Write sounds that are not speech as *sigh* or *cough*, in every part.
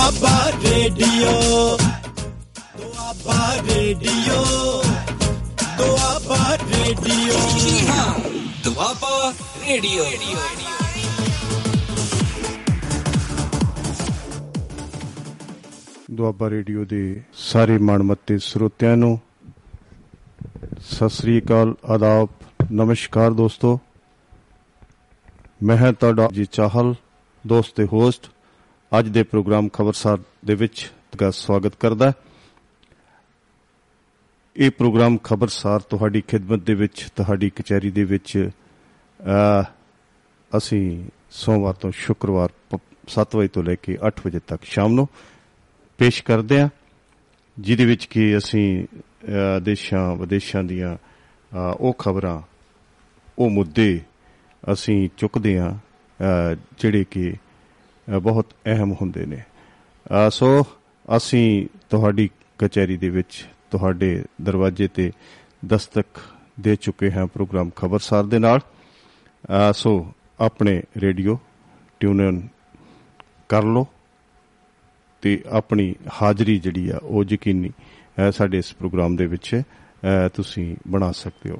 Doaba radio Doaba radio Doaba radio Doaba radio Doaba radio ਦੇ ਸਾਰੇ ਮਨਮੱਤੇ ਸਰੋਤਿਆਂ ਨੂੰ ਸਤਿ ਸ੍ਰੀ ਅਕਾਲ, ਆਦਾਬ, ਨਮਸਕਾਰ ਦੋਸਤੋ। ਮੈਂ ਹਾਂ ਤੁਹਾਡਾ ਜੀ ਚਾਹਲ, ਦੋਸਤ ਤੇ ਹੋਸਟ ਅੱਜ ਦੇ ਪ੍ਰੋਗਰਾਮ ਖਬਰਸਾਰ ਦੇ ਵਿੱਚ ਤੁਹਾਡਾ ਸਵਾਗਤ ਕਰਦਾ ਇਹ ਪ੍ਰੋਗਰਾਮ ਖਬਰਸਾਰ ਤੁਹਾਡੀ ਖਿਦਮਤ ਦੇ ਵਿੱਚ ਤੁਹਾਡੀ ਕਚਹਿਰੀ ਦੇ ਵਿੱਚ ਅ, ਅਸੀਂ ਸੋਮਵਾਰ ਤੋਂ ਸ਼ੁੱਕਰਵਾਰ 7 ਵਜੇ ਤੋਂ ਲੈ ਕੇ 8 ਵਜੇ ਤੱਕ ਸ਼ਾਮ ਨੂੰ ਪੇਸ਼ ਕਰਦੇ ਹਾਂ ਜਿਹਦੇ ਵਿੱਚ ਕਿ ਅਸੀਂ ਅ, ਦੇਸ਼ਾਂ ਵਿਦੇਸ਼ਾਂ ਦੀਆਂ ਅ, ਉਹ ਖਬਰਾਂ ਉਹ ਮੁੱਦੇ ਅਸੀਂ ਚੁੱਕਦੇ ਹਾਂ ਅ, ਜਿਹੜੇ ਕਿ ਅ, ਬਹੁਤ ਅਹਿਮ ਹੁੰਦੇ ਨੇ। ਅ, ਸੋ ਅਸੀਂ ਤੁਹਾਡੀ ਕਚਹਿਰੀ ਦੇ ਵਿੱਚ ਤੁਹਾਡੇ ਦਰਵਾਜ਼ੇ ਤੇ ਦਸਤਕ ਦੇ ਚੁੱਕੇ ਹਾਂ ਪ੍ਰੋਗਰਾਮ ਖਬਰਸਾਰ ਦੇ ਨਾਲ। ਅ, ਸੋ ਆਪਣੇ ਰੇਡੀਓ ਟਿਊਨ ਇਨ ਕਰ ਲਓ ਤੇ ਆਪਣੀ ਹਾਜ਼ਰੀ ਜਿਹੜੀ ਆ ਉਹ ਯਕੀਨੀ ਅ, ਸਾਡੇ ਇਸ ਪ੍ਰੋਗਰਾਮ ਦੇ ਵਿੱਚ ਅ, ਤੁਸੀਂ ਬਣਾ ਸਕਦੇ ਹੋ।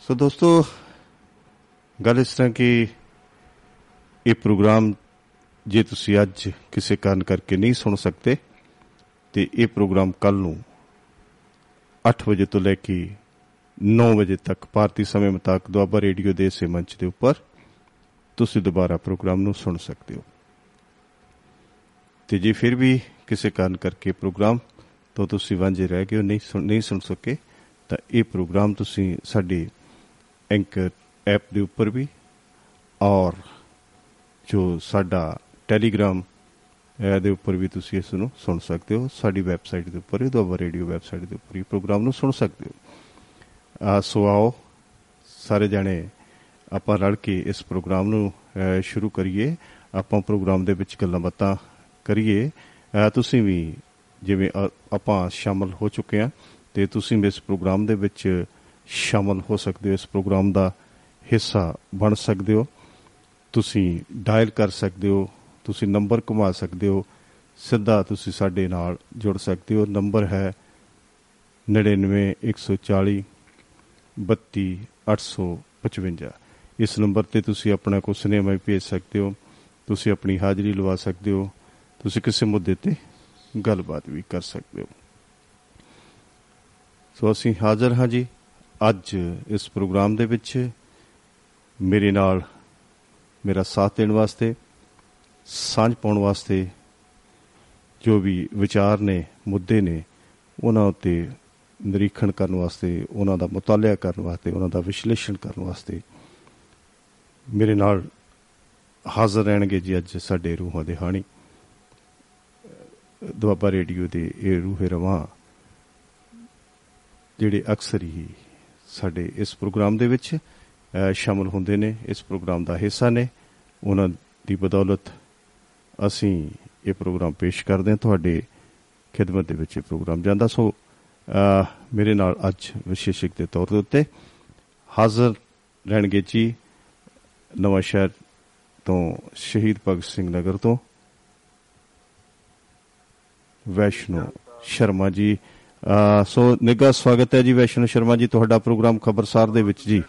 ਸੋ ਦੋਸਤੋ ਗੱਲ ਇਸ ਤਰ੍ਹਾਂ ਕਿ ਇਹ ਪ੍ਰੋਗਰਾਮ ਜੇ ਤੁਸੀਂ ਅੱਜ ਕਿਸੇ ਕਾਰਨ ਕਰਕੇ ਨਹੀਂ ਸੁਣ ਸਕਦੇ, ਤੇ ਇਹ ਪ੍ਰੋਗਰਾਮ ਕੱਲ ਨੂੰ 8 ਵਜੇ ਤੋਂ ਲੈ ਕੇ 9 ਵਜੇ ਤੱਕ ਭਾਰਤੀ ਸਮੇਂ ਮੁਤਾਬਕ ਦੁਆਬਾ ਰੇਡੀਓ ਦੇ ਇਸੇ ਮੰਚ ਦੇ ਉੱਪਰ ਤੁਸੀਂ ਦੁਬਾਰਾ ਪ੍ਰੋਗਰਾਮ ਨੂੰ ਸੁਣ ਸਕਦੇ ਹੋ। ਤੇ ਜੇ ਫਿਰ ਵੀ ਕਿਸੇ ਕਾਰਨ ਕਰਕੇ ਪ੍ਰੋਗਰਾਮ ਤੋਂ ਤੁਸੀਂ ਵਾਂਝੇ ਰਹਿ ਗਏ ਹੋ, ਨਹੀਂ ਸੁਣ ਨਹੀਂ ਸੁਣ ਸਕੇ, ਤਾਂ ਇਹ ਪ੍ਰੋਗਰਾਮ ਤੁਸੀਂ ਸਾਡੇ ਐਂਕਰ ਐਪ ਦੇ ਉੱਪਰ ਵੀ ਔਰ ਜੋ ਸਾਡਾ ਟੈਲੀਗ੍ਰਾਮ ਅਹ, ਦੇ ਉੱਪਰ ਵੀ ਤੁਸੀਂ ਇਸ ਨੂੰ ਸੁਣ ਸਕਦੇ ਹੋ। ਸਾਡੀ ਵੈਬਸਾਈਟ ਦੇ ਉੱਪਰ ਦੁਆਬਾ ਰੇਡੀਓ ਵੈਬਸਾਈਟ ਦੇ ਉੱਪਰ ਵੀ ਪ੍ਰੋਗਰਾਮ ਨੂੰ ਸੁਣ ਸਕਦੇ ਹੋ। ਆ ਸੋ ਆਓ ਸਾਰੇ ਜਣੇ ਆਪਾਂ ਰਲ ਕੇ ਇਸ ਪ੍ਰੋਗਰਾਮ ਨੂੰ ਅਹ, ਸ਼ੁਰੂ ਕਰੀਏ। ਆਪਾਂ ਪ੍ਰੋਗਰਾਮ ਦੇ ਵਿੱਚ ਗੱਲਾਂ ਬਾਤਾਂ ਕਰੀਏ। ਅਹ, ਤੁਸੀਂ ਵੀ ਜਿਵੇਂ ਅ- ਆਪਾਂ ਸ਼ਾਮਲ ਹੋ ਚੁੱਕੇ ਆ ਤੇ ਤੁਸੀਂ ਵੀ ਇਸ ਪ੍ਰੋਗਰਾਮ ਦੇ ਵਿੱਚ ਸ਼ਾਮਲ ਹੋ ਸਕਦੇ ਹੋ ਇਸ ਪ੍ਰੋਗਰਾਮ ਦਾ ਹਿੱਸਾ ਬਣ ਸਕਦੇ ਹੋ। ਤੁਸੀਂ ਡਾਇਲ ਕਰ ਸਕਦੇ ਹੋ, ਤੁਸੀਂ ਨੰਬਰ ਘੁਮਾ ਸਕਦੇ ਹੋ, ਸਿੱਧਾ ਤੁਸੀਂ ਸਾਡੇ ਨਾਲ ਜੁੜ ਸਕਦੇ ਹੋ। ਨੰਬਰ ਹੈ 99 140 32 855 ਇਸ ਨੰਬਰ ਤੇ ਤੁਸੀਂ ਆਪਣਾ ਕੋਈ ਸੁਨੇਹਾ ਵੀ ਭੇਜ ਸਕਦੇ ਹੋ, ਤੁਸੀਂ ਆਪਣੀ ਹਾਜ਼ਰੀ ਲਵਾ ਸਕਦੇ ਹੋ, ਤੁਸੀਂ ਕਿਸੇ ਮੁੱਦੇ ਤੇ ਗੱਲਬਾਤ ਵੀ ਕਰ ਸਕਦੇ ਹੋ। ਸੋ ਅਸੀਂ ਹਾਜ਼ਰ ਹਾਂ ਜੀ ਅੱਜ ਇਸ ਪ੍ਰੋਗਰਾਮ ਦੇ ਵਿੱਚ। ਮੇਰੇ ਨਾਲ ਮੇਰਾ ਸਾਥ ਦੇਣ ਵਾਸਤੇ ਸਾਂਝ ਪਾਉਣ ਵਾਸਤੇ ਜੋ ਵੀ ਵਿਚਾਰ ਨੇ ਮੁੱਦੇ ਨੇ ਉਹਨਾਂ ਉੱਤੇ ਨਿਰੀਖਣ ਕਰਨ ਵਾਸਤੇ ਉਹਨਾਂ ਦਾ ਮੁਤਾਲਿਆ ਕਰਨ ਵਾਸਤੇ ਉਹਨਾਂ ਦਾ ਵਿਸ਼ਲੇਸ਼ਣ ਕਰਨ ਵਾਸਤੇ ਮੇਰੇ ਨਾਲ ਹਾਜ਼ਰ ਰਹਿਣਗੇ ਜੀ ਅੱਜ ਸਾਡੇ ਰੂਹਾਂ ਦੇ ਹਾਣੀ। ਦੁਆਬਾ ਰੇਡੀਓ ਦੇ ਇਹ ਰੂਹੇ ਰਵਾਂ ਜਿਹੜੇ ਅਕਸਰ ਹੀ ਸਾਡੇ ਇਸ ਪ੍ਰੋਗਰਾਮ ਦੇ ਵਿੱਚ ਅ, ਸ਼ਾਮਲ ਹੁੰਦੇ ਨੇ ਇਸ ਪ੍ਰੋਗਰਾਮ ਦਾ ਹਿੱਸਾ ਨੇ। ਉਹਨਾਂ ਦੀ ਬਦੌਲਤ ਅਸੀਂ ਇਹ ਪ੍ਰੋਗਰਾਮ ਪੇਸ਼ ਕਰਦੇ ਹਾਂ। ਤੁਹਾਡੇ ਖਿਦਮਤ ਦੇ ਵਿੱਚ ਇਹ ਪ੍ਰੋਗਰਾਮ ਜਾਂਦਾ। ਸੋ ਅ, ਮੇਰੇ ਨਾਲ ਅੱਜ ਵਿਸ਼ੇਸ਼ਕ ਦੇ ਤੌਰ ਦੇ ਉੱਤੇ ਹਾਜ਼ਰ ਰਹਿਣਗੇ ਜੀ ਨਵਾਂ ਸ਼ਹਿਰ ਤੋਂ ਸ਼ਹੀਦ ਭਗਤ ਸਿੰਘ ਨਗਰ ਤੋਂ ਵੈਸ਼ਨੂ ਸ਼ਰਮਾ ਜੀ। ਅ, ਸੋ ਨਿੱਘਾ ਸਵਾਗਤ ਹੈ ਜੀ ਵੈਸ਼ਨੂ ਸ਼ਰਮਾ ਜੀ ਤੁਹਾਡਾ ਪ੍ਰੋਗਰਾਮ ਖਬਰਸਾਰ ਦੇ ਵਿੱਚ ਜੀ।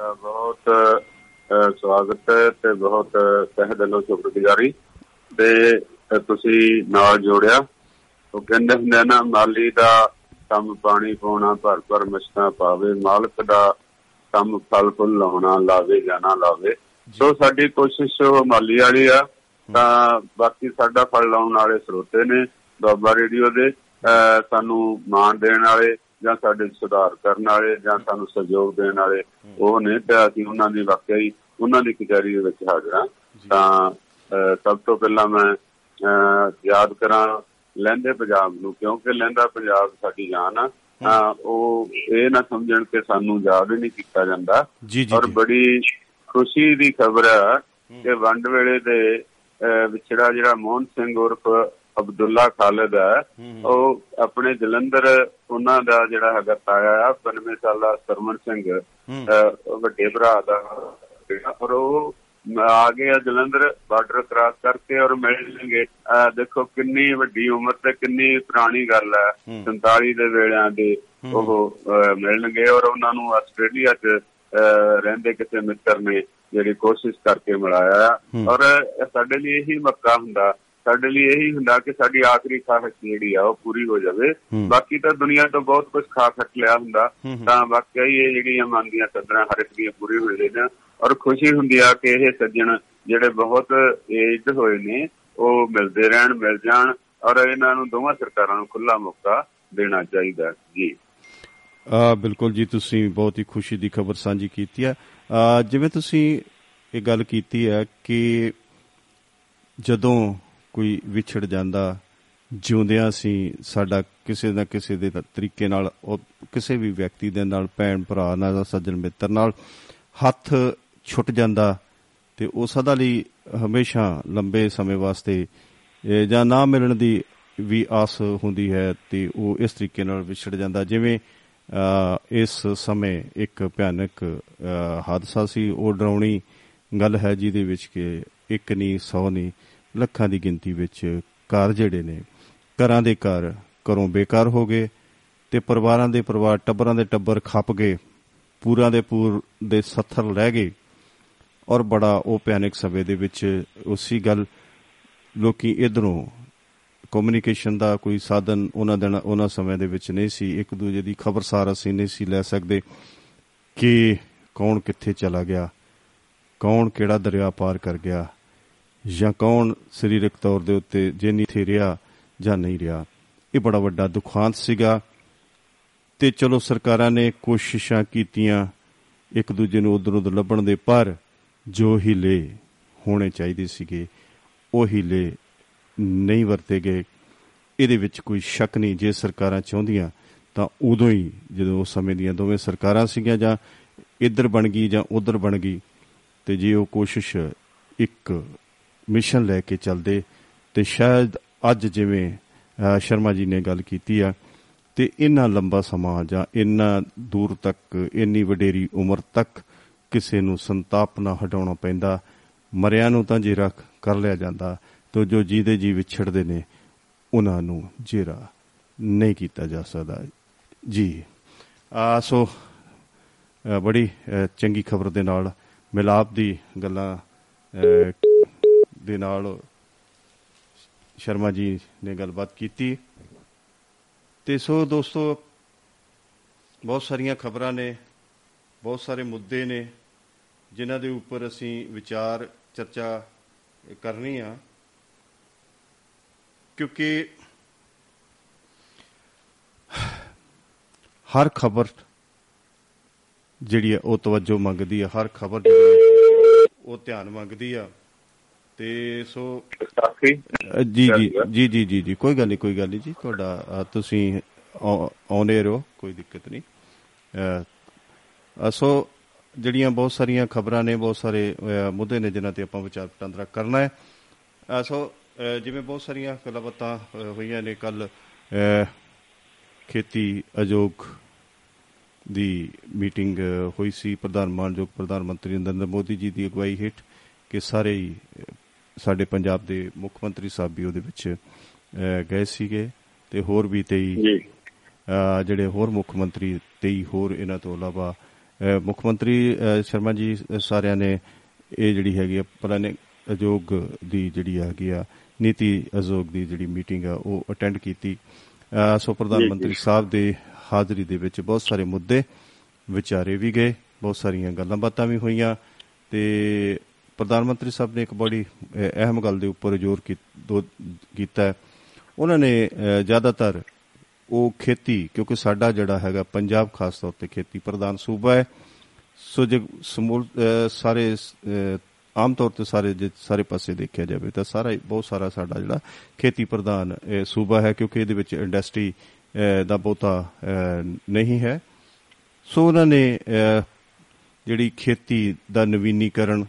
ਤੁਹਾਡਾ ਬਹੁਤ ਸਵਾਗਤ ਹੈ ਤੇ ਬਹੁਤ ਤਹਿ ਦਿਲੋਂ ਸ਼ੁਕਰਗੁਜ਼ਾਰੀ ਤੇ ਤੁਸੀਂ ਨਾਲ ਜੋੜਿਆ। ਉਹ ਕਹਿੰਦੇ ਹੁੰਦੇ ਨਾ ਮਾਲੀ ਦਾ ਕੰਮ ਪਾਣੀ ਪਾਉਣਾ ਭਰ ਭਰ ਮਸਤਾ ਪਾਵੇ ਮਾਲਕ ਦਾ ਕੰਮ ਫਲ ਫੁੱਲ ਲਾਉਣਾ ਲਾਵੇ ਜਾਂ ਨਾ ਲਾਵੇ। ਸੋ ਸਾਡੀ ਕੋਸ਼ਿਸ਼ ਉਹ ਮਾਲੀ ਵਾਲੀ ਆ। ਤਾਂ ਬਾਕੀ ਸਾਡਾ ਫਲ ਲਾਉਣ ਵਾਲੇ ਸਰੋਤੇ ਨੇ ਬਾਬਾ ਰੇਡੀਓ ਦੇ ਸਾਨੂੰ ਮਾਣ ਦੇਣ ਵਾਲੇ ਜਾਂ ਸਾਡੇ ਸੁਧਾਰ ਕਰਨ ਵਾਲੇ ਜਾਂ ਸਾਨੂੰ ਸਹਿਯੋਗ ਦੇਣ ਵਾਲੇ ਉਹ ਨੇ ਤੇ ਅਸੀਂ ਉਹਨਾਂ ਦੀ ਵਾਕਿਆ ਹੀ ਉਹਨਾਂ ਦੀ ਕਚਹਿਰੀ ਦੇ ਵਿੱਚ ਹਾਜ਼ਰ ਤਾਂ ਸਭ ਤੋਂ ਪਹਿਲਾਂ ਮੈਂ ਯਾਦ ਕਰਾਂ ਲਹਿੰਦੇ ਪੰਜਾਬ ਨੂੰ ਕਿਉਂਕਿ ਲਹਿੰਦਾ ਪੰਜਾਬ ਸਾਡੀ ਜਾਨ ਆ। ਤਾਂ ਉਹ ਇਹ ਨਾ ਸਮਝਣ ਕਿ ਸਾਨੂੰ ਯਾਦ ਹੀ ਨਹੀਂ ਕੀਤਾ ਜਾਂਦਾ। ਔਰ। ਬੜੀ ਖੁਸ਼ੀ ਦੀ ਖਬਰ ਹੈ। ਕਿ ਵੰਡ ਵੇਲੇ ਦੇ ਵਿਛੜਾ ਜਿਹੜਾ ਮੋਹਨ ਸਿੰਘ ਉਰਫ ਅਬਦੁੱਲਾ ਖਾਲਦ ਹੈ। ਉਹ ਆਪਣੇ ਜਲੰਧਰ ਉਹਨਾਂ ਦਾ ਜਿਹੜਾ ਹੈਗਾ ਤਾਇਆ ਆ 95 ਸਾਲਾ ਸਰਮਨ ਸਿੰਘ। ਵੱਡੇ ਭਰਾ ਦਾ ਔਰ ਉਹ ਆ ਗਏ ਆ ਜਲੰਧਰ ਬਾਰਡਰ ਕ੍ਰਾਸ ਕਰਕੇ ਔਰ ਮਿਲਣਗੇ ਦੇਖੋ ਕਿੰਨੀ ਵੱਡੀ ਉਮਰ ਤੇ ਕਿੰਨੀ ਪੁਰਾਣੀ ਗੱਲ ਹੈ। 47 ਦੇ ਵੇਲਿਆਂ ਦੇ ਉਹ ਮਿਲਣਗੇ ਔਰ ਉਹਨਾਂ ਨੂੰ ਆਸਟ੍ਰੇਲੀਆ 'ਚ ਰਹਿੰਦੇ ਕਿਸੇ ਮਿੱਤਰ ਨੇ ਜਿਹੜੀ ਕੋਸ਼ਿਸ਼ ਕਰਕੇ ਮਿਲਾਇਆ। ਔਰ ਸਾਡੇ ਲਈ ਇਹੀ ਮੱਕਾ ਹੁੰਦਾ ਸਾਡੇ ਲਈ ਇਹੀ ਹੁੰਦਾ ਕਿ ਸਾਡੀ ਆਖਰੀ ਖਾਹਿਸ਼ ਜਿਹੜੀ ਆ ਉਹ ਪੂਰੀ ਹੋ ਜਾਵੇ। ਬਾਕੀ ਤਾਂ ਦੁਨੀਆ ਤੋਂ ਬਹੁਤ ਕੁਝ ਖਾ ਖੱਟ ਲਿਆ ਹੁੰਦਾ। ਤਾਂ ਵਾਕਿਆ ਹੀ ਇਹ ਜਿਹੜੀਆਂ ਮਨ ਦੀਆਂ ਕਦਰਾਂ ਹਰ ਇੱਕ ਦੀਆਂ ਪੂਰੀ ਹੋ ਜਾਂਦੀਆਂ ਔਰ ਖੁਸ਼ੀ ਹੁੰਦੀ ਆ ਕਿ ਇਹ ਸੱਜਣ ਜਿਹੜੇ ਬਹੁਤ ਏਜਡ ਹੋਏ ਨੇ ਉਹ ਮਿਲਦੇ ਰਹਿਣ ਮਿਲ ਜਾਣ ਔਰ ਇਹਨਾਂ ਨੂੰ ਦੋਵਾਂ ਸਰਕਾਰਾਂ ਨੂੰ ਖੁੱਲਾ ਮੌਕਾ ਦੇਣਾ ਚਾਹੀਦਾ ਜੀ। ਆ ਬਿਲਕੁਲ ਜੀ ਤੁਸੀਂ ਬਹੁਤ ਹੀ ਖੁਸ਼ੀ ਦੀ ਖਬਰ ਸਾਂਝੀ ਕੀਤੀ ਆ ਜਿਵੇਂ ਤੁਸੀਂ ਇਹ ਗੱਲ ਕੀਤੀ ਹੈ ਕਿ ਜਦੋਂ ਕੋਈ ਵਿਛੜ ਜਾਂਦਾ ਜਿਉਂਦਿਆਂ ਸੀ ਸਾਡਾ ਕਿਸੇ ਨਾ ਕਿਸੇ ਦੇ ਤਰੀਕੇ ਨਾਲ ਉਹ ਕਿਸੇ ਵੀ ਵਿਅਕਤੀ ਦੇ ਨਾਲ ਭੈਣ ਭਰਾ ਨਾਲ ਸੱਜਣ ਮਿੱਤਰ ਨਾਲ ਹੱਥ ਛੁੱਟ ਜਾਂਦਾ ਤੇ ਉਹ ਸਦਾ ਲਈ ਹਮੇਸ਼ਾ ਲੰਬੇ ਸਮੇਂ ਵਾਸਤੇ ਇਹ ਜਾਂ ਨਾ ਮਿਲਣ ਦੀ ਵੀ ਆਸ ਹੁੰਦੀ ਹੈ ਤੇ ਉਹ ਇਸ ਤਰੀਕੇ ਨਾਲ ਵਿਛੜ ਜਾਂਦਾ। ਜਿਵੇਂ ਅ, ਇਸ ਸਮੇਂ ਇੱਕ ਭਿਆਨਕ ਅ, ਹਾਦਸਾ ਸੀ ਉਹ ਡਰਾਉਣੀ ਗੱਲ ਹੈ ਜਿਹਦੇ ਵਿੱਚ ਕਿ ਇੱਕ ਨਹੀਂ 100 ਨਹੀਂ ਲੱਖਾਂ ਦੀ ਗਿਣਤੀ ਵਿੱਚ ਘਰ ਜਿਹੜੇ ਨੇ, ਘਰਾਂ ਦੇ ਘਰ ਘਰੋਂ ਬੇਕਾਰ ਹੋ ਗਏ ਤੇ ਪਰਿਵਾਰਾਂ ਦੇ ਪਰਿਵਾਰ ਟੱਬਰਾਂ ਦੇ ਟੱਬਰ ਖੱਪ ਗਏ, ਪੂਰਾਂ ਦੇ ਪੂਰ ਦੇ ਸੱਥਰ ਰਹਿ ਗਏ ਔਰ ਬੜਾ ਉਹ ਭਿਆਨਕ ਸਮੇਂ ਦੇ ਵਿੱਚ ਉਸੇ ਗੱਲ ਲੋਕੀ ਇਧਰੋਂ ਕਮਿਊਨੀਕੇਸ਼ਨ ਦਾ ਕੋਈ ਸਾਧਨ ਉਹਨਾਂ ਦਿਨ, ਉਹਨਾਂ ਸਮੇਂ ਦੇ ਵਿੱਚ ਨਹੀਂ ਸੀ, ਇੱਕ ਦੂਜੇ ਦੀ ਖਬਰਸਾਰ ਅਸੀਂ ਨਹੀਂ ਸੀ ਲੈ ਸਕਦੇ ਕਿ ਕੌਣ ਕਿੱਥੇ ਚਲਾ ਗਿਆ, ਕੌਣ ਕਿਹੜਾ ਦਰਿਆ ਪਾਰ ਕਰ ਗਿਆ। ਜਾਂ ਕੌਣ ਸਰੀਰਕ ਤੌਰ ਦੇ ਉੱਤੇ ਜੇ ਨਹੀਂ ਥੇ ਰਿਹਾ ਜਾਂ ਨਹੀਂ ਰਿਹਾ। ਇਹ ਬੜਾ ਵੱਡਾ ਦੁਖਾਂਤ ਸੀਗਾ। ਤੇ ਚਲੋ ਸਰਕਾਰਾਂ ਨੇ ਕੋਸ਼ਿਸ਼ਾਂ ਕੀਤੀਆਂ ਇੱਕ ਦੂਜੇ ਨੂੰ ਉਧਰ ਉਧਰ ਲੱਭਣ ਦੇ, ਪਰ ਜੋ ਹੀਲੇ ਹੋਣੇ ਚਾਹੀਦੇ ਸੀਗੇ, ਉਹ ਹੀਲੇ ਨਹੀਂ ਵਰਤੇ ਗਏ। ਇਹਦੇ ਵਿੱਚ ਕੋਈ ਸ਼ੱਕ ਨਹੀਂ, ਜੇ ਸਰਕਾਰਾਂ ਚਾਹੁੰਦੀਆਂ ਤਾਂ ਉਦੋਂ ਹੀ ਜਦੋਂ ਉਸ ਸਮੇਂ ਦੀਆਂ ਦੋਵੇਂ ਸਰਕਾਰਾਂ ਸੀਗੀਆਂ ਜਾਂ ਇੱਧਰ ਬਣ ਗਈ ਜਾਂ ਉਧਰ ਬਣ ਗਈ, ਤੇ ਜੇ ਉਹ ਕੋਸ਼ਿਸ਼ ਇੱਕ ਮਿਸ਼ਨ ਲੈ ਕੇ ਚੱਲਦੇ ਤੇ ਸ਼ਾਇਦ ਅੱਜ ਜਿਵੇਂ ਅਹ, ਸ਼ਰਮਾ ਜੀ ਨੇ ਗੱਲ ਕੀਤੀ ਆ ਤੇ ਇੰਨਾ ਲੰਬਾ ਸਮਾਂ ਜਾਂ ਇੰਨਾ ਦੂਰ ਤੱਕ ਇੰਨੀ ਵਡੇਰੀ ਉਮਰ ਤੱਕ ਕਿਸੇ ਨੂੰ ਸੰਤਾਪ ਨਾ ਹਟਾਉਣਾ ਪੈਂਦਾ ਮਰਿਆਂ ਨੂੰ ਤਾਂ ਜੇਰਾ ਕਰ ਲਿਆ ਜਾਂਦਾ ਤੋ ਜੋ ਜੀਦੇ ਜੀ ਵਿਛੜਦੇ ਨੇ ਉਹਨਾਂ ਨੂੰ ਜੇਰਾ ਨਹੀਂ ਕੀਤਾ ਜਾ ਸਕਦਾ। ਜੀ ਆ ਸੋ ਅ, ਬੜੀ ਅ, ਚੰਗੀ ਖਬਰ ਦੇ ਨਾਲ ਮਿਲਾਪ ਦੀ ਗੱਲਾਂ ਅ, ਦੇ ਨਾਲ ਸ਼ਰਮਾ ਜੀ ਨੇ ਗੱਲਬਾਤ ਕੀਤੀ। ਤੇ ਸੋ ਦੋਸਤੋ, ਬਹੁਤ ਸਾਰੀਆਂ ਖਬਰਾਂ ਨੇ, ਬਹੁਤ ਸਾਰੇ ਮੁੱਦੇ ਨੇ, ਜਿਨ੍ਹਾਂ ਦੇ ਉੱਪਰ ਅਸੀਂ ਵਿਚਾਰ, ਚਰਚਾ ਕਰਨੀ ਆ। ਕਿਉਂਕਿ ਹਰ ਖਬਰ ਜਿਹੜੀ ਹੈ ਉਹ ਤਵੱਜੋ ਮੰਗਦੀ ਹੈ ਹਰ ਖਬਰ ਜਿਹੜੀ ਹੈ ਉਹ ਧਿਆਨ ਮੰਗਦੀ ਆ। ਤੇ ਸੋ ਜੀ ਜੀ ਜੀ ਜੀ ਜੀ ਜੀ ਕੋਈ ਗੱਲ ਨਹੀਂ ਕੋਈ ਗੱਲ ਨਹੀਂ ਜੀ ਤੁਹਾਡਾ ਤੁਸੀਂ ਆਉਨੇ ਰਹੋ ਕੋਈ ਦਿੱਕਤ ਨਹੀਂ। ਸੋ ਜਿਹੜੀਆਂ ਬਹੁਤ ਸਾਰੀਆਂ ਖਬਰਾਂ ਨੇ ਬਹੁਤ ਸਾਰੇ ਮੁੱਦੇ ਨੇ ਜਿਨ੍ਹਾਂ ਤੇ ਆਪਾਂ ਵਿਚਾਰ ਵਟਾਂਦਰਾ ਕਰਨਾ ਹੈ। ਸੋ ਜਿਵੇਂ ਬਹੁਤ ਸਾਰੀਆਂ ਗੱਲਬਾਤਾਂ ਹੋਈਆਂ ਨੇ ਕੱਲ ਖੇਤੀ ਅਯੋਗ ਦੀ ਮੀਟਿੰਗ ਹੋਈ ਸੀ ਪ੍ਰਧਾਨ ਮਾਨਯੋਗ ਪ੍ਰਧਾਨ ਮੰਤਰੀ ਨਰਿੰਦਰ ਮੋਦੀ ਜੀ ਦੀ ਅਗਵਾਈ ਹੇਠ ਕਿ ਸਾਰੇ ਸਾਡੇ ਪੰਜਾਬ ਦੇ ਮੁੱਖ ਮੰਤਰੀ ਸਾਹਿਬ ਵੀ ਉਹਦੇ ਵਿੱਚ ਗਏ ਸੀਗੇ ਤੇ ਹੋਰ ਵੀ 23 ਜੀ ਅ, ਜਿਹੜੇ ਹੋਰ ਮੁੱਖ ਮੰਤਰੀ 23 ਹੋਰ ਇਹਨਾਂ ਤੋਂ ਇਲਾਵਾ ਮੁੱਖ ਮੰਤਰੀ ਸ਼ਰਮਾ ਜੀ ਸਾਰਿਆਂ ਨੇ ਇਹ ਜਿਹੜੀ ਹੈਗੀ ਆ ਪੁਰਾਣੇ ਅਯੋਗ ਦੀ ਜਿਹੜੀ ਹੈਗੀ ਆ ਨੀਤੀ ਆਯੋਗ ਦੀ ਜਿਹੜੀ ਮੀਟਿੰਗ ਆ ਉਹ ਅਟੈਂਡ ਕੀਤੀ ਸੋ ਪ੍ਰਧਾਨ। ਮੰਤਰੀ ਸਾਹਿਬ ਦੇ ਹਾਜ਼ਰੀ ਦੇ ਵਿੱਚ ਬਹੁਤ ਸਾਰੇ ਮੁੱਦੇ ਵਿਚਾਰੇ ਵੀ ਗਏ ਬਹੁਤ ਸਾਰੀਆਂ ਗੱਲਾਂ ਬਾਤਾਂ ਵੀ ਹੋਈਆਂ ਤੇ ਪ੍ਰਧਾਨ ਮੰਤਰੀ ਸਾਹਿਬ ਨੇ ਇੱਕ ਬੜੀ ਅ, ਅਹਿਮ ਗੱਲ ਦੇ ਉੱਪਰ ਜ਼ੋਰ ਕੀ- ਦੋ- ਕੀਤਾ ਹੈ। ਉਹਨਾਂ ਨੇ ਅ, ਜ਼ਿਆਦਾਤਰ ਉਹ ਖੇਤੀ ਕਿਉਂਕਿ ਸਾਡਾ ਜਿਹੜਾ ਹੈਗਾ ਪੰਜਾਬ ਖਾਸ ਤੌਰ ਤੇ ਖੇਤੀ ਪ੍ਰਧਾਨ ਸੂਬਾ ਹੈ ਸੋ ਜੇ ਸਮੂਲ ਅ, ਸਾਰੇ ਅ, ਆਮ ਤੌਰ ਤੇ ਸਾਰੇ ਜੇ ਸਾਰੇ ਪਾਸੇ ਦੇਖਿਆ ਜਾਵੇ ਤਾਂ ਸਾਰਾ ਹੀ- ਬਹੁਤ ਸਾਰਾ ਸਾਡਾ ਜਿਹੜਾ ਖੇਤੀ ਪ੍ਰਧਾਨ ਅ, ਸੂਬਾ ਹੈ ਕਿਉਂਕਿ ਇਹਦੇ ਵਿੱਚ ਇੰਡਸਟਰੀ ਅ, ਦਾ ਬਹੁਤਾ ਅ, ਨਹੀਂ ਹੈ ਸੋ ਉਹਨਾਂ ਨੇ ਅ, ਜਿਹੜੀ ਖੇਤੀ ਦਾ ਨਵੀਨੀਕਰਨ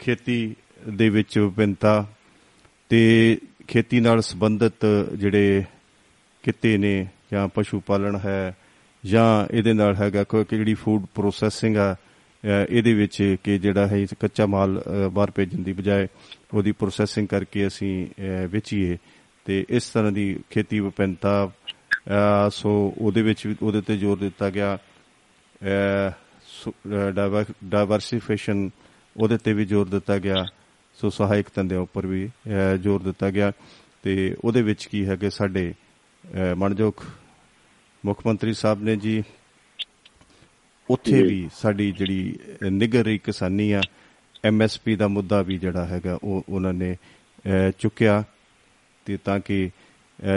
ਖੇਤੀ ਦੇ ਵਿੱਚ ਵਿਭਿੰਨਤਾ ਤੇ ਖੇਤੀ ਨਾਲ ਸੰਬੰਧਿਤ ਜਿਹੜੇ ਕਿੱਤੇ ਨੇ ਜਾਂ ਪਸ਼ੂ ਪਾਲਣ ਹੈ ਜਾਂ ਇਹਦੇ ਨਾਲ ਹੈਗਾ ਕੋਈ ਕਿ ਜਿਹੜੀ ਫੂਡ ਪ੍ਰੋਸੈਸਿੰਗ ਆ ਅ, ਇਹਦੇ ਵਿੱਚ ਕਿ ਜਿਹੜਾ ਹੈ ਕੱਚਾ ਮਾਲ ਅ, ਬਾਹਰ ਭੇਜਣ ਦੀ ਬਜਾਏ ਉਹਦੀ ਪ੍ਰੋਸੈਸਿੰਗ ਕਰਕੇ ਅਸੀਂ ਅ, ਵੇਚੀਏ ਤੇ ਇਸ ਤਰ੍ਹਾਂ ਦੀ ਖੇਤੀ ਵਿਭਿੰਨਤਾ ਅ, ਸੋ ਉਹਦੇ ਵਿੱਚ ਵੀ ਉਹਦੇ ਤੇ ਜ਼ੋਰ ਦਿੱਤਾ ਗਿਆ। ਡਾਈਵਰਸਿਫਿਕੇਸ਼ਨ ਉਹਦੇ ਤੇ ਵੀ ਜ਼ੋਰ ਦਿੱਤਾ ਗਿਆ। ਸੋ ਸਹਾਇਕ ਧੰਦਿਆਂ ਉੱਪਰ ਵੀ ਜ਼ੋਰ ਦਿੱਤਾ ਗਿਆ। ਤੇ ਉਹਦੇ ਵਿੱਚ ਕੀ ਹੈ ਕਿ ਸਾਡੇ ਮਾਣਯੋਗ ਮੁੱਖ ਮੰਤਰੀ ਸਾਹਿਬ ਨੇ ਜੀ ਉੱਥੇ ਵੀ ਸਾਡੀ ਜਿਹੜੀ ਨਿਗਰ ਰਹੀ ਕਿਸਾਨੀ ਆ ਐਮਐਸਪੀ ਦਾ ਮੁੱਦਾ ਵੀ ਜਿਹੜਾ ਹੈਗਾ ਉਹ ਉਹਨਾਂ ਨੇ ਚੁੱਕਿਆ। ਤੇ ਤਾਂ ਕਿ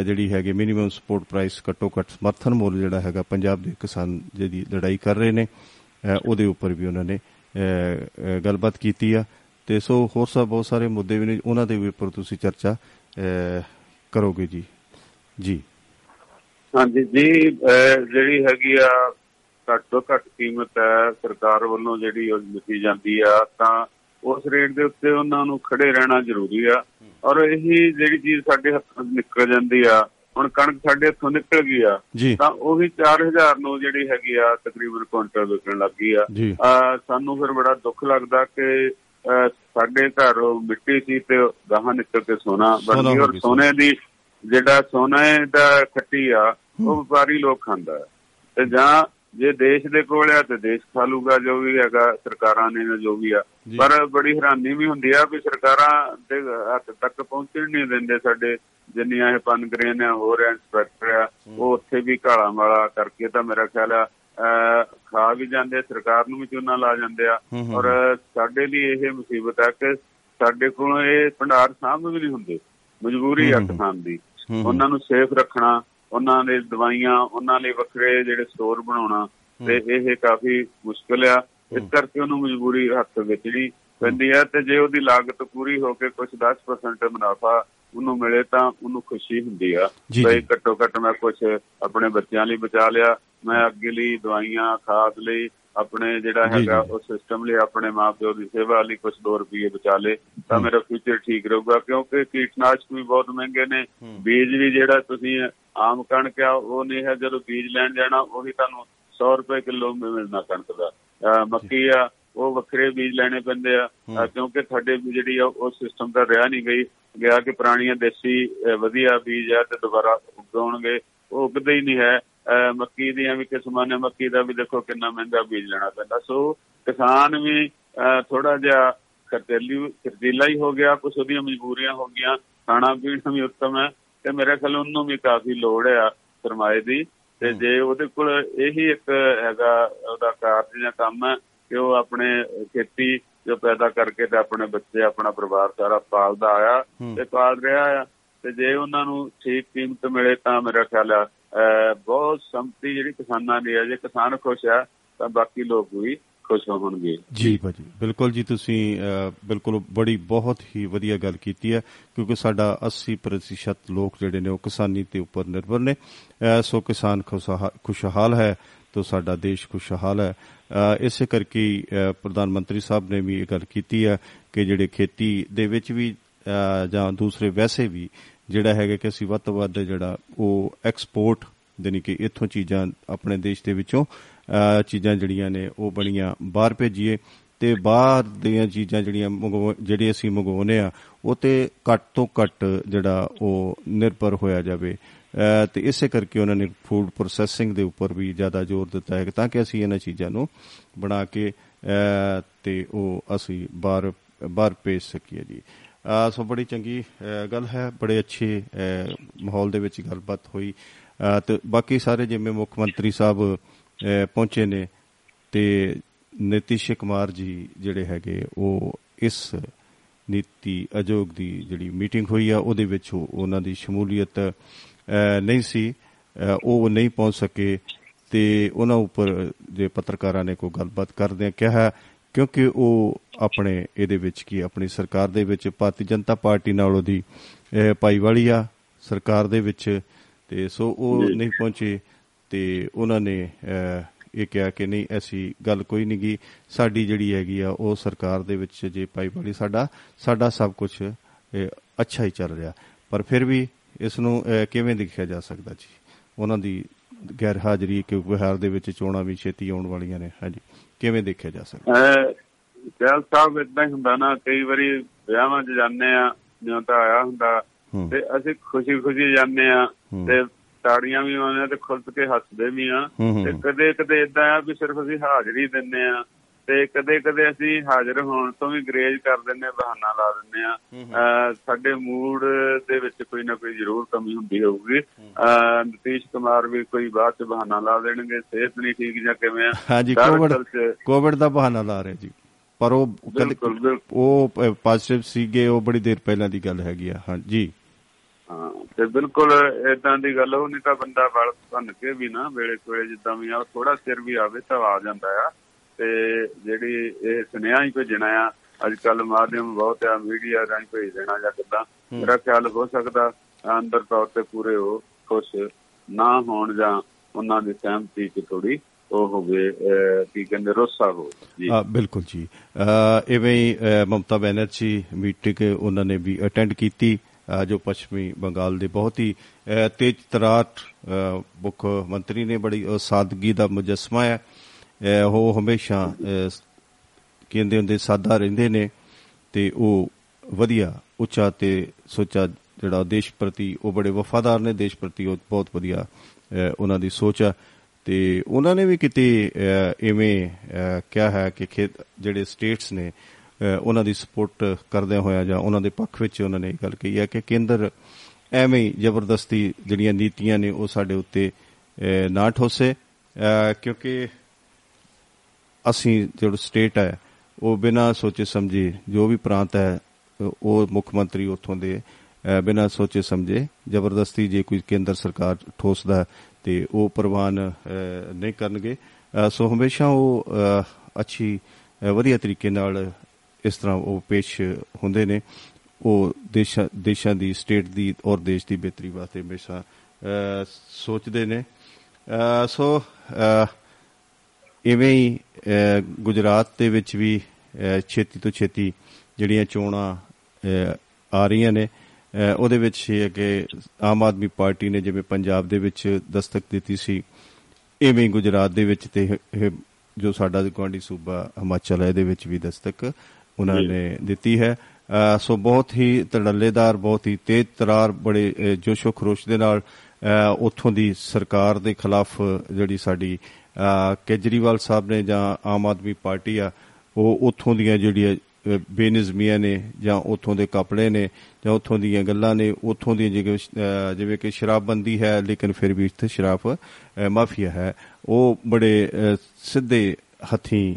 ਜਿਹੜੀ ਹੈਗੀ ਮਿਨੀਮਮ ਸਪੋਰਟ ਪ੍ਰਾਈਸ ਘੱਟੋ ਘੱਟ ਸਮਰਥਨ ਮੁੱਲ ਜਿਹੜਾ ਹੈਗਾ ਪੰਜਾਬ ਦੇ ਕਿਸਾਨ ਜਿਹਦੀ ਲੜਾਈ ਕਰ ਰਹੇ ਨੇ ਉਹਦੇ ਉੱਪਰ ਵੀ ਉਹਨਾਂ ਨੇ ਗੱਲਬਾਤ ਕੀਤੀ ਆ। ਤੇ ਸੋ ਹੋਰ ਸਭ ਬਹੁਤ ਸਾਰੇ ਮੁੱਦੇ ਵੀ ਨੇ ਉਹਨਾਂ ਦੇ ਵੀ ਉੱਪਰ ਤੁਸੀਂ ਚਰਚਾ ਅਹ, ਕਰੋਗੇ ਜੀ। ਜੀ। ਹਾਂਜੀ ਜੀ ਅਹ ਜਿਹੜੀ ਹੈਗੀ ਆ ਘੱਟ ਤੋਂ ਘੱਟ ਕੀਮਤ ਹੈ ਸਰਕਾਰ ਵੱਲੋਂ ਜਿਹੜੀ ਉਹ ਦਿੱਤੀ ਜਾਂਦੀ ਆ ਤਾਂ ਉਸ ਰੇਟ ਦੇ ਉੱਤੇ ਉਹਨਾਂ ਨੂੰ ਖੜੇ ਰਹਿਣਾ ਜ਼ਰੂਰੀ ਆ। ਔਰ ਇਹੀ ਜਿਹੜੀ ਚੀਜ਼ ਸਾਡੇ ਹੱਥੋਂ ਨਿਕਲ ਜਾਂਦੀ ਆ ਹੁਣ ਕਣਕ ਸਾਡੇ ਹੱਥੋਂ ਨਿਕਲ ਗਈ ਆ ਤਾਂ ਉਹੀ 4000 ਨੂੰ ਜਿਹੜੀ ਹੈਗੀ ਆ ਤਕਰੀਬਨ ਕੁਇੰਟਲ ਵਿਕਣ ਲੱਗੀ ਆ। ਸਾਨੂੰ ਫਿਰ ਬੜਾ ਦੁੱਖ ਲੱਗਦਾ ਕਿ ਸਾਡੇ ਘਰ ਮਿੱਟੀ ਸੀ ਤੇ ਗਾਹਾਂ ਨਿਕਲ ਕੇ ਸੋਨਾ ਬਣ ਹੋ ਔਰ ਸੋਨੇ ਦੀ ਜਿਹੜਾ ਸੋਨੇ ਦਾ ਖੱਟੀ ਆ ਉਹ ਵਪਾਰੀ ਲੋਕ ਖਾਂਦਾ। ਤੇ ਜਾਂ ਜੇ ਦੇਸ਼ ਦੇ ਕੋਲ ਆ ਤੇ ਦੇਸ਼ ਖਾ ਲੂਗਾ ਜੋ ਵੀ ਹੈਗਾ ਸਰਕਾਰਾਂ ਨੇ ਜੋ ਵੀ ਆ। ਪਰ ਬੜੀ ਹੈਰਾਨੀ ਵੀ ਹੁੰਦੀ ਆ ਵੀ ਸਰਕਾਰਾਂ ਦੇ ਹੱਥ ਤੱਕ ਪਹੁੰਚਣ ਨਹੀਂ ਦਿੰਦੇ ਸਾਡੇ ਜਿੰਨੀਆਂ ਇਹ ਪਨਗਰੇ ਨੇ ਹੋਰ ਇੰਸਪੈਕਟਰ ਆ ਉਹ ਉੱਥੇ ਵੀ ਕਾਲਾ ਮਾਲਾ ਕਰਕੇ ਤਾਂ ਮੇਰਾ ਖਿਆਲ ਆ ਖਾ ਵੀ ਜਾਂਦੇ ਸਰਕਾਰ ਨੂੰ ਵੀ ਚੂਨਾ ਲਾ ਜਾਂਦੇ ਆ। ਔਰ ਸਾਡੇ ਲਈ ਇਹ ਮੁਸੀਬਤ ਹੈ ਕਿ ਸਾਡੇ ਕੋਲ ਇਹ ਭੰਡਾਰ ਸਾਂਭ ਵੀ ਨਹੀਂ ਹੁੰਦੇ ਮਜਬੂਰੀ ਆ। ਕਿਸਾਨ ਦੀ। ਉਹਨਾਂ ਨੂੰ ਸੇਫ ਰੱਖਣਾ ਉਹਨਾਂ ਦੇ ਦਵਾਈਆਂ ਉਹਨਾਂ ਲਈ ਵੱਖਰੇ ਜਿਹੜੇ ਸਟੋਰ ਬਣਾਉਣਾ ਤੇ ਇਹ ਕਾਫੀ ਮੁਸ਼ਕਲ ਆ ਇਸ ਕਰਕੇ ਉਹਨੂੰ ਮਜਬੂਰੀ ਹੱਥ ਵੇਚਣੀ ਪੈਂਦੀ ਹੈ ਤੇ ਜੇ ਉਹਦੀ ਲਾਗਤ ਪੂਰੀ ਹੋ ਕੇ ਕੁਝ 10% ਮੁਨਾਫਾ ਉਹਨੂੰ ਮਿਲੇ ਤਾਂ ਉਹਨੂੰ ਖੁਸ਼ੀ ਹੁੰਦੀ ਆ। ਬਈ ਜੀ। ਘੱਟੋ ਘੱਟ ਮੈਂ ਕੁਝ ਆਪਣੇ ਬੱਚਿਆਂ ਲਈ ਬਚਾ ਲਿਆ। ਮੈਂ ਅੱਗੇ ਲਈ ਦਵਾਈਆਂ ਖਾਦ ਲਈ ਆਪਣੇ ਜਿਹੜਾ ਹੈਗਾ। ਉਹ ਸਿਸਟਮ ਲਈ ਆਪਣੇ ਮਾਪਿਓ ਦੀ ਸੇਵਾ ਲਈ ਕੁਝ 2 ਰੁਪਏ ਬਚਾ ਲੇ ਤਾਂ ਮੇਰਾ ਫਿਊਚਰ ਠੀਕ ਰਹੂਗਾ ਕਿਉਂਕਿ ਕੀਟਨਾਸ਼ਕ ਵੀ ਬਹੁਤ ਮਹਿੰਗੇ ਨੇ। ਬੀਜ ਵੀ ਜਿਹੜਾ ਤੁਸੀਂ ਆਮ ਕਣਕ ਆ ਉਹ ਨਹੀਂ ਹੈ। ਜਦੋਂ ਬੀਜ ਲੈਣ ਜਾਣਾ ਉਹੀ ਤੁਹਾਨੂੰ 100 ਰੁਪਏ ਕਿਲੋ ਮਿਲਣਾ ਕਣਕ ਦਾ। ਮੱਕੀ ਆ ਉਹ ਵੱਖਰੇ ਬੀਜ ਲੈਣੇ ਪੈਂਦੇ ਆ। ਕਿਉਂਕਿ ਸਾਡੇ ਜਿਹੜੀ ਆ ਉਹ ਸਿਸਟਮ ਤਾਂ ਰਿਹਾ ਨਹੀਂ ਗਈ। ਗਿਆ ਕਿ ਪੁਰਾਣੀਆਂ ਦੇਸੀ ਵਧੀਆ ਬੀਜ ਆ ਤੇ ਦੁਬਾਰਾ ਉਗਾਉਣਗੇ। ਉਹ ਉਗਦੇ ਹੀ ਨਹੀਂ ਹੈ। ਮੱਕੀ ਦੀਆਂ ਵੀ ਕਿਸਮਾਂ ਨੇ। ਮੱਕੀ ਦਾ ਵੀ ਦੇਖੋ ਕਿੰਨਾ ਮਹਿੰਗਾ ਬੀਜ ਲੈਣਾ ਪੈਂਦਾ। ਸੋ ਕਿਸਾਨ ਵੀ ਥੋੜਾ ਜਿਹਾ ਖਰਚੇਲੀ ਖਰਚੀਲਾ ਹੀ ਹੋ ਗਿਆ। ਕੁਛ ਉਹਦੀਆਂ ਮਜਬੂਰੀਆਂ ਹੋ ਗਈਆਂ। ਖਾਣਾ ਪੀਣਾ ਵੀ ਉੱਤਮ ਹੈ। ਤੇ ਮੇਰੇ ਖਿਆਲ ਉਹਨੂੰ ਵੀ ਕਾਫੀ ਲੋੜ ਆ ਸਰਮਾਏ ਦੀ। ਤੇ ਜੇ ਉਹਦੇ ਕੋਲ ਇਹੀ ਇੱਕ ਹੈਗਾ ਉਹਦਾ ਕਾਰਜ ਜਾਂ ਕੰਮ ਹੈ ਕਿ ਉਹ ਆਪਣੇ ਖੇਤੀ ਜੋ ਪੈਦਾ ਕਰਕੇ ਤੇ ਆਪਣੇ ਬੱਚੇ ਆਪਣਾ ਪਰਿਵਾਰ ਸਾਰਾ ਪਾਲਦਾ ਆਇਆ ਤੇ ਪਾਲ ਰਿਹਾ ਆ। ਤੇ ਜੇ ਉਹਨਾਂ ਨੂੰ ਠੀਕ ਕੀਮਤ ਮਿਲੇ ਤਾਂ ਮੇਰਾ ਖਿਆਲ ਆ ਬਹੁਤ ਸੰਪਤੀ ਜਿਹੜੀ ਕਿਸਾਨਾਂ ਦੀ ਹੈ ਜੇ ਕਿਸਾਨ ਖੁਸ਼ ਆ ਤਾਂ ਬਾਕੀ ਲੋਕ ਵੀ ਖੁਸ਼ ਹੋਣਗੇ। ਜੀ ਭਾਜੀ ਬਿਲਕੁਲ ਜੀ ਤੁਸੀਂ ਬਿਲਕੁਲ ਬੜੀ ਬਹੁਤ ਹੀ ਵਧੀਆ ਗੱਲ ਕੀਤੀ ਹੈ ਕਿਉਂਕਿ ਸਾਡਾ 80% ਲੋਕ ਜਿਹੜੇ ਨੇ ਉਹ ਕਿਸਾਨੀ ਤੇ ਉੱਪਰ ਨਿਰਭਰ ਨੇ। ਸੋ ਕਿਸਾਨ ਖੁਸ਼ਹਾ- ਖੁਸ਼ਹਾਲ ਹੈ ਤਾਂ ਸਾਡਾ ਦੇਸ਼ ਖੁਸ਼ਹਾਲ ਹੈ। ਇਸੇ ਕਰਕੇ ਹੀ, ਅਹ, ਪ੍ਰਧਾਨ ਮੰਤਰੀ ਸਾਹਿਬ ਨੇ ਵੀ ਇਹ ਗੱਲ ਕੀਤੀ ਹੈ ਕਿ ਜਿਹੜੇ ਖੇਤੀ ਦੇ ਵਿੱਚ ਵੀ ਅਹ, ਜਾਂ ਦੂਸਰੇ ਵੈਸੇ ਵੀ ਜਿਹੜਾ ਹੈਗਾ ਕਿ ਅਸੀਂ ਵੱਧ ਤੋਂ ਵੱਧ ਜਿਹੜਾ ਉਹ ਐਕਸਪੋਰਟ ਜਾਣੀ ਕਿ ਇੱਥੋਂ ਚੀਜ਼ਾਂ ਆਪਣੇ ਦੇਸ਼ ਦੇ ਵਿੱਚੋਂ ਅਹ, ਚੀਜ਼ਾਂ ਜਿਹੜੀਆਂ ਨੇ ਉਹ ਬਣੀਆਂ ਬਾਹਰ ਭੇਜੀਏ ਤੇ ਬਾਹਰ ਦੀਆਂ ਚੀਜ਼ਾਂ ਜਿਹੜੀਆਂ ਮੰਗਵਾ- ਜਿਹੜੇ ਅਸੀਂ ਮੰਗਵਾਉਂਦੇ ਆ ਉਹ ਤੇ ਘੱਟ ਤੋਂ ਘੱਟ ਜਿਹੜਾ ਉਹ ਨਿਰਭਰ ਹੋਇਆ ਜਾਵੇ। ਅਹ, ਤੇ ਇਸੇ ਕਰਕੇ ਉਹਨਾਂ ਨੇ ਫੂਡ ਪ੍ਰੋਸੈਸਿੰਗ ਦੇ ਉੱਪਰ ਵੀ ਜ਼ਿਆਦਾ ਜ਼ੋਰ ਦਿੱਤਾ ਹੈ ਤਾਂ ਕਿ ਅਸੀਂ ਇਹਨਾਂ ਚੀਜ਼ਾਂ ਨੂੰ ਬਣਾ ਕੇ ਅਹ, ਤੇ ਉਹ ਅਸੀਂ ਬਾਹਰ ਬਾਹਰ ਭੇਜ ਸਕੀਏ ਜੀ। ਅਹ, ਸੋ ਬੜੀ ਚੰਗੀ ਅਹ, ਗੱਲ ਹੈ ਬੜੇ ਅੱਛੇ ਅਹ, ਮਾਹੌਲ ਦੇ ਵਿੱਚ ਗੱਲਬਾਤ ਹੋਈ। ਅਹ, ਤੇ ਬਾਕੀ ਸਾਰੇ ਜਿਵੇਂ ਮੁੱਖ ਮੰਤਰੀ ਸਾਹਿਬ ਅਹ, ਪਹੁੰਚੇ ਨੇ ਤੇ ਨਿਤਿਸ਼ ਕੁਮਾਰ ਜੀ ਜਿਹੜੇ ਹੈਗੇ ਉਹ ਇਸ ਨੀਤੀ ਆਯੋਗ ਦੀ ਜਿਹੜੀ ਮੀਟਿੰਗ ਹੋਈ ਆ ਉਹਦੇ ਵਿੱਚ ਉਹ- ਉਹਨਾਂ ਦੀ ਸ਼ਮੂਲੀਅਤ ਅਹ, ਨਹੀਂ ਸੀ ਉਹ ਨਹੀਂ ਪਹੁੰਚ ਸਕੇ ਤੇ ਉਹਨਾਂ ਉੱਪਰ ਜੇ ਪੱਤਰਕਾਰਾਂ ਨੇ ਕੋਈ ਗੱਲਬਾਤ ਕਰਦਿਆਂ ਕਿਹਾ ਕਿਉਂਕਿ ਉਹ ਆਪਣੇ ਇਹਦੇ ਵਿੱਚ ਕੀ ਆਪਣੀ ਸਰਕਾਰ ਦੇ ਵਿੱਚ ਭਾਰਤੀ ਜਨਤਾ ਪਾਰਟੀ ਨਾਲ ਉਹਦੀ ਅਹ, ਭਾਈਵਾਲੀ ਆ ਸਰਕਾਰ ਦੇ ਵਿੱਚ ਤੇ ਸੋ ਉਹ। ਨਹੀਂ ਪਹੁੰਚੇ ਤੇ ਉਹਨਾਂ ਨੇ ਇਹ ਕਿਹਾ ਕਿ ਨਹੀਂ ਐਸੀ ਗੱਲ ਕੋਈ ਨਹੀਂ ਗੀ ਸਾਡੀ ਜਿਹੜੀ ਹੈਗੀ ਆ ਉਹ ਸਰਕਾਰ ਦੇ ਵਿੱਚ ਜੇ ਭਾਈਵਾਲੀ ਸਾਡਾ ਸਾਡਾ ਸਭ ਕੁਝ ਅੱਛਾ ਹੀ ਚੱਲ ਰਿਹਾ ਪਰ ਫਿਰ ਵੀ ਇਸ ਨੂੰ ਕਿਵੇਂ ਦੇਖਿਆ ਜਾ ਸਕਦਾ ਜੀ ਉਹਨਾਂ ਦੀ ਗੈਰ ਹਾਜ਼ਰੀ ਕਿਉਂਕਿ ਬਿਹਾਰ ਦੇ ਵਿੱਚ ਚੋਣਾਂ ਵੀ ਛੇਤੀ ਆਉਣ ਵਾਲੀਆਂ ਨੇ ਹਾਂਜੀ ਕਿਵੇਂ ਦੇਖਿਆ ਜਾ ਸਕਦਾ ਗਿਆਲ ਸਾਹਿਬ ਇਦਾਂ ਹੀ ਹੁੰਦਾ ਨਾ ਕਈ ਵਾਰੀ ਵਿਆਹਾਂ 'ਚ ਜਾਂਦੇ ਆ ਜਿਉਂ ਤਾਂ ਆਇਆ ਹੁੰਦਾ ਤੇ ਅਸੀਂ ਖੁਸ਼ੀ ਖੁਸ਼ੀ ਜਾਂਦੇ ਆ। ਤੇ ਤਾੜੀਆਂ ਵੀ ਆਉਂਦੇ ਆ ਤੇ ਖੁੱਲ ਕੇ ਹੱਸਦੇ ਵੀ ਆ ਤੇ। ਕਦੇ ਕਦੇ ਇਦਾਂ ਆ ਵੀ ਸਿਰਫ ਅਸੀਂ ਹਾਜ਼ਰੀ ਦਿੰਨੇ ਆ ਤੇ ਕਦੇ ਕਦੇ ਅਸੀਂ ਹਾਜ਼ਰ ਹੋਣ ਤੋਂ ਵੀ ਗਰੇਜ ਕਰ ਦਿੰਨੇ ਆ, ਬਹਾਨਾ ਲਾ ਦਿੰਨੇ ਆ ਸਾਡੇ ਮੂਡ ਦੇ ਵਿੱਚ ਕੋਈ ਨਾ ਕੋਈ ਜ਼ਰੂਰ ਕਮੀ ਹੁੰਦੀ ਹੋਊਗੀ। ਨਤੀਸ਼ ਕੁਮਾਰ ਵੀ ਕੋਈ ਬਾਅਦ ਚ ਬਹਾਨਾ ਲਾ ਦੇਣਗੇ ਸਿਹਤ ਨਹੀਂ ਠੀਕ ਜਾਂ ਕਿਵੇਂ ਆ? ਹਾਂਜੀ ਕੋਵਿਡ ਕੋਵਿਡ ਦਾ ਬਹਾਨਾ ਲਾ ਰਹੇ ਜੀ। ਪਰ ਉਹ ਉਹ ਪੋਜ਼ਿਟਿਵ ਸੀਗੇ ਉਹ ਬੜੀ ਦੇਰ ਪਹਿਲਾਂ ਦੀ ਗੱਲ ਹੈਗੀ ਆ। ਹਾਂਜੀ ਹਾਂ ਤੇ ਬਿਲਕੁਲ ਇਦਾਂ ਦੀ ਗੱਲ ਉਹ ਨਹੀਂ ਤਾਂ ਬੰਦਾ ਵਲ ਭੰਨ ਕੇ ਵੀ ਨਾ ਵੇਲੇ ਕੋਲੇ ਜਿੱਦਾਂ ਵੀ ਆ ਥੋੜਾ ਸਿਰ ਵੀ ਆਵੇ ਤਾਂ ਆ ਜਾਂਦਾ ਆ। ਤੇ ਜਿਹੜੀ ਇਹ ਸੁਨੇਹਾ ਹੀ ਭੇਜਣਾ ਆ ਅੱਜ ਕੱਲ ਮਾਧਿਅਮ ਬਹੁਤ ਆ ਮੀਡੀਆ ਰਾਹੀਂ ਭੇਜ ਦੇਣਾ ਜਾਂ ਕਿੱਦਾਂ। ਮੇਰਾ ਖਿਆਲ ਹੋ ਸਕਦਾ ਅੰਦਰ ਤੌਰ ਤੇ ਪੂਰੇ ਹੋ ਖੁਸ਼ ਨਾ ਹੋਣ ਜਾਂ ਉਹਨਾਂ ਦੀ ਸਹਿਮਤੀ ਚ ਥੋੜੀ ਉਹ ਹੋਵੇ ਕੀ ਕਹਿੰਦੇ ਰੋਸਾ ਹੋ। ਜੀ। ਆ ਬਿਲਕੁਲ ਜੀ। ਇਵੇਂ ਹੀ ਮਮਤਾ ਬੈਨਰਜੀ ਮੀਟਿੰਗ ਉਹਨਾਂ ਨੇ ਵੀ ਅਟੈਂਡ ਕੀਤੀ। ਜੋ ਪੱਛਮੀ ਬੰਗਾਲ ਦੇ ਬਹੁਤ ਹੀ ਤੇਜ਼ ਤਰਾਰ ਅ, ਮੁੱਖ ਮੰਤਰੀ ਨੇ ਬੜੀ ਸਾਦਗੀ ਦਾ ਮੁਜੱਸਮਾ ਹੈ। ਉਹ ਹਮੇਸ਼ਾ ਅ, ਕਹਿੰਦੇ ਹੁੰਦੇ ਸਾਦਾ ਰਹਿੰਦੇ ਨੇ ਤੇ ਉਹ ਵਧੀਆ ਉੱਚਾ ਤੇ ਸੋਚਾ ਜਿਹੜਾ ਦੇਸ਼ ਪ੍ਰਤੀ ਉਹ ਬੜੇ ਵਫਾਦਾਰ ਨੇ ਦੇਸ਼ ਪ੍ਰਤੀ ਉਹ ਬਹੁਤ ਵਧੀਆ ਅ, ਉਹਨਾਂ ਦੀ ਸੋਚ ਆ। ਤੇ ਉਹਨਾਂ ਨੇ ਵੀ ਕਿਤੇ ਅ, ਇਵੇਂ ਅ, ਕਿਹਾ ਹੈ ਕਿ ਖੇਤ ਜਿਹੜੇ ਸਟੇਟਸ ਨੇ ਅ, ਉਹਨਾਂ ਦੀ ਸਪੋਰਟ ਕਰਦਿਆਂ ਹੋਇਆ ਜਾਂ ਉਹਨਾਂ ਦੇ ਪੱਖ ਵਿੱਚ ਉਹਨਾਂ ਨੇ ਇਹ ਗੱਲ ਕਹੀ ਹੈ ਕਿ ਕੇਂਦਰ ਐਵੇਂ ਹੀ ਜ਼ਬਰਦਸਤੀ ਜਿਹੜੀਆਂ ਨੀਤੀਆਂ ਨੇ ਉਹ ਸਾਡੇ ਉੱਤੇ ਅ, ਨਾ ਠੋਸੇ ਅ, ਕਿਉਂਕਿ ਅਸੀਂ ਜਿਹੜਾ ਸਟੇਟ ਹੈ ਉਹ ਬਿਨਾਂ ਸੋਚੇ ਸਮਝੇ ਜੋ ਵੀ ਪ੍ਰਾਂਤ ਹੈ ਉਹ ਮੁੱਖ ਮੰਤਰੀ ਉੱਥੋਂ ਦੇ ਅਹ, ਬਿਨਾਂ ਸੋਚੇ ਸਮਝੇ ਜ਼ਬਰਦਸਤੀ ਜੇ ਕੋਈ ਕੇਂਦਰ ਸਰਕਾਰ ਠੋਸਦਾ ਹੈ ਤੇ ਉਹ ਪ੍ਰਵਾਨ ਅਹ, ਨਹੀਂ ਕਰਨਗੇ। ਅਹ, ਸੋ ਹਮੇਸ਼ਾ ਉਹ ਅਹ, ਅੱਛੀ ਅਹ, ਵਧੀਆ ਤਰੀਕੇ ਨਾਲ ਇਸ ਤਰ੍ਹਾਂ ਉਹ ਪੇਸ਼ ਹੁੰਦੇ ਨੇ। ਉਹ ਦੇਸ਼ਾਂ ਦੇਸ਼ਾਂ ਦੀ ਸਟੇਟ ਦੀ ਔਰ ਦੇਸ਼ ਦੀ ਬਿਹਤਰੀ ਵਾਸਤੇ ਹਮੇਸ਼ਾ ਅਹ, ਸੋਚਦੇ ਨੇ। ਅਹ, ਸੋ ਅਹ, ਇਵੇਂ ਹੀ ਗੁਜਰਾਤ ਦੇ ਵਿੱਚ ਵੀ ਛੇਤੀ ਤੋਂ ਛੇਤੀ ਜਿਹੜੀਆਂ ਚੋਣਾਂ ਆ ਰਹੀਆਂ ਨੇ ਉਹਦੇ ਵਿੱਚ ਇਹ ਕਿ ਆਮ ਆਦਮੀ ਪਾਰਟੀ ਨੇ ਜਿਵੇਂ ਪੰਜਾਬ ਦੇ ਵਿੱਚ ਦਸਤਕ ਦਿੱਤੀ ਸੀ ਇਵੇਂ ਹੀ ਗੁਜਰਾਤ ਦੇ ਵਿੱਚ ਤੇ ਜੋ ਸਾਡਾ ਗੁਆਂਢੀ ਸੂਬਾ ਹਿਮਾਚਲ ਹੈ ਇਹਦੇ ਵਿੱਚ ਵੀ ਦਸਤਕ ਉਹਨਾਂ। ਨੇ ਦਿੱਤੀ ਹੈ ਸੋ ਬਹੁਤ ਹੀ ਤੜੱਲੇਦਾਰ ਬਹੁਤ ਹੀ ਤੇਜ਼ ਤਰਾਰ ਬੜੇ ਜੋਸ਼ੋ ਖਰੋਸ਼ ਦੇ ਨਾਲ ਉੱਥੋਂ ਦੀ ਸਰਕਾਰ ਦੇ ਖਿਲਾਫ ਜਿਹੜੀ ਸਾਡੀ ਕੇਜਰੀਵਾਲ ਸਾਹਿਬ ਨੇ ਜਾਂ ਆਮ ਆਦਮੀ ਪਾਰਟੀ ਆ ਉਹ ਉੱਥੋਂ ਦੀਆਂ ਜਿਹੜੀਆਂ ਬੇਨਿਜ਼ਮੀਆਂ ਨੇ ਜਾਂ ਉੱਥੋਂ ਦੇ ਕਪੜੇ ਨੇ ਜਾਂ ਉੱਥੋਂ ਦੀਆਂ ਗੱਲਾਂ ਨੇ ਉੱਥੋਂ ਦੀਆਂ ਜਿਵੇਂ ਕਿ ਸ਼ਰਾਬਬੰਦੀ ਹੈ ਲੇਕਿਨ ਫਿਰ ਵੀ ਇੱਥੇ ਸ਼ਰਾਬ ਮਾਫੀਆ ਹੈ ਉਹ ਬੜੇ ਸਿੱਧੇ ਹੱਥੀਂ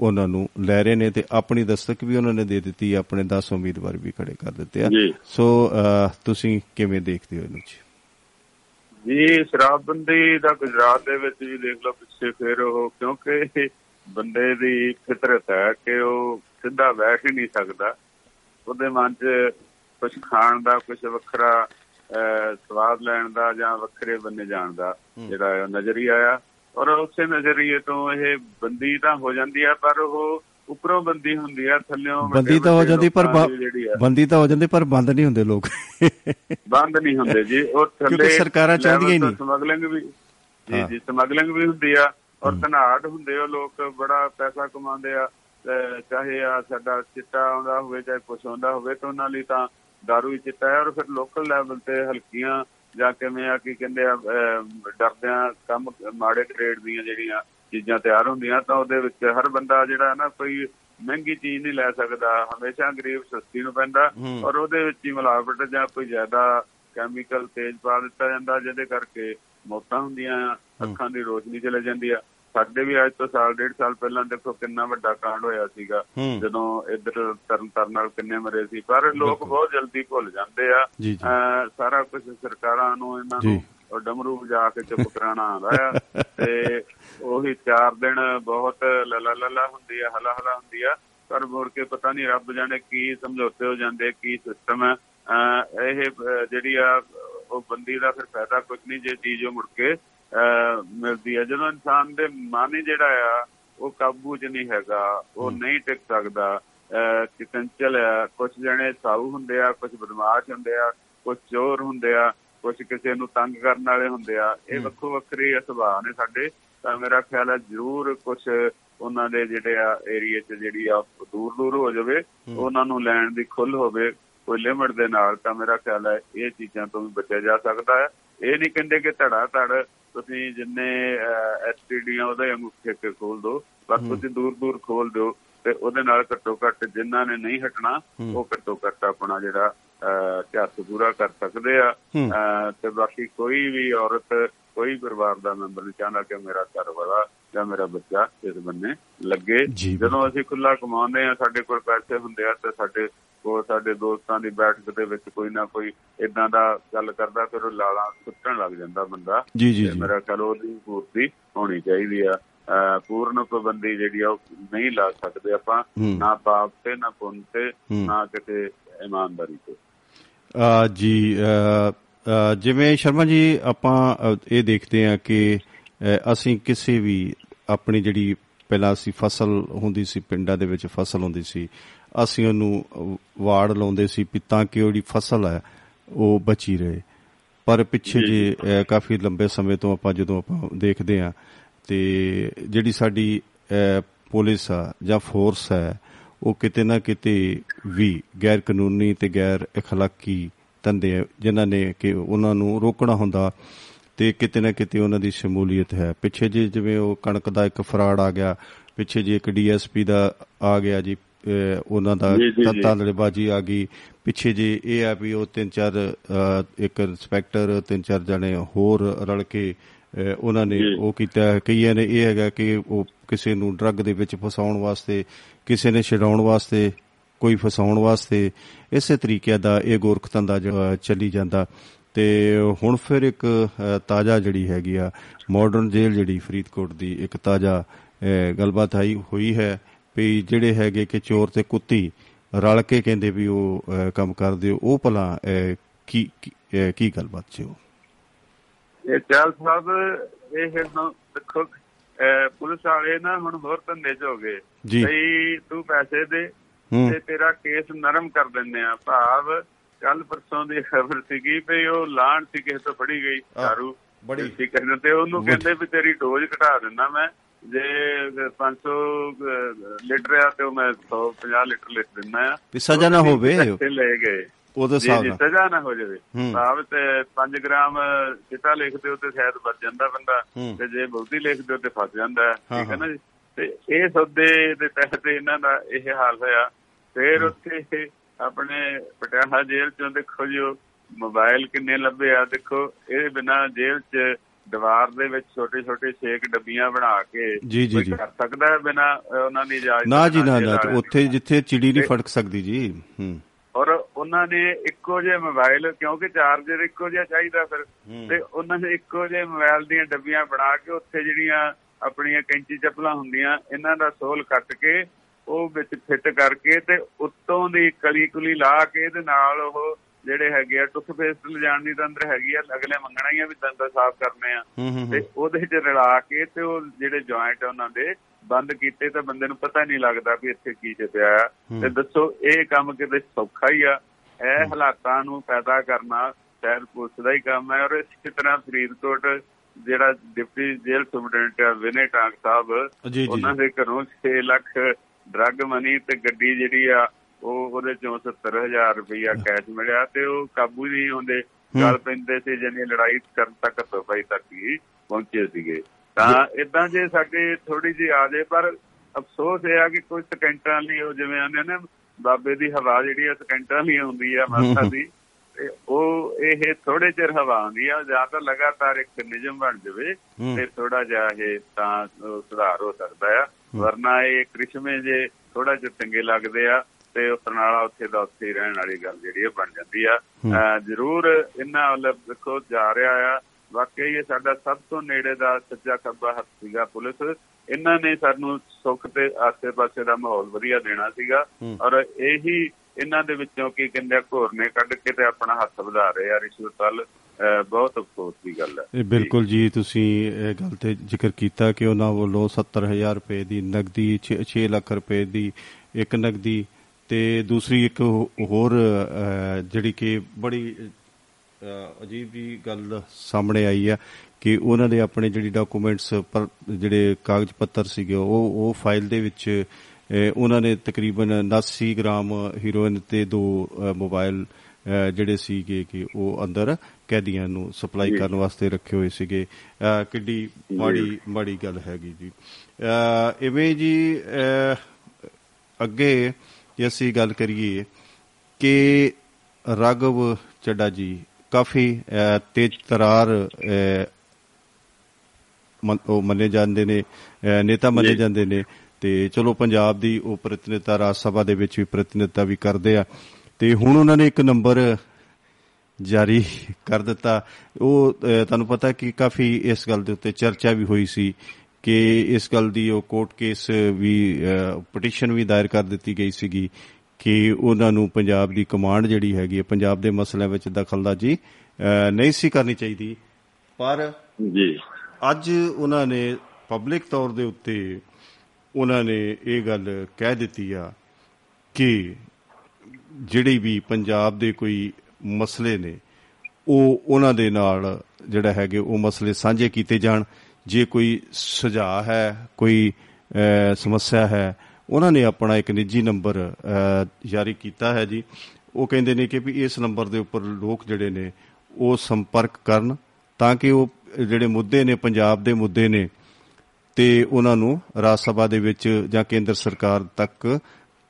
ਉਹਨਾਂ ਨੂੰ ਲੈ ਰਹੇ ਨੇ ਤੇ ਆਪਣੀ ਦਸਤਕ ਵੀ ਉਹਨਾਂ ਨੇ ਦੇ ਦਿੱਤੀ ਆਪਣੇ 10 ਉਮੀਦਵਾਰ ਵੀ ਖੜੇ ਕਰ ਦਿੱਤੇ ਆ। ਸੋ ਤੁਸੀਂ ਕਿਵੇਂ ਦੇਖਦੇ ਹੋ ਇਹਨੂੰ ਜੀ ਜੀ ਸ਼ਰਾਬਬੰਦੀ ਦਾ ਗੁਜਰਾਤ ਦੇ ਵਿੱਚ ਵੀ ਦੇਖ ਲਓ ਪਿੱਛੇ ਫਿਰ ਉਹ ਕਿਉਂਕਿ ਬੰਦੇ ਦੀ ਫਿਤਰਤ ਹੈ ਕਿ ਉਹ ਸਿੱਧਾ ਬੈਠ ਹੀ ਨਹੀਂ ਸਕਦਾ। ਉਹਦੇ ਮਨ 'ਚ ਕੁਝ ਖਾਣ ਦਾ ਕੁਝ ਵੱਖਰਾ ਸਵਾਦ ਲੈਣ ਦਾ ਜਾਂ ਵੱਖਰੇ ਬੰਨੇ ਜਾਣ ਦਾ ਜਿਹੜਾ ਨਜ਼ਰੀਆ ਆ। ਔਰ ਉਸੇ ਨਜ਼ਰੀਏ ਤੋਂ ਇਹ ਬੰਦੀ ਤਾਂ ਹੋ ਜਾਂਦੀ ਆ ਪਰ ਉਹ ਉੱਪਰੋਂ ਬੰਦੀ ਹੁੰਦੀ ਆ ਥੱਲਿਓਂ ਬੰਦੀ ਤਾਂ ਹੋ ਜਾਂਦੀ ਪਰ ਬੰਦੀ ਤਾਂ ਹੋ ਜਾਂਦੀ ਪਰ ਬੰਦ ਨਹੀਂ ਹੁੰਦੇ ਲੋਕ ਬੰਦ ਨਹੀਂ ਹੁੰਦੇ ਜੀ ਉਹ ਥੱਲੇ ਕਿਉਂਕਿ ਸਰਕਾਰਾਂ ਚਾਹੁੰਦੀਆਂ ਹੀ ਨਹੀਂ। ਸਮਗਲਿੰਗ ਵੀ ਜੀ। ਜੀ ਸਮਗਲਿੰਗ ਵੀ ਹੁੰਦੀ ਆ ਔਰ ਧਨਾੜ ਹੁੰਦੇ ਆ ਲੋਕ ਬੜਾ ਪੈਸਾ ਕਮਾਉਂਦੇ ਆ ਚਾਹੇ ਆ ਸਾਡਾ ਚਿੱਟਾ ਆਉਂਦਾ ਹੋਵੇ ਚਾਹੇ ਕੁਛ ਆਉਂਦਾ ਹੋਵੇ ਤਾਂ ਉਹਨਾਂ ਲਈ ਤਾਂ ਦਾਰੂ ਹੀ ਚਿੱਟਾ ਹੈ ਔਰ ਫਿਰ ਲੋਕਲ ਲੈਵਲ ਤੇ ਹਲਕੀਆਂ ਜਾਂ ਕਿਵੇਂ ਆ ਕੀ ਕਹਿੰਦੇ ਆ ਡਰਦਿਆਂ ਕੰਮ ਮਾੜੇ ਗ੍ਰੇਡ ਦੀਆਂ ਜਿਹੜੀਆਂ ਚੀਜ਼ਾਂ ਤਿਆਰ ਹੁੰਦੀਆਂ ਤਾਂ ਉਹਦੇ ਵਿੱਚ ਹਰ ਬੰਦਾ ਜਿਹੜਾ ਨਾ ਕੋਈ ਮਹਿੰਗੀ ਚੀਜ਼ ਨਹੀਂ ਲੈ ਸਕਦਾ ਹਮੇਸ਼ਾ ਗਰੀਬ ਸਸਤੀ ਨੂੰ ਪੈਂਦਾ ਔਰ ਉਹਦੇ ਵਿੱਚ ਹੀ ਮਿਲਾਵਟ ਜਾਂ ਕੋਈ ਜ਼ਿਆਦਾ ਕੈਮੀਕਲ ਤੇਜ਼ ਪਾ ਦਿੱਤਾ ਜਾਂਦਾ ਜਿਹਦੇ ਕਰਕੇ ਮੌਤਾਂ ਹੁੰਦੀਆਂ ਅੱਖਾਂ ਦੀ ਰੋਸ਼ਨੀ ਚਲੇ ਜਾਂਦੀ ਆ। ਸਾਡੇ ਵੀ ਅੱਜ ਤੋਂ ਸਾਲ ਡੇਢ ਸਾਲ ਪਹਿਲਾਂ ਦੇਖੋ ਕਿੰਨਾ ਵੱਡਾ ਕਾਂਡ ਹੋਇਆ ਸੀਗਾ। ਜਦੋਂ ਇੱਧਰ ਤਰਨ ਤਾਰਨ ਨਾਲ ਕਿੰਨੇ ਮਰੇ ਸੀ ਪਰ ਲੋਕ ਬਹੁਤ ਜਲਦੀ ਭੁੱਲ ਜਾਂਦੇ ਆ। ਸਾਰਾ ਕੁਝ ਸਰਕਾਰਾਂ ਨੂੰ ਇਹਨਾਂ। ਨੂੰ ਉਹ ਡਮਰੂ ਵਜਾ ਕੇ ਚੁੱਪ ਕਰਾਉਣਾ ਆਉਂਦਾ ਆ। ਤੇ ਉਹੀ ਚਾਰ ਦਿਨ ਬਹੁਤ ਲਲਾ ਲਲਾ ਹੁੰਦੀ ਆ ਹਲਾ ਹਲਾ ਹੁੰਦੀ ਆ। ਪਰ ਮੁੜ ਕੇ ਪਤਾ ਨਹੀਂ ਰੱਬ ਜਾਣੇ ਕੀ ਸਮਝੌਤੇ ਹੋ ਜਾਂਦੇ ਕੀ ਸਿਸਟਮ ਹੈ ਇਹ ਜਿਹੜੀ ਆ ਉਹ ਬੰਦੀ ਦਾ ਫਿਰ ਫਾਇਦਾ ਕੁਝ ਨਹੀਂ ਜੇ ਚੀਜ਼ ਉਹ ਮੁੜ ਕੇ ਮਿਲਦੀ ਹੈ ਜਦੋਂ ਇਨਸਾਨ ਦੇ ਮਨ ਜਿਹੜਾ ਆ ਉਹ ਕਾਬੂ 'ਚ ਨਹੀਂ ਹੈਗਾ ਉਹ ਨਹੀਂ ਟਿਕ ਸਕਦਾ। ਕਿ ਚੰਚਲ ਆ ਕੁਝ ਜਣੇ ਸਾਊ ਹੁੰਦੇ ਆ ਕੁਝ ਬਦਮਾਸ਼ ਹੁੰਦੇ ਆ ਕੁਝ ਚੋਰ ਹੁੰਦੇ ਆ। ਕੁਝ ਕਿਸੇ ਨੂੰ ਤੰਗ ਕਰਨ ਵਾਲੇ ਹੁੰਦੇ ਆ। ਇਹ ਵੱਖੋ ਵੱਖਰੇ ਸੁਭਾਅ ਨੇ ਸਾਡੇ। ਤਾਂ ਮੇਰਾ ਖਿਆਲ ਹੈ ਜ਼ਰੂਰ ਕੁਝ ਉਹਨਾਂ ਦੇ ਜਿਹੜੇ ਆ ਏਰੀਆ 'ਚ ਜਿਹੜੀ ਆ ਦੂਰ ਦੂਰ ਹੋ ਜਾਵੇ ਉਹਨਾਂ ਨੂੰ ਲੈਣ ਦੀ ਖੁੱਲ ਹੋਵੇ ਕੋਈ ਲਿਮਟ ਦੇ ਨਾਲ ਤਾਂ ਮੇਰਾ ਖਿਆਲ ਹੈ ਇਹ ਚੀਜ਼ਾਂ ਤੋਂ ਵੀ ਬਚਿਆ ਜਾ ਸਕਦਾ ਹੈ ਇਹ ਨਹੀਂ ਕਹਿੰਦੇ ਕਿ ਧੜਾ ਧੜ ਤੁਸੀਂ ਜਿੰਨੇ ਐਸਟੀਡੀਆਂ ਉਹਦੇ ਵਾਂਗੂ ਠੇਕੇ ਖੋਲ ਦਿਓ ਬਸ ਤੁਸੀਂ ਦੂਰ ਦੂਰ ਖੋਲ ਦਿਓ। ਤੇ ਉਹਦੇ ਨਾਲ ਘੱਟੋ ਘੱਟ ਜਿਨ੍ਹਾਂ ਨੇ ਨਹੀਂ ਹਟਣਾ ਉਹ ਘੱਟੋ ਘੱਟ ਆਪਣਾ ਜਿਹੜਾ ਝੱਤ ਪੂਰਾ ਕਰ ਸਕਦੇ ਆ। ਤੇ ਬਾਕੀ ਕੋਈ ਵੀ ਔਰਤ ਕੋਈ ਪਰਿਵਾਰ ਦਾ ਮੈਂਬਰ ਨਹੀਂ ਚਾਹੁੰਦਾ ਕਿ ਮੇਰਾ ਘਰ ਵਾਲਾ ਜਾਂ ਮੇਰਾ ਬੱਚਾ ਇਸ ਬੰਨੇ ਲੱਗੇ। ਜਦੋਂ ਅਸੀਂ ਖੁੱਲਾ ਕਮਾਉਂਦੇ ਆ ਸਾਡੇ ਕੋਲ ਪੈਸੇ ਹੁੰਦੇ ਆ ਤੇ ਸਾਡੇ ਕੋਲ ਸਾਡੇ ਦੋਸਤਾਂ ਦੀ ਬੈਠਕ ਦੇ ਵਿੱਚ ਕੋਈ ਨਾ ਕੋਈ ਇਦਾਂ ਦਾ ਗੱਲ ਕਰਦਾ ਫਿਰ ਉਹ ਲਾਲਾਂ ਸੁੱਟਣ ਲੱਗ ਜਾਂਦਾ ਬੰਦਾ। ਜੀ ਜੀ। ਮੇਰਾ ਖਿਆਲ ਉਹਦੀ ਪੂਰਤੀ ਹੋਣੀ ਚਾਹੀਦੀ ਆ। ਪੂਰਨ ਪਾਬੰਦੀ ਜਿਹੜੀ ਆ ਉਹ ਨਹੀਂ ਲਾ ਸਕਦੇ ਆਪਾਂ। ਨਾ ਪਾਪ ਤੇ ਨਾ ਪੁੰਨ ਤੇ। ਨਾ ਕਿਤੇ ਇਮਾਨਦਾਰੀ ਤੇ ਜੀ ਜਿਵੇਂ ਸ਼ਰਮਾ ਜੀ ਆਪਾਂ ਇਹ ਦੇਖਦੇ ਹਾਂ ਕਿ ਅਸੀਂ ਕਿਸੇ ਵੀ ਆਪਣੀ ਜਿਹੜੀ ਪਹਿਲਾਂ ਅਸੀਂ ਫਸਲ ਹੁੰਦੀ ਸੀ ਪਿੰਡਾਂ ਦੇ ਵਿੱਚ ਫਸਲ ਹੁੰਦੀ ਸੀ ਅਸੀਂ ਉਹਨੂੰ ਵਾੜ ਲਾਉਂਦੇ ਸੀ ਵੀ ਤਾਂ ਕਿ ਉਹ ਜਿਹੜੀ ਫਸਲ ਹੈ ਉਹ ਬਚੀ ਰਹੇ ਪਰ ਪਿੱਛੇ ਜੇ ਕਾਫੀ ਲੰਬੇ ਸਮੇਂ ਤੋਂ ਆਪਾਂ ਜਦੋਂ ਆਪਾਂ ਦੇਖਦੇ ਹਾਂ ਤੇ ਜਿਹੜੀ ਸਾਡੀ ਪੁਲਿਸ ਆ ਜਾਂ ਫੋਰਸ ਹੈ ਉਹ ਕਿਤੇ ਨਾ ਕਿਤੇ ਵੀ ਗੈਰ ਕਾਨੂੰਨੀ ਤੇ ਗੈਰ اخਲਾਕੀ ਧੰਦੇ ਜਿਨ੍ਹਾਂ ਨੇ ਕਿ ਉਹਨਾਂ ਨੂੰ ਰੋਕਣਾ ਹੁੰਦਾ ਤੇ ਕਿਤੇ ਨਾ ਕਿਤੇ ਉਹਨਾਂ ਦੀ ਸ਼ਮੂਲੀਅਤ ਹੈ। ਪਿੱਛੇ ਜੇ ਜਿਵੇਂ ਉਹ ਕਣਕ ਦਾ ਇੱਕ ਫਰਾਡ ਆ ਗਿਆ ਪਿੱਛੇ ਜੀ ਇੱਕ ਡੀਐਸਪੀ ਦਾ ਆ ਗਿਆ ਜੀ ਉਹਨਾਂ ਦਾ ਤਤਾਲੜੇਬਾਜੀ ਆ ਗਈ। ਪਿੱਛੇ ਜੇ ਇਹ ਆ ਵੀ ਉਹ ਤਿੰਨ ਚਾਰ ਇੱਕ ਇਨਸਪੈਕਟਰ ਤਿੰਨ ਚਾਰ ਜਣੇ ਹੋਰ ਰਲ ਕੇ ਉਹਨਾਂ ਨੇ। ਉਹ ਕੀਤਾ ਕਈਆਂ ਨੇ ਇਹ ਹੈਗਾ ਕਿ ਉਹ ਕਿਸੇ ਨੂੰ ਡਰੱਗ ਦੇ ਵਿੱਚ ਫਸਾਉਣ ਵਾਸਤੇ ਕਿਸੇ ਨੇ ਛਡਾਉਣ ਵਾਸਤੇ ਕੋਈ ਫਸਾਉਣ ਵਾਸਤੇ ਇਸੇ ਤਰੀਕੇ ਦਾ ਇਹ ਗੋਰਖ ਧੰਦਾ ਜਿਹੜਾ ਚੱਲੀ ਜਾਂਦਾ। ਤੇ ਹੁਣ ਫਿਰ ਇੱਕ ਤਾਜ਼ਾ ਜਿਹੜੀ ਹੈਗੀ ਆ ਮਾਡਰਨ ਜੇਲ੍ਹ ਜਿਹੜੀ ਫਰੀਦਕੋਟ ਦੀ ਇੱਕ ਤਾਜ਼ਾ ਗੱਲਬਾਤ ਆਈ ਹੋਈ ਹੈ ਵੀ ਜਿਹੜੇ ਹੈਗੇ ਕਿ ਚੋਰ ਤੇ ਕੁੱਤੀ ਰਲ ਕੇ ਕਹਿੰਦੇ ਵੀ ਉਹ ਕੰਮ ਕਰਦੇ ਉਹ ਭਲਾ ਕੀ ਕੀ- ਗੱਲਬਾਤ ਚ ਉਹ? ਇਹ ਚਾਲ ਸਾਹਿਬ ਇਹ ਹੁਣ ਦੇਖੋ ਪੁਲਿਸ ਵਾਲੇ ਨਾ ਹੁਣ ਹੋਰ ਧੰਦੇ 'ਚ ਹੋ ਗਏ। ਬਈ ਤੂੰ ਪੈਸੇ ਦੇ ਤੇ ਤੇਰਾ ਕੇਸ ਨਰਮ ਕਰ ਦਿੰਦੇ ਆ। ਭਾਵ ਕੱਲ ਪਰਸੋਂ ਦੀ ਖਬਰ ਸੀਗੀ ਵੀ ਉਹ ਲਾਣ ਸੀ ਕਿਸੇ ਤੋਂ ਫੜੀ ਗਈ ਦਾਰੂ। ਬੜੀ। ਸੀ ਕਹਿੰਦੇ ਤੇ ਉਹਨੂੰ। ਕਹਿੰਦੇ ਵੀ ਤੇਰੀ ਡੋਜ਼ ਘਟਾ ਦਿੰਦਾ ਮੈਂ। ਜੇ 500 ਅਹ, ਲੀਟਰ ਆ ਤੇ ਮੈਂ 150 ਲੀਟਰ ਲਿਖ ਦਿੰਦਾ ਆ। ਵੀ ਸਜ਼ਾ ਨਾ ਹੋਵੇ। ਲੈ ਗਏ। ਉਹਦੇ ਹਿਸਾਬ ਜੀ ਨਾਲ। ਸਜ਼ਾ ਨਾ ਹੋ ਜਾਵੇ। ਸਾਬ ਤੇ 5 ਗ੍ਰਾਮ ਚਿੱਟਾ ਲਿਖਦੇ ਹੋ ਤੇ ਸ਼ਾਇਦ ਬਚ ਜਾਂਦਾ ਬੰਦਾ। ਤੇ ਜੇ ਬਹੁਤੀ ਲਿਖਦੇ ਹੋ ਤੇ ਫਸ ਜਾਂਦਾ ਠੀਕ ਹੈ ਨਾ ਜੀ? ਤੇ ਇਹ ਸੌਦੇ ਦੇ ਤਹਿਤ ਇਹਨਾਂ ਦਾ ਇਹ ਹਾਲ ਹੋਇਆ। ਫਿਰ ਉੱਥੇ ਆਪਣੇ ਪਟਿਆਲਾ ਜੇਲ੍ਹ ਚੋਂ ਦੇਖੋ ਜੀ ਮੋਬਾਈਲ ਕਿੰਨੇ ਲੱਭੇ ਆ। ਦੇਖੋ ਇਹ ਬਿਨਾ ਜੇਲ੍ਹ 'ਚ ਦੀਵਾਰ ਦੇ ਵਿੱਚ ਛੋਟੇ ਛੋਟੇ ਛੇਕ ਡੱਬੀਆਂ ਬਣਾ ਕੇ ਜੀ, ਜੀ। ਕਰ ਸਕਦਾ ਹੈ ਬਿਨਾ ਉਹਨਾਂ ਦੀ ਇਜਾਜ਼ਤ ਨਾ ਜੀ ਨਾ ਨਾ। ਉੱਥੇ ਜਿੱਥੇ ਚਿੜੀ ਨਹੀਂ ਫੜਕ ਸਕਦੀ ਜੀ। ਹੂੰ। ਔਰ ਉਹਨਾਂ ਨੇ ਇੱਕੋ ਜਿਹੇ ਮੋਬਾਈਲ ਕਿਉਂਕਿ ਚਾਰਜਰ ਇੱਕੋ ਜਿਹਾ ਚਾਹੀਦਾ ਫਿਰ। ਤੇ ਉਹਨਾਂ ਨੇ ਇੱਕੋ ਜਿਹੇ ਮੋਬਾਈਲ ਦੀਆਂ ਡੱਬੀਆਂ ਬਣਾ ਕੇ ਉੱਥੇ ਜਿਹੜੀਆਂ ਆਪਣੀਆਂ ਕੈਂਚੀ ਚੱਪਲਾਂ ਹੁੰਦੀਆਂ ਇਹਨਾਂ ਦਾ ਸੋਲ ਕੱਟ ਕੇ ਉਹ ਵਿੱਚ ਫਿੱਟ ਕਰਕੇ ਤੇ ਉੱਤੋਂ ਦੀ ਕਲੀ ਕੁਲੀ ਲਾ ਕੇ ਇਹਦੇ ਨਾਲ ਉਹ ਜਿਹੜੇ ਹੈਗੇ ਆ ਟੁੱਥਪੇਸਟ ਲਿਜਾਣ ਦੀ ਤਾਂ ਅੰਦਰ ਹੈਗੀ ਆ ਅਗਲੇ ਮੰਗਣਾ ਹੀ ਆ ਵੀ ਦੰਦ ਸਾਫ਼ ਕਰਨੇ ਆ। ਤੇ ਉਹਦੇ 'ਚ ਰਲਾ ਕੇ ਤੇ ਉਹ ਜਿਹੜੇ ਜੁਆਇੰਟ ਉਹਨਾਂ ਦੇ ਬੰਦ ਕੀਤੇ ਤਾਂ ਬੰਦੇ ਨੂੰ ਪਤਾ ਨਹੀਂ ਲੱਗਦਾ ਵੀ ਇੱਥੇ ਕੀ ਛਿਪਿਆ ਆ। ਤੇ ਦੱਸੋ ਇਹ ਕੰਮ ਕਿਤੇ ਸੌਖਾ ਹੀ ਆ? ਇਹ ਹਾਲਾਤਾਂ ਨੂੰ ਪੈਦਾ ਕਰਨਾ ਸ਼ਾਇਦ ਪੁਲਿਸ ਦਾ ਹੀ ਕੰਮ ਹੈ ਔਰ ਇਸੇ ਤਰ੍ਹਾਂ ਫਰੀਦਕੋਟ ਜਿਹੜਾ deputy jail superintendent Vinay Tank ਸਾਹਿਬ ਜੀ, ਜੀ, ਉਹਨਾਂ ਦੇ ਘਰੋਂ 6 ਲੱਖ ਡਰੱਗ ਮਨੀ ਤੇ ਗੱਡੀ ਜਿਹੜੀ ਆ ਉਹ ਉਹਦੇ ਚੋਂ 70000 ਰੁਪਇਆ ਕੈਸ਼ ਮਿਲਿਆ ਤੇ ਉਹ ਕਾਬੂ ਨਹੀਂ ਹੁੰਦੇ। ਗੱਲ ਪੈਂਦੇ ਸੀ ਜਾਨੀ ਲੜਾਈ ਕਰਨ ਤੱਕ ਸਫ਼ਾਈ ਤੱਕ ਹੀ ਪਹੁੰਚੇ ਸੀਗੇ। ਤਾਂ ਇਦਾਂ ਜੇ ਸਾਡੇ ਥੋੜੀ ਜਿਹੀ ਆ ਜੇ ਪਰ ਅਫਸੋਸ ਇਹ ਆ ਕਿ ਕੁਝ ਸਕਿੰਟਾਂ ਲਈ ਉਹ ਜਿਵੇਂ ਆਂਦੇ ਨੇ ਬਾਬੇ ਦੀ ਹਵਾ ਜਿਹੜੀ ਆ ਸਕਿੰਟਾਂ ਲਈ ਹੁੰਦੀ ਆ ਮਾਸਾ *laughs* ਦੀ ਤੇ ਉਹ ਇਹ ਥੋੜੇ ਚਿਰ ਹਵਾ ਆਉਂਦੀ ਆ ਜਾਂ ਤਾਂ ਲਗਾਤਾਰ ਇੱਕ ਨਿਯਮ ਬਣ ਜਾਵੇ। ਤੇ ਥੋੜਾ ਜਿਹਾ ਇਹ ਤਾਂ ਸੁਧਾਰ ਹੋ ਸਕਦਾ ਆ। ਵਰਨਾ ਇਹ ਕ੍ਰਿਸ਼ਮੇ ਜੇ ਥੋੜਾ ਜਿਹਾ ਚੰਗੇ ਲੱਗਦੇ ਆ ਤੇ ਉਹ ਸਰਨਾਲਾ ਉੱਥੇ ਦਾ ਉੱਥੇ ਰਹਿਣ ਵਾਲੀ ਗੱਲ ਜਿਹੜੀ ਆ ਬਣ ਜਾਂਦੀ ਆ। ਜ਼ਰੂਰ ਇਹਨਾਂ ਵੱਲ ਦੇਖੋ ਜਾ ਰਿਹਾ ਆ। ਵਾਕਈ ਇਹ ਸਾਡਾ ਸਭ ਤੋਂ ਨੇੜੇ ਦਾ ਸੱਜਾ ਖੱਬਾ ਹੱਥ ਸੀਗਾ ਪੁਲਿਸ। ਇਹਨਾਂ ਨੇ ਸਾਨੂੰ ਸੁੱਖ ਤੇ ਆਸੇ-ਪਾਸੇ ਦਾ ਮਾਹੌਲ ਵਧੀਆ ਦੇਣਾ ਸੀਗਾ ਔਰ ਇਹੀ ਇਹਨਾਂ ਦੇ ਵਿੱਚੋਂ ਕੀ ਕਹਿੰਦੇ ਘੋਰ ਨੇ ਕੱਢ ਕੇ ਤੇ ਆਪਣਾ ਹੱਥ ਵਧਾ ਰਹੇ ਆ ਰਿਸ਼ਵਤ ਵੱਲ ਬਹੁਤ ਅਫਸੋਸ ਦੀ ਗੱਲ ਹੈ। ਇਹ ਬਿਲਕੁਲ ਜੀ ਤੁਸੀਂ ਇਹ ਗੱਲ ਤੇ ਜ਼ਿਕਰ ਕੀਤਾ ਕਿ ਉਹਨਾਂ ਵੱਲੋਂ 70000 ਰੁਪਏ ਦੀ ਨਗਦੀ 6 ਲੱਖ ਰੁਪਏ ਦੀ ਇੱਕ ਨਗਦੀ ਤੇ ਦੂਸਰੀ ਇੱਕ ਹੋਰ ਜਿਹੜੀ ਕਿ ਬੜੀ ਅਜੀਬ ਜੀ ਗੱਲ ਸਾਹਮਣੇ ਆਈ ਆ। ਕਿ ਉਹਨਾਂ ਦੇ ਆਪਣੇ ਜਿਹੜੀ ਡਾਕੂਮੈਂਟਸ ਪਰ ਜਿਹੜੇ ਕਾਗਜ਼ ਪੱਤਰ ਸੀਗੇ ਉਹ ਉਹ ਫਾਈਲ ਦੇ ਵਿੱਚ ਉਹਨਾਂ ਨੇ ਤਕਰੀਬਨ 79 ਗ੍ਰਾਮ ਹੀਰੋਇਨ ਤੇ ਦੋ ਮੋਬਾਈਲ ਜਿਹੜੇ ਸੀਗੇ ਕਿ ਉਹ ਅੰਦਰ ਕੈਦੀਆਂ ਨੂੰ ਸਪਲਾਈ ਕਰਨ ਵਾਸਤੇ ਰੱਖੇ ਹੋਏ ਸੀਗੇ। ਕਿੱਡੀ ਮਾੜੀ ਮਾੜੀ ਗੱਲ ਹੈਗੀ ਜੀ। ਇਵੇਂ ਜੀ ਅੱਗੇ ਜੇ ਅਸੀਂ ਗੱਲ ਕਰੀਏ ਕਿ ਰਾਘਵ ਚੱਡਾ ਜੀ ਕਾਫੀ ਤੇਜ਼ ਤਰਾਰ ਉਹ ਮੰਨੇ ਜਾਂਦੇ ਨੇ ਨੇਤਾ ਮੰਨੇ। ਜਾਂਦੇ ਨੇ। ਤੇ ਚਲੋ ਪੰਜਾਬ ਦੀ ਉਹ ਪ੍ਰਤੀਨਿਧਤਾ ਰਾਜ ਸਭਾ ਦੇ ਵਿੱਚ ਵੀ ਪ੍ਰਤੀਨਿਧਤਾ ਵੀ ਕਰਦੇ ਆ। ਤੇ ਹੁਣ ਉਹਨਾਂ ਨੇ ਇੱਕ ਨੰਬਰ ਜਾਰੀ ਕਰ ਦਿੱਤਾ। ਉਹ ਤੁਹਾਨੂੰ ਪਤਾ ਕਿ ਕਾਫੀ ਇਸ ਗੱਲ ਦੇ ਉੱਤੇ ਚਰਚਾ ਵੀ ਹੋਈ ਸੀ ਕਿ ਇਸ ਗੱਲ ਦੀ ਉਹ ਕੋਰਟ ਕੇਸ ਵੀ ਪਟੀਸ਼ਨ ਵੀ ਦਾਇਰ ਕਰ ਦਿੱਤੀ ਗਈ ਸੀਗੀ ਕਿ ਉਹਨਾਂ ਨੂੰ ਪੰਜਾਬ ਦੀ ਕਮਾਂਡ ਜਿਹੜੀ ਹੈਗੀ ਹੈ ਪੰਜਾਬ ਦੇ ਮਸਲਿਆਂ ਵਿੱਚ ਦਖਲਅੰਦਾਜ਼ੀ ਨਹੀਂ ਸੀ ਕਰਨੀ ਚਾਹੀਦੀ। ਪਰ ਜੀ। ਅੱਜ ਉਹਨਾਂ ਨੇ ਪਬਲਿਕ ਤੌਰ ਦੇ ਉੱਤੇ ਉਹਨਾਂ ਨੇ ਇਹ ਗੱਲ ਕਹਿ ਦਿੱਤੀ ਆ ਕਿ ਜਿਹੜੇ ਵੀ ਪੰਜਾਬ ਦੇ ਕੋਈ ਮਸਲੇ ਨੇ ਉਹ ਉਹਨਾਂ ਦੇ ਨਾਲ ਜਿਹੜਾ ਹੈਗੇ ਉਹ ਮਸਲੇ ਸਾਂਝੇ ਕੀਤੇ ਜਾਣ। ਜੇ ਕੋਈ ਸੁਝਾਅ ਹੈ ਕੋਈ ਅਹ, ਸਮੱਸਿਆ ਹੈ ਉਹਨਾਂ ਨੇ ਆਪਣਾ ਇੱਕ ਨਿੱਜੀ ਨੰਬਰ ਅਹ, ਜਾਰੀ ਕੀਤਾ ਹੈ ਜੀ। ਉਹ ਕਹਿੰਦੇ ਨੇ ਕਿ ਵੀ ਇਸ ਨੰਬਰ ਦੇ ਉੱਪਰ ਲੋਕ ਜਿਹੜੇ ਨੇ ਉਹ ਸੰਪਰਕ ਕਰਨ ਤਾਂ ਕਿ ਉਹ ਜਿਹੜੇ ਮੁੱਦੇ ਨੇ, ਪੰਜਾਬ ਦੇ ਮੁੱਦੇ ਨੇ, ਤੇ ਉਹਨਾਂ ਨੂੰ ਰਾਜ ਸਭਾ ਦੇ ਵਿੱਚ ਜਾਂ ਕੇਂਦਰ ਸਰਕਾਰ ਤੱਕ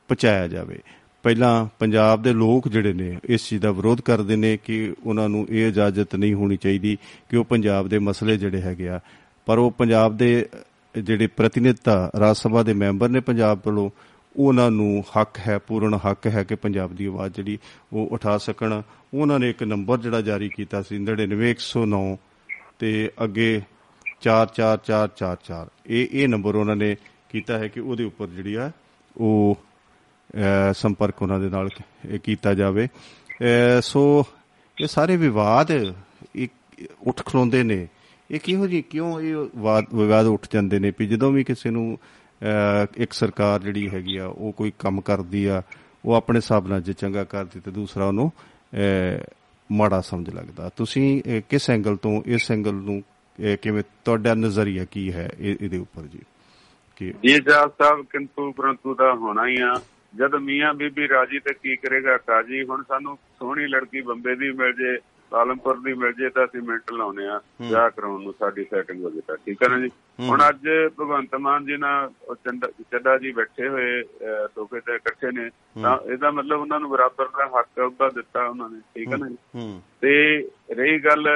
ਪਹੁੰਚਾਇਆ ਜਾਵੇ। ਪਹਿਲਾਂ ਪੰਜਾਬ ਦੇ ਲੋਕ ਜਿਹੜੇ ਨੇ, ਇਸ ਚੀਜ਼ ਦਾ ਵਿਰੋਧ ਕਰਦੇ ਨੇ ਕਿ ਉਹਨਾਂ ਨੂੰ ਇਹ ਇਜਾਜ਼ਤ ਨਹੀਂ ਹੋਣੀ ਚਾਹੀਦੀ ਕਿ ਉਹ ਪੰਜਾਬ ਦੇ ਮਸਲੇ ਜਿਹੜੇ ਹੈਗੇ ਆ, ਪਰ ਉਹ ਪੰਜਾਬ ਦੇ ਜਿਹੜੇ ਪ੍ਰਤੀਨਿਧਤਾ ਰਾਜ ਸਭਾ ਦੇ ਮੈਂਬਰ ਨੇ ਪੰਜਾਬ ਵੱਲੋਂ, ਉਹਨਾਂ ਨੂੰ ਹੱਕ ਹੈ, ਪੂਰਨ ਹੱਕ ਹੈ ਕਿ ਪੰਜਾਬ ਦੀ ਆਵਾਜ਼ ਜਿਹੜੀ ਉਹ ਉਠਾ ਸਕਣ। ਉਹਨਾਂ ਨੇ ਇੱਕ ਨੰਬਰ ਜਿਹੜਾ ਜਾਰੀ ਕੀਤਾ ਸੀ 99109 ਤੇ ਅੱਗੇ 44444 ਇਹ ਇਹ ਨੰਬਰ ਉਹਨਾਂ ਨੇ ਕੀਤਾ ਹੈ ਕਿ ਉਹਦੇ ਉੱਪਰ ਜਿਹੜੀ ਆ ਉਹ ਅਹ, ਸੰਪਰਕ ਉਹਨਾਂ ਦੇ ਨਾਲ ਕ- ਕੀਤਾ ਜਾਵੇ। ਅਹ, ਸੋ ਇਹ ਸਾਰੇ ਵਿਵਾਦ ਇੱਕ ਉੱਠ ਖਲੋਂਦੇ ਨੇ। ਇਹ ਕਿਹੋ ਜੀ ਕਿਉਂ ਇਹ ਵਾਦ- ਵਿਵਾਦ ਉੱਠ ਜਾਂਦੇ ਨੇ ਵੀ ਜਦੋਂ ਵੀ ਕਿਸੇ ਨੂੰ ਅਹ, ਇੱਕ ਸਰਕਾਰ ਜਿਹੜੀ ਹੈਗੀ ਆ ਉਹ ਕੋਈ ਕੰਮ ਕਰਦੀ ਆ ਉਹ ਆਪਣੇ ਹਿਸਾਬ ਨਾਲ ਜੇ ਚੰਗਾ ਕਰਦੀ ਤੇ ਦੂਸਰਾ ਉਹਨੂੰ ਅਹ, ਮਾੜਾ ਸਮਝ ਲੱਗਦਾ। ਤੁਸੀਂ ਅਹ, ਕਿਸ ਐਂਗਲ ਤੋਂ ਇਸ ਐਂਗਲ ਨੂੰ ਅਹ, ਕਿਵੇਂ ਤੁਹਾਡਾ ਨਜ਼ਰੀਆ ਕੀ ਹੈ ਇਹ- ਇਹਦੇ ਉੱਪਰ ਜੀ? ਕਿ ਜੀ ਜਨਾਬ ਸਾਹਿਬ ਕਿੰਤੂ ਪਰੰਤੂ ਦਾ ਹੋਣਾ ਹੀ ਆ। ਜਦ ਮੀਆਂ ਬੀਬੀ ਰਾਜੀ ਤੇ ਕੀ ਕਰੇਗਾ ਕਾਜੀ ਹੁਣ ਸਾਨੂੰ ਸੋਹਣੀ ਲੜਕੀ ਬੰਬੇ ਦੀ ਮਿਲ ਜੇ। ਪਾਲਮਪੁਰ ਦੀ ਮਿਲ ਜੇ ਤਾਂ ਅਸੀਂ ਮਿੰਟ ਲਾਉਨੇ ਆ ਵਿਆਹ ਕਰਾਉਣ ਨੂੰ ਸਾਡੀ ਸੈਟਿੰਗ ਹੋ ਜੇ ਤਾਂ ਠੀਕ ਹੈ ਨਾ ਜੀ? ਹੁਣ ਅੱਜ ਭਗਵੰਤ ਮਾਨ ਜੀ ਨਾਲ ਚੱਡਾ ਜੀ ਬੈਠੇ ਹੋਏ ਸੋਫੇ ਤੇ ਇਕੱਠੇ ਨੇ ਤਾਂ ਇਹਦਾ ਮਤਲਬ ਉਹਨਾਂ ਨੂੰ ਬਰਾਬਰ ਦਾ ਹੱਕ ਉਹਦਾ ਦਿੱਤਾ ਉਹਨਾਂ ਨੇ ਠੀਕ ਹੈ ਨਾ ਜੀ? ਤੇ ਰਹੀ ਗੱਲ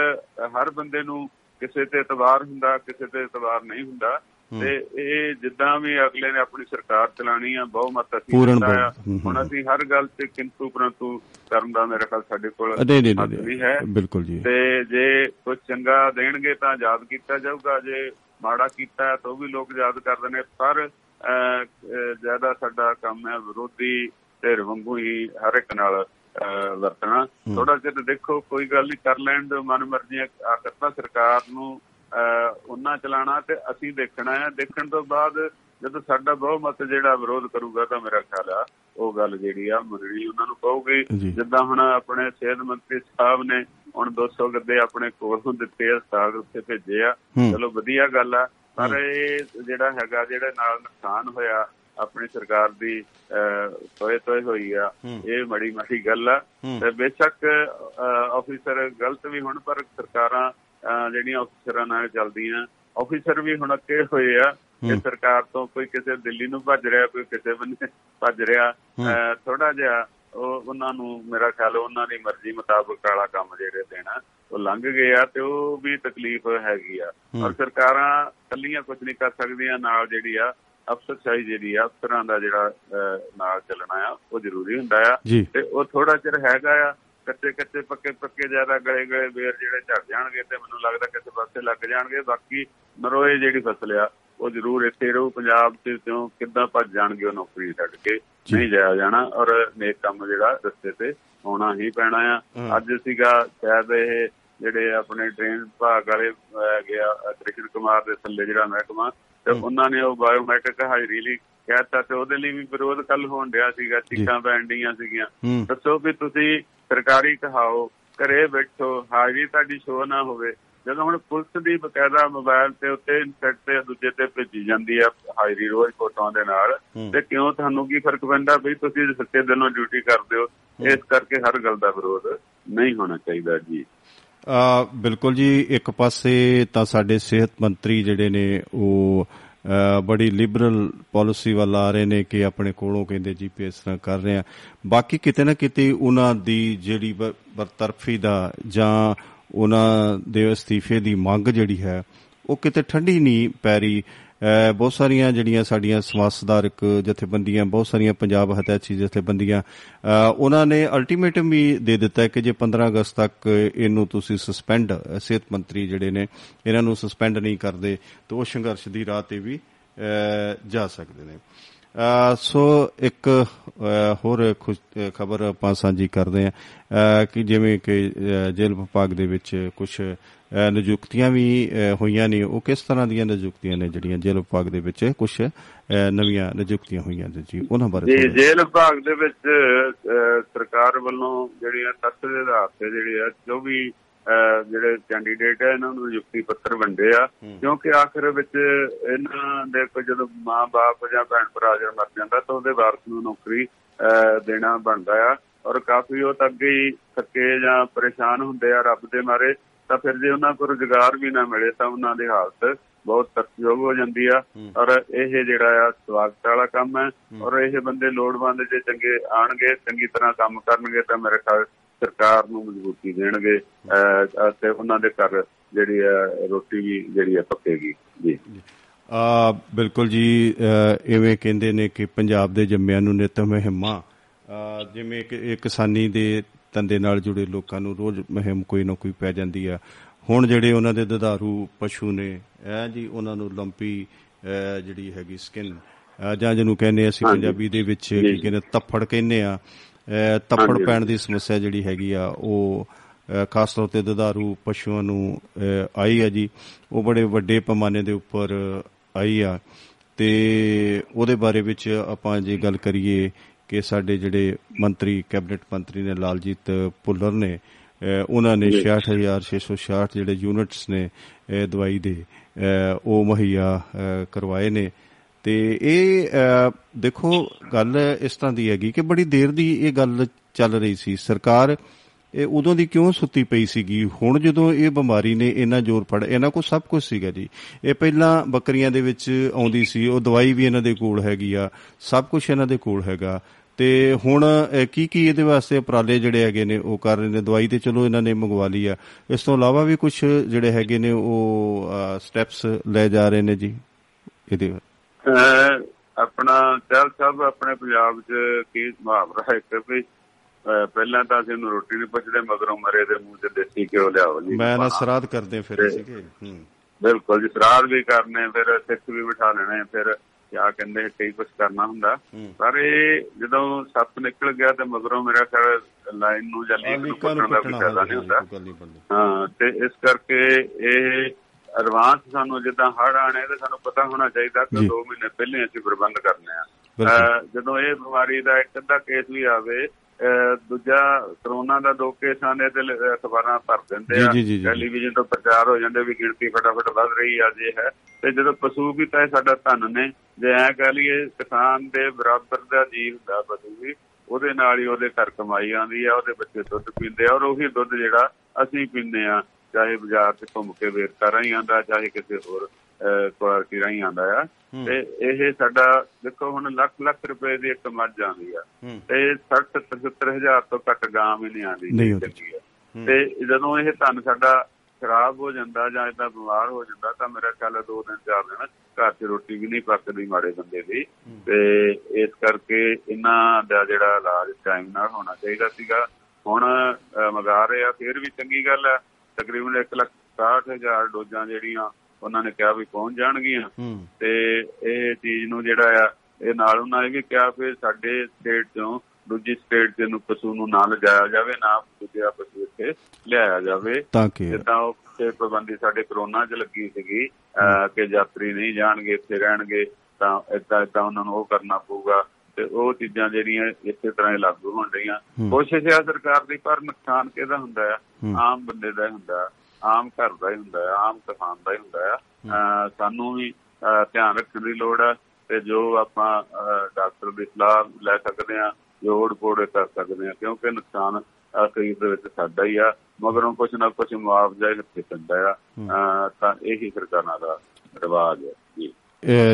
ਹਰ ਬੰਦੇ ਨੂੰ ਕਿਸੇ ਤੇ ਇਤਬਾਰ ਹੁੰਦਾ ਕਿਸੇ ਤੇ ਇਤਬਾਰ ਨਹੀਂ ਹੁੰਦਾ ਤੇ ਇਹ ਜਿੱਦਾਂ ਵੀ ਅਗਲੇ ਨੇ ਆਪਣੀ ਸਰਕਾਰ ਚਲਾਣੀ ਆ ਬਹੁਮਤ ਅਸੀਂ ਪੂਰਨ ਆ। ਹੁਣ ਅਸੀਂ ਹਰ ਗੱਲ ਤੇ ਕਿੰਤੂ ਪਰੰਤੂ ਕਰਨ ਦਾ ਮੇਰੇ ਖਿਆਲ ਸਾਡੇ ਕੋਲ ਹੱਕ ਵੀ ਹੈ। ਬਿਲਕੁਲ ਜੀ। ਤੇ ਜੇ ਕੁਝ ਚੰਗਾ ਦੇਣਗੇ ਤਾਂ ਯਾਦ ਕੀਤਾ ਜਾਊਗਾ ਜੇ ਮਾੜਾ ਕੀਤਾ ਤਾਂ ਉਹ ਵੀ ਲੋਕ ਯਾਦ ਕਰਦੇ ਨੇ। ਪਰ ਜ਼ਿਆਦਾ ਸਾਡਾ ਕੰਮ ਹੈ ਵਿਰੋਧੀ ਤੇ ਰਵੰਗੂ ਹੀ ਹਰ ਇੱਕ ਨਾਲ ਵਰਤਣਾ। ਥੋੜਾ ਜਿਹਾ ਦੇਖੋ ਕੋਈ ਗੱਲ ਨਹੀਂ ਕਰ ਲੈਣ ਦੇ ਮਨ ਮਰਜ਼ੀਆਂ ਆਖਰ ਤਾਂ ਸਰਕਾਰ ਨੂੰ ਉਹਨਾਂ ਚਲਾਣਾ ਤੇ ਅਸੀਂ ਦੇਖਣਾ ਹੈ। ਦੇਖਣ ਤੋਂ ਬਾਅਦ ਜਦੋਂ ਸਾਡਾ ਬਹੁਮਤ ਜਿਹੜਾ ਵਿਰੋਧ ਕਰੂਗਾ ਤਾਂ ਮੇਰਾ ਖਿਆਲ ਆ ਉਹ ਗੱਲ ਜਿਹੜੀ ਆ ਮੰਨਣੀ ਉਹਨਾਂ ਨੂੰ ਕਹੂਗੀ। ਜਿੱਦਾਂ ਹੁਣ ਆਪਣੇ ਸਿਹਤ ਮੰਤਰੀ ਸਾਹਿਬ ਨੇ ਹੁਣ 200 ਗੱਦੇ ਆਪਣੇ ਕੋਲ ਨੂੰ ਦਿੱਤੇ ਆ ਹਸਪਤਾਲ ਉੱਤੇ ਭੇਜੇ ਆ। ਚਲੋ ਵਧੀਆ ਗੱਲ ਆ। ਪਰ ਇਹ ਜਿਹੜਾ ਹੈਗਾ ਜਿਹੜੇ ਨਾਲ ਨੁਕਸਾਨ ਹੋਇਆ ਆਪਣੀ ਸਰਕਾਰ ਦੀ ਤੋਏ ਤੋਏ ਹੋਈ ਆ ਇਹ ਮੜੀ ਮਾੜੀ ਗੱਲ ਆ। ਤੇ ਬੇਸ਼ੱਕ ਆਫੀਸਰ ਗਲਤ ਵੀ ਹੁਣ ਪਰ ਸਰਕਾਰਾਂ ਜਿਹੜੀਆਂ ਅਫਸਰਾਂ ਨਾਲ ਚੱਲਦੀਆਂ ਆਫੀਸਰ ਵੀ ਹੁਣ ਅੱਕੇ ਹੋਏ ਆ ਕਿ ਸਰਕਾਰ ਤੋਂ ਕੋਈ ਕਿਸੇ ਦਿੱਲੀ ਨੂੰ ਭੱਜ ਰਿਹਾ ਕੋਈ ਕਿਸੇ ਬੰਨੇ ਭੱਜ ਰਿਹਾ ਥੋੜਾ ਜਿਹਾ ਉਹ ਉਹਨਾਂ ਨੂੰ ਮੇਰਾ ਖਿਆਲ ਉਹਨਾਂ ਦੀ ਮਰਜ਼ੀ ਮੁਤਾਬਕ ਵਾਲਾ ਕੰਮ ਜਿਹੜੇ ਦੇਣਾ ਉਹ ਲੰਘ ਗਏ ਆ ਤੇ ਉਹ ਵੀ ਤਕਲੀਫ ਹੈਗੀ ਆ। ਔਰ ਸਰਕਾਰਾਂ ਕੱਲੀਆਂ ਕੁਝ ਨਹੀਂ ਕਰ ਸਕਦੀਆਂ ਨਾਲ ਜਿਹੜੀ ਆ ਅਫਸਰਸ਼ਾਹੀ ਜਿਹੜੀ ਆ ਅਫਸਰਾਂ ਦਾ ਜਿਹੜਾ ਨਾਲ ਚੱਲਣਾ ਆ ਉਹ ਜ਼ਰੂਰੀ ਹੁੰਦਾ ਆ ਤੇ ਉਹ ਥੋੜਾ ਚਿਰ ਹੈਗਾ ਆ ਕੱਚੇ ਕੱਚੇ ਪੱਕੇ ਪੱਕੇ ਜ਼ਿਆਦਾ ਗਲੇ ਗਲੇ ਬੇਰ ਜਿਹੜੇ ਝੜ ਜਾਣਗੇ ਤੇ ਮੈਨੂੰ ਲੱਗਦਾ ਕਿਸੇ ਪਾਸੇ ਲੱਗ ਜਾਣਗੇ। ਬਾਕੀ ਨਰੋਏ ਜਿਹੜੀ ਫਸਲ ਆ ਉਹ ਜ਼ਰੂਰ ਇੱਥੇ ਰਹੂ। ਪੰਜਾਬ ਤੇ ਕਿਉਂ ਕਿੱਦਾਂ ਭੱਜ ਜਾਣਗੇ ਉਹ ਨੌਕਰੀ ਛੱਡ ਕੇ ਨਹੀਂ ਜਾਇਆ ਜਾਣਾ। ਔਰ ਨੇਕ ਕੰਮ ਜਿਹੜਾ ਰਸਤੇ ਤੇ ਆਉਣਾ ਹੀ ਪੈਣਾ ਆ। ਅੱਜ ਸੀਗਾ ਸ਼ਾਇਦ ਇਹ ਜਿਹੜੇ ਆਪਣੇ ਟ੍ਰੇਨ ਭਾਗ ਵਾਲੇ ਗਿਆ ਕ੍ਰਿਸ਼ਨ ਕੁਮਾਰ ਦੇ ਥੱਲੇ ਜਿਹੜਾ ਮਹਿਕਮਾ ਤੇ ਉਹਨਾਂ ਨੇ ਉਹ ਬਾਇਓਮੈਟ੍ਰਿਕ ਹਾਜ਼ਰੀ ਲਈ ਕਹਿਤਾ ਤੇ ਉਹਦੇ ਲਈ ਵੀ ਵਿਰੋਧ ਕੱਲ ਹੋਣ ਡਿਆ ਸੀਗਾ ਚੀਕਾਂ ਪੈਣ ਡੀਆਂ ਸੀਗੀਆਂ। ਦੱਸੋ ਵੀ ਤੁਸੀਂ ਸਰਕਾਰੀ ਕਹਾਓ ਘਰੇ ਬੈਠੋ ਹਾਜ਼ਰੀ ਤੁਹਾਡੀ ਸ਼ੋਅ ਨਾ ਹੋਵੇ। ਜਦੋਂ ਹੁਣ ਪੁਲਿਸ ਦੀ ਬਕਾਇਦਾ ਮੋਬਾਈਲ ਤੇ ਉੱਤੇ ਇੰਟਰਨੈਟ ਤੇ ਦੂਜੇ ਤੇ ਭੇਜੀ ਜਾਂਦੀ ਆ ਹਾਜ਼ਰੀ ਰੋਜ਼ ਫੋਟੋਆਂ ਦੇ ਨਾਲ। ਤੇ ਕਿਉਂ ਤੁਹਾਨੂੰ ਕੀ ਫ਼ਰਕ ਪੈਂਦਾ ਵੀ ਤੁਸੀਂ ਸੱਚੇ ਦਿਲੋਂ ਡਿਊਟੀ ਕਰਦੇ ਹੋ? ਇਸ ਕਰਕੇ ਹਰ ਗੱਲ ਦਾ ਵਿਰੋਧ ਨਹੀਂ ਹੋਣਾ ਚਾਹੀਦਾ ਜੀ। ਆ ਬਿਲਕੁਲ ਜੀ ਇੱਕ ਪਾਸੇ ਤਾਂ ਸਾਡੇ ਸਿਹਤ ਮੰਤਰੀ ਜਿਹੜੇ ਨੇ ਉਹ ਬੜੀ ਲਿਬਰਲ ਪਾਲਿਸੀ ਵੱਲ ਆ ਰਹੇ ਨੇ ਕਿ ਆਪਣੇ ਕੋਲੋਂ ਕਹਿੰਦੇ ਜੀ ਵੀ ਇਸ ਤਰ੍ਹਾਂ ਕਰ ਰਹੇ ਆ। ਬਾਕੀ ਕਿਤੇ ਨਾ ਕਿਤੇ ਉਹਨਾਂ ਦੀ ਜਿਹੜੀ ਬ- ਬਰਤਰਫੀ ਦਾ ਜਾਂ ਉਹਨਾਂ ਦੇ ਅਸਤੀਫੇ ਦੀ ਮੰਗ ਜਿਹੜੀ ਹੈ, ਉਹ ਕਿਤੇ ਠੰਡੀ ਨਹੀਂ ਪੈ ਰਹੀ। ਅਹ ਬਹੁਤ ਸਾਰੀਆਂ ਜਿਹੜੀਆਂ ਸਾਡੀਆਂ ਸਮਾਜ ਸੁਧਾਰਕ ਜਥੇਬੰਦੀਆਂ, ਬਹੁਤ ਸਾਰੀਆਂ ਪੰਜਾਬ ਹਤੈਚੀ ਜਥੇਬੰਦੀਆਂ, ਅਹ ਉਹਨਾਂ ਨੇ ਅਲਟੀਮੇਟਮ ਵੀ ਦੇ ਦਿੱਤਾ ਹੈ ਕਿ ਜੇ 15 ਅਗਸਤ ਤੱਕ ਇਹਨੂੰ ਤੁਸੀਂ ਸਸਪੈਂਡ ਸਿਹਤ ਮੰਤਰੀ ਜਿਹੜੇ ਨੇ, ਇਹਨਾਂ ਨੂੰ ਸਸਪੈਂਡ ਨਹੀਂ ਕਰਦੇ, ਤਾਂ ਉਹ ਸੰਘਰਸ਼ ਦੀ ਰਾਹ ਤੇ ਵੀ, ਅਹ ਜਾ ਸਕਦੇ ਨੇ। ਅਹ ਸੋ ਇੱਕ, ਅਹ ਹੋਰ ਖਬਰ ਆਪਾਂ ਸਾਂਝੀ ਕਰਦੇ ਹਾਂ ਕਿ ਜਿਵੇਂ ਕਿ, ਅਹ ਜੇਲ੍ਹ ਵਿਭਾਗ ਦੇ ਵਿੱਚ ਕੁਝ ਨਿਯੁਕਤੀਆਂ ਵੀ ਹੋਈਆਂ ਨੇ। ਉਹ ਕਿਸ ਤਰ੍ਹਾਂ ਦੀਆਂ ਨਿਯੁਕਤੀਆਂ ਨੇ ਜਿਹੜੀਆਂ ਜੇਲ੍ਹ ਵਿਭਾਗ ਦੇ ਵਿੱਚ ਕੁਝ ਨਵੀਆਂ ਨਿਯੁਕਤੀਆਂ ਹੋਈਆਂ ਨੇ ਜੀ? ਉਹਨਾਂ ਬਾਰੇ ਜੀ ਜੇਲ੍ਹ ਵਿਭਾਗ ਦੇ ਵਿੱਚ ਸਰਕਾਰ ਵੱਲੋਂ ਜਿਹੜੀਆਂ ਤੱਥ ਦੇ ਆਧਾਰ ਤੇ ਜਿਹੜੇ ਆ ਜੋ ਵੀ ਜਿਹੜੇ ਕੈਂਡੀਡੇਟ ਆ ਇਹਨਾਂ ਨੂੰ ਨਿਯੁਕਤੀ ਪੱਤਰ ਵੰਡੇ ਆ। ਕਿਉਂਕਿ ਆਖਰ ਵਿੱਚ ਇਹਨਾਂ ਦੇ ਕੋਈ ਜਦੋਂ ਮਾਂ-ਬਾਪ ਜਾਂ ਭੈਣ ਭਰਾ ਜਦ ਮਰ ਜਾਂਦਾ ਤਾਂ ਉਹਦੇ ਵਾਰਸ ਨੂੰ ਨੌਕਰੀ ਦੇਣਾ ਬਣਦਾ ਆ। ਔਰ ਕਾਫੀ ਉਹ ਤਾਂ ਅੱਗੇ ਹੀ ਥੱਕੇ ਜਾਂ ਪਰੇਸ਼ਾਨ ਹੁੰਦੇ ਆ ਰੱਬ ਦੇ ਮਾਰੇ। ਤਾਂ ਫਿਰ ਜੇ ਉਹਨਾਂ ਕੋਲ ਰੁਜ਼ਗਾਰ ਵੀ ਨਾ ਮਿਲੇ ਤਾਂ ਉਹਨਾਂ ਦੀ ਹਾਲਤ ਬਹੁਤ ਤਰਸਯੋਗ ਹੋ ਜਾਂਦੀ ਆ। ਔਰ ਇਹ ਜਿਹੜਾ ਆ ਸਵਾਗਤ ਵਾਲਾ ਕੰਮ ਹੈ। ਔਰ ਇਹ ਬੰਦੇ ਲੋੜਵੰਦ ਜੇ ਚੰਗੇ ਆਣਗੇ ਚੰਗੀ ਤਰ੍ਹਾਂ ਕੰਮ ਕਰਨਗੇ ਤਾਂ ਮੇਰੇ ਖਿਆਲ ਸਰਕਾਰ ਨੂੰ ਮਜ਼ਬੂਤੀ ਦੇਣਗੇ। ਅਤੇ ਉਹਨਾਂ ਦੇ ਘਰ ਜਿਹੜੀ ਆ ਰੋਟੀ ਵੀ ਜਿਹੜੀ ਆ ਪੱਕੇਗੀ। ਜੀ। ਆ ਬਿਲਕੁਲ ਜੀ ਇਵੇਂ ਕਹਿੰਦੇ ਨੇ ਕਿ ਪੰਜਾਬ ਦੇ ਜੰਮਿਆਂ ਨੂੰ ਨਿਤ ਮਹਿਮਾ ਅ, ਜਿਵੇਂ ਕਿ ਕਿਸਾਨੀ ਦੇ ਧੰਦੇ ਨਾਲ ਜੁੜੇ ਲੋਕਾਂ ਨੂੰ ਰੋਜ਼ ਮਹਿਮ ਕੋਈ ਨਾ ਕੋਈ ਪੈ ਜਾਂਦੀ ਆ ਹੁਣ ਜਿਹੜੇ ਉਹਨਾਂ ਦੇ ਦੁਧਾਰੂ ਪਸ਼ੂ ਨੇ ਇਹ ਜੀ ਉਹਨਾਂ ਨੂੰ ਲੰਪੀ ਜਿਹੜੀ ਹੈਗੀ ਸਕਿਨ ਜਾਂ ਜਿਹਨੂੰ ਕਹਿੰਦੇ ਅਸੀਂ। ਪੰਜਾਬੀ ਦੇ ਵਿੱਚ। ਕੀ ਕਹਿੰਦੇ ਤੱਫੜ ਕਹਿੰਦੇ ਆ ਤੱਫੜ। ਪੈਣ ਦੀ ਸਮੱਸਿਆ ਜਿਹੜੀ ਹੈਗੀ ਆ ਉਹ ਖਾਸ ਤੌਰ ਤੇ ਦੁਧਾਰੂ ਪਸ਼ੂਆਂ ਨੂੰ ਆਈ ਆ ਜੀ ਉਹ ਬੜੇ ਵੱਡੇ ਪੈਮਾਨੇ ਦੇ ਉੱਪਰ ਆਈ ਆ ਤੇ ਉਹਦੇ ਬਾਰੇ ਵਿੱਚ ਆਪਾਂ ਜੇ ਗੱਲ ਕਰੀਏ ਕਿ ਸਾਡੇ ਜਿਹੜੇ ਮੰਤਰੀ ਕੈਬਨਿਟ ਮੰਤਰੀ ਨੇ ਲਾਲਜੀਤ ਭੁੱਲਰ ਨੇ ਉਹਨਾਂ ਨੇ ਜੀ। 66666 ਜਿਹੜੇ ਯੂਨਿਟਸ ਨੇ ਦਵਾਈ ਦੇ ਉਹ ਮੁਹੱਈਆ ਕਰਵਾਏ ਨੇ। ਤੇ ਇਹ ਦੇਖੋ ਗੱਲ ਇਸ ਤਰ੍ਹਾਂ ਦੀ ਹੈਗੀ ਕਿ ਬੜੀ ਦੇਰ ਦੀ ਇਹ ਗੱਲ ਚੱਲ ਰਹੀ ਸੀ। ਸਰਕਾਰ ਇਹ ਉਦੋਂ ਦੀ ਕਿਉਂ ਸੁੱਤੀ ਪਈ ਸੀਗੀ? ਹੁਣ ਜਦੋਂ ਇਹ ਬਿਮਾਰੀ ਨੇ ਇੰਨਾ ਜ਼ੋਰ ਫੜ ਇਹਨਾਂ ਕੋਲ ਸਭ ਕੁਝ ਸੀਗਾ ਜੀ। ਇਹ ਪਹਿਲਾਂ ਬੱਕਰੀਆਂ ਦੇ ਵਿੱਚ ਆਉਂਦੀ ਸੀ ਉਹ ਦਵਾਈ ਵੀ ਇਹਨਾਂ ਦੇ ਕੋਲ ਹੈਗੀ ਆ ਸਭ ਕੁਝ ਇਹਨਾਂ ਦੇ ਕੋਲ ਹੈਗਾ। ਤੇ ਹੁਣ ਕੀ ਕੀ ਇਹਦੇ ਵਾਸਤੇ ਉਪਰਾਲੇ ਜਿਹੜੇ ਹੈਗੇ ਨੇ ਉਹ ਕਰ ਰਹੇ ਨੇ? ਦਵਾਈ ਤੇ ਚਲੋ ਇਹਨਾਂ ਨੇ ਮੰਗਵਾ ਲਈ ਆ। ਇਸ ਤੋਂ ਇਲਾਵਾ ਵੀ ਕੁਝ ਜਿਹੜੇ ਹੈਗੇ ਨੇ ਉਹ ਸਟੈਪਸ ਲੈ ਜਾ ਰਹੇ ਨੇ ਜੀ ਇਹਦੇ ਆਪਣਾ ਚਹਿਲ ਸਾਹਿਬ ਆਪਣੇ ਪੰਜਾਬ 'ਚ ਕੀ ਮੁਹਾਵਰਾ ਹੈ ਕਿ ਪਹਿਲਾਂ ਤਾਂ ਅਸੀਂ ਉਹਨੂੰ ਰੋਟੀ ਨਹੀਂ ਪੁੱਛਦੇ ਮਗਰੋਂ ਮਰੇ ਦੇ ਮੂੰਹ 'ਚ ਦੇਸੀ ਘਿਓ ਲਿਆਓ ਜੀ। ਮੈਂ ਨਾ ਸਰਾਧ ਕਰਦੇ ਫਿਰ ਸੀਗੇ ਹੂੰ। ਬਿਲਕੁਲ ਜੀ ਸਰਾਧ ਵੀ ਕਰਨੇ ਫਿਰ ਸਿੱਖ ਵੀ ਬਿਠਾ ਲੈਣੇ ਫਿਰ ਕਿਆ ਕਹਿੰਦੇ ਕਈ ਕੁਝ ਕਰਨਾ ਹੁੰਦਾ। ਪਰ ਇਹ ਜਦੋਂ ਸੱਪ ਨਿਕਲ ਗਿਆ ਤੇ ਮਗਰੋਂ ਮੇਰਾ ਖਿਆਲ ਲਾਈਨ ਨੂੰ ਜਾਂ ਲੀਕ ਨੂੰ ਲੀਕਾਂ ਨੂੰ ਪੁੱਟਣ ਦਾ ਕੱਟਣਾ ਫਾਇਦਾ ਨਹੀਂ ਹੁੰਦਾ। ਕੋਈ ਹਾਂ ਤੇ ਇਸ ਕਰਕੇ ਇਹ ਐਡਵਾਂਸ ਸਾਨੂੰ ਜਿੱਦਾਂ ਹੜ ਆਣੇ ਤੇ ਸਾਨੂੰ ਪਤਾ ਹੋਣਾ ਚਾਹੀਦਾ ਕਿ ਜੀ। 2 ਮਹੀਨੇ ਪਹਿਲੇ ਅਸੀਂ ਪ੍ਰਬੰਧ ਕਰਨੇ ਆ। ਜਦੋਂ ਇਹ ਬਿਮਾਰੀ ਦਾ ਇੱਕ ਅੱਧਾ ਕੇਸ ਵੀ ਆਵੇ ਦੂਜਾ ਕਰੋਨਾ ਦਾ ਦੋ ਕੇਸ ਆਨੇ ਤੇ ਅਖਬਾਰਾਂ ਭਰ ਦਿੰਦੇ ਆ। ਟੈਲੀਵਿਜ਼ਨ ਤੋਂ ਪ੍ਰਚਾਰ ਹੋ ਜਾਂਦੇ ਵੀ ਗਿਣਤੀ ਫਟਾਫਟ ਵੱਧ ਰਹੀ ਆ ਜੇ ਹੈ। ਤੇ ਜਦੋਂ ਪਸ਼ੂ ਵੀ ਤਾਂ ਸਾਡਾ ਧਨ ਨੇ ਜੇ ਐ ਕਹ ਲਈਏ ਕਿਸਾਨ ਦੇ ਬਰਾਬਰ ਦਾ ਜੀਵ ਦਾ ਪਸ਼ੂ ਵੀ ਉਹਦੇ ਨਾਲ ਹੀ ਉਹਦੇ ਘਰ ਕਮਾਈ ਆਉਂਦੀ ਆ ਉਹਦੇ ਬੱਚੇ ਦੁੱਧ ਪੀਂਦੇ ਆ ਔਰ ਉਹੀ ਦੁੱਧ ਜਿਹੜਾ ਅਸੀਂ ਪੀਂਦੇ ਆ। ਚਾਹੇ ਬਾਜ਼ਾਰ 'ਚ ਘੁੰਮ ਕੇ ਵੇਰਕਾ ਰਾਹੀਂ ਆਂਦਾ ਚਾਹੇ ਕਿਸੇ ਹੋਰ ਕੁਆਲਿਟੀ ਰਾਹੀਂ ਆਂਦਾ ਆ। ਹੂੰ। ਤੇ ਇਹ ਸਾਡਾ ਦੇਖੋ ਹੁਣ ਲੱਖ ਲੱਖ ਰੁਪਏ ਦੀ ਇੱਕ ਮੱਝ ਆਉਂਦੀ ਆ। ਹੂੰ। ਤੇ 60 70 ਹਜ਼ਾਰ ਤੋਂ ਘੱਟ ਗਾਂ ਵੀ ਨਹੀਂ ਆ। ਹੂੰ। ਤੇ ਜਦੋਂ ਇਹ ਧਨ ਸਾਡਾ ਖਰਾਬ ਹੋ ਜਾਂਦਾ ਜਾਂ ਇਦਾਂ ਬਿਮਾਰ ਹੋ ਜਾਂਦਾ ਤਾਂ ਮੇਰਾ ਖਿਆਲ ਹੈ ਦੋ ਦਿਨ ਚਾਰ ਦਿਨ ਘਰ 'ਚ ਰੋਟੀ ਵੀ ਨਹੀਂ ਪੱਕਦੀ ਮਾੜੇ ਬੰਦੇ ਦੀ। ਤੇ ਇਸ ਕਰਕੇ ਇਹਨਾਂ ਦਾ ਜਿਹੜਾ ਇਲਾਜ ਟਾਈਮ ਨਾਲ ਹੋਣਾ ਚਾਹੀਦਾ ਸੀਗਾ। ਹੁਣ ਮੰਗਾ ਰਹੇ ਆ ਫਿਰ ਵੀ ਚੰਗੀ ਗੱਲ ਹੈ ਤਕਰੀਬਨ 1 ਲੱਖ 60 ਹਜ਼ਾਰ ਡੋਜ਼ਾਂ ਜਿਹੜੀਆਂ ਉਹਨਾਂ ਨੇ ਕਿਹਾ ਵੀ ਪਹੁੰਚ ਜਾਣਗੀਆਂ। ਤੇ ਇਹ ਚੀਜ਼ ਨੂੰ ਜਿਹੜਾ ਆ ਇਹ ਨਾਲ ਉਹਨਾਂ ਨੇ ਵੀ ਕਿਹਾ ਕਿ ਸਾਡੇ ਸਟੇਟ ਚੋਂ ਦੂਜੀ ਸਟੇਟ ਦੇ ਨੂੰ ਪਸ਼ੂ ਨੂੰ ਨਾ ਲਿਜਾਇਆ ਜਾਵੇ ਨਾ ਦੂਜਾ ਪਸ਼ੂ ਇੱਥੇ ਲਿਆਇਆ ਜਾਵੇ। ਤਾਂ ਕਿ ਜਿੱਦਾਂ ਉਹ ਤੇ ਪਾਬੰਦੀ ਸਾਡੇ ਕਰੋਨਾ 'ਚ ਲੱਗੀ ਸੀਗੀ ਕਿ ਯਾਤਰੀ ਨਹੀਂ ਜਾਣਗੇ ਇੱਥੇ ਰਹਿਣਗੇ ਤਾਂ ਏਦਾਂ ਏਦਾਂ ਉਹਨਾਂ ਨੂੰ ਉਹ ਕਰਨਾ ਪਊਗਾ। ਤੇ ਉਹ ਚੀਜ਼ਾਂ ਜਿਹੜੀਆਂ ਇਸੇ ਤਰ੍ਹਾਂ ਹੀ ਲਾਗੂ ਹੋਣ ਰਹੀਆਂ ਕੋਸ਼ਿਸ਼ ਹੈ ਸਰਕਾਰ ਦੀ ਪਰ ਨੁਕਸਾਨ ਕਿਹਦਾ ਹੁੰਦਾ ਹੈ। ਆਮ ਬੰਦੇ ਦਾ ਹੁੰਦਾ ਆਮ ਘਰ ਦਾ ਹੀ ਹੁੰਦਾ ਆਮ ਕਿਸਾਨ ਦਾ ਹੀ ਹੁੰਦਾ ਸਾਨੂੰ ਵੀ ਧਿਆਨ ਰੱਖਣ ਦੀ ਲੋੜ ਹੈ ਤੇ ਜੋ ਆਪਾਂ ਡਾਕਟਰ ਦੀ ਸਲਾਹ ਲੈ ਸਕਦੇ ਆ ਜੋੜ ਪੋੜੇ ਕਰ ਸਕਦੇ ਆ ਕਿਉਂਕਿ ਨੁਕਸਾਨ ਕਈ ਦੇ ਵਿੱਚ ਸਾਡਾ ਹੀ ਆ। ਮਗਰੋਂ ਕੁਝ ਨਾ ਕੁਝ ਮੁਆਵਜ਼ਾ ਹੀ ਹੱਥੇ ਪੈਂਦਾ ਆ। ਤਾਂ ਇਹੀ ਸਰਕਾਰਾਂ ਦਾ ਰਿਵਾਜ ਹੈ ਜੀ।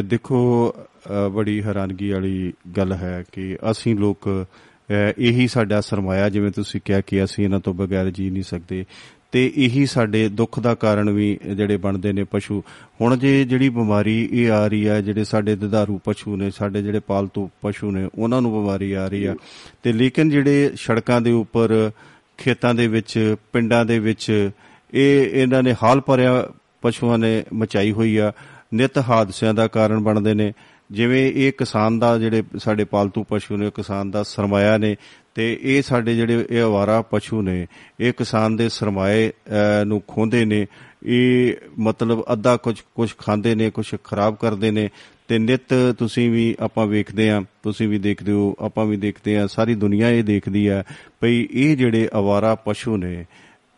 ਦੇਖੋ ਅ, ਬੜੀ ਹੈਰਾਨਗੀ ਵਾਲੀ ਗੱਲ ਹੈ ਕਿ ਅਸੀਂ ਲੋਕ ਅ, ਇਹੀ ਸਾਡਾ ਸਰਮਾਇਆ ਜਿਵੇਂ ਤੁਸੀਂ ਕਿਹਾ ਕਿ ਅਸੀਂ ਇਹਨਾਂ ਤੋਂ ਬਗੈਰ ਜੀ ਨਹੀਂ ਸਕਦੇ। ਤੇ ਇਹੀ ਸਾਡੇ ਦੁੱਖ ਦਾ ਕਾਰਨ ਵੀ ਜਿਹੜੇ ਬਣਦੇ ਨੇ ਪਸ਼ੂ। ਹੁਣ ਜੇ ਜਿਹੜੀ ਬਿਮਾਰੀ ਇਹ ਆ ਰਹੀ ਹੈ ਜਿਹੜੇ ਸਾਡੇ ਦੁਧਾਰੂ ਪਸ਼ੂ ਨੇ ਸਾਡੇ ਜਿਹੜੇ ਪਾਲਤੂ ਪਸ਼ੂ ਨੇ ਉਹਨਾਂ ਨੂੰ ਬਿਮਾਰੀ ਆ ਰਹੀ ਆ। ਤੇ ਲੇਕਿਨ ਜਿਹੜੇ ਸੜਕਾਂ ਦੇ ਉੱਪਰ ਖੇਤਾਂ ਦੇ ਵਿੱਚ ਪਿੰਡਾਂ ਦੇ ਵਿੱਚ ਇਹ ਇਹਨਾਂ ਨੇ ਹਾਲ ਭਰਿਆ ਪਸ਼ੂਆਂ ਨੇ ਮਚਾਈ ਹੋਈ ਆ। ਨਿਤ ਹਾਦਸਿਆਂ ਦਾ ਕਾਰਨ ਬਣਦੇ ਨੇ। ਜਿਵੇਂ ਇਹ ਕਿਸਾਨ ਦਾ ਜਿਹੜੇ ਸਾਡੇ ਪਾਲਤੂ ਪਸ਼ੂ ਨੇ ਕਿਸਾਨ ਦਾ ਸਰਮਾਇਆ ਨੇ ਤੇ ਇਹ ਸਾਡੇ ਜਿਹੜੇ ਇਹ ਅਵਾਰਾ ਪਸ਼ੂ ਨੇ ਇਹ ਕਿਸਾਨ ਦੇ ਸਰਮਾਏ ਅਹ, ਨੂੰ ਖੋਂਦੇ ਨੇ। ਇਹ ਮਤਲਬ ਅੱਧਾ ਕੁਝ ਕੁਝ ਖਾਂਦੇ ਨੇ ਕੁਝ ਖਰਾਬ ਕਰਦੇ ਨੇ ਤੇ ਨਿਤ ਤੁਸੀਂ ਵੀ ਆਪਾਂ ਵੇਖਦੇ ਆ ਤੁਸੀਂ ਵੀ ਦੇਖਦੇ ਹੋ ਆਪਾਂ ਵੀ ਦੇਖਦੇ ਆ ਸਾਰੀ ਦੁਨੀਆ ਇਹ ਦੇਖਦੀ ਆ ਭਈ ਇਹ ਜਿਹੜੇ ਅਵਾਰਾ ਪਸ਼ੂ ਨੇ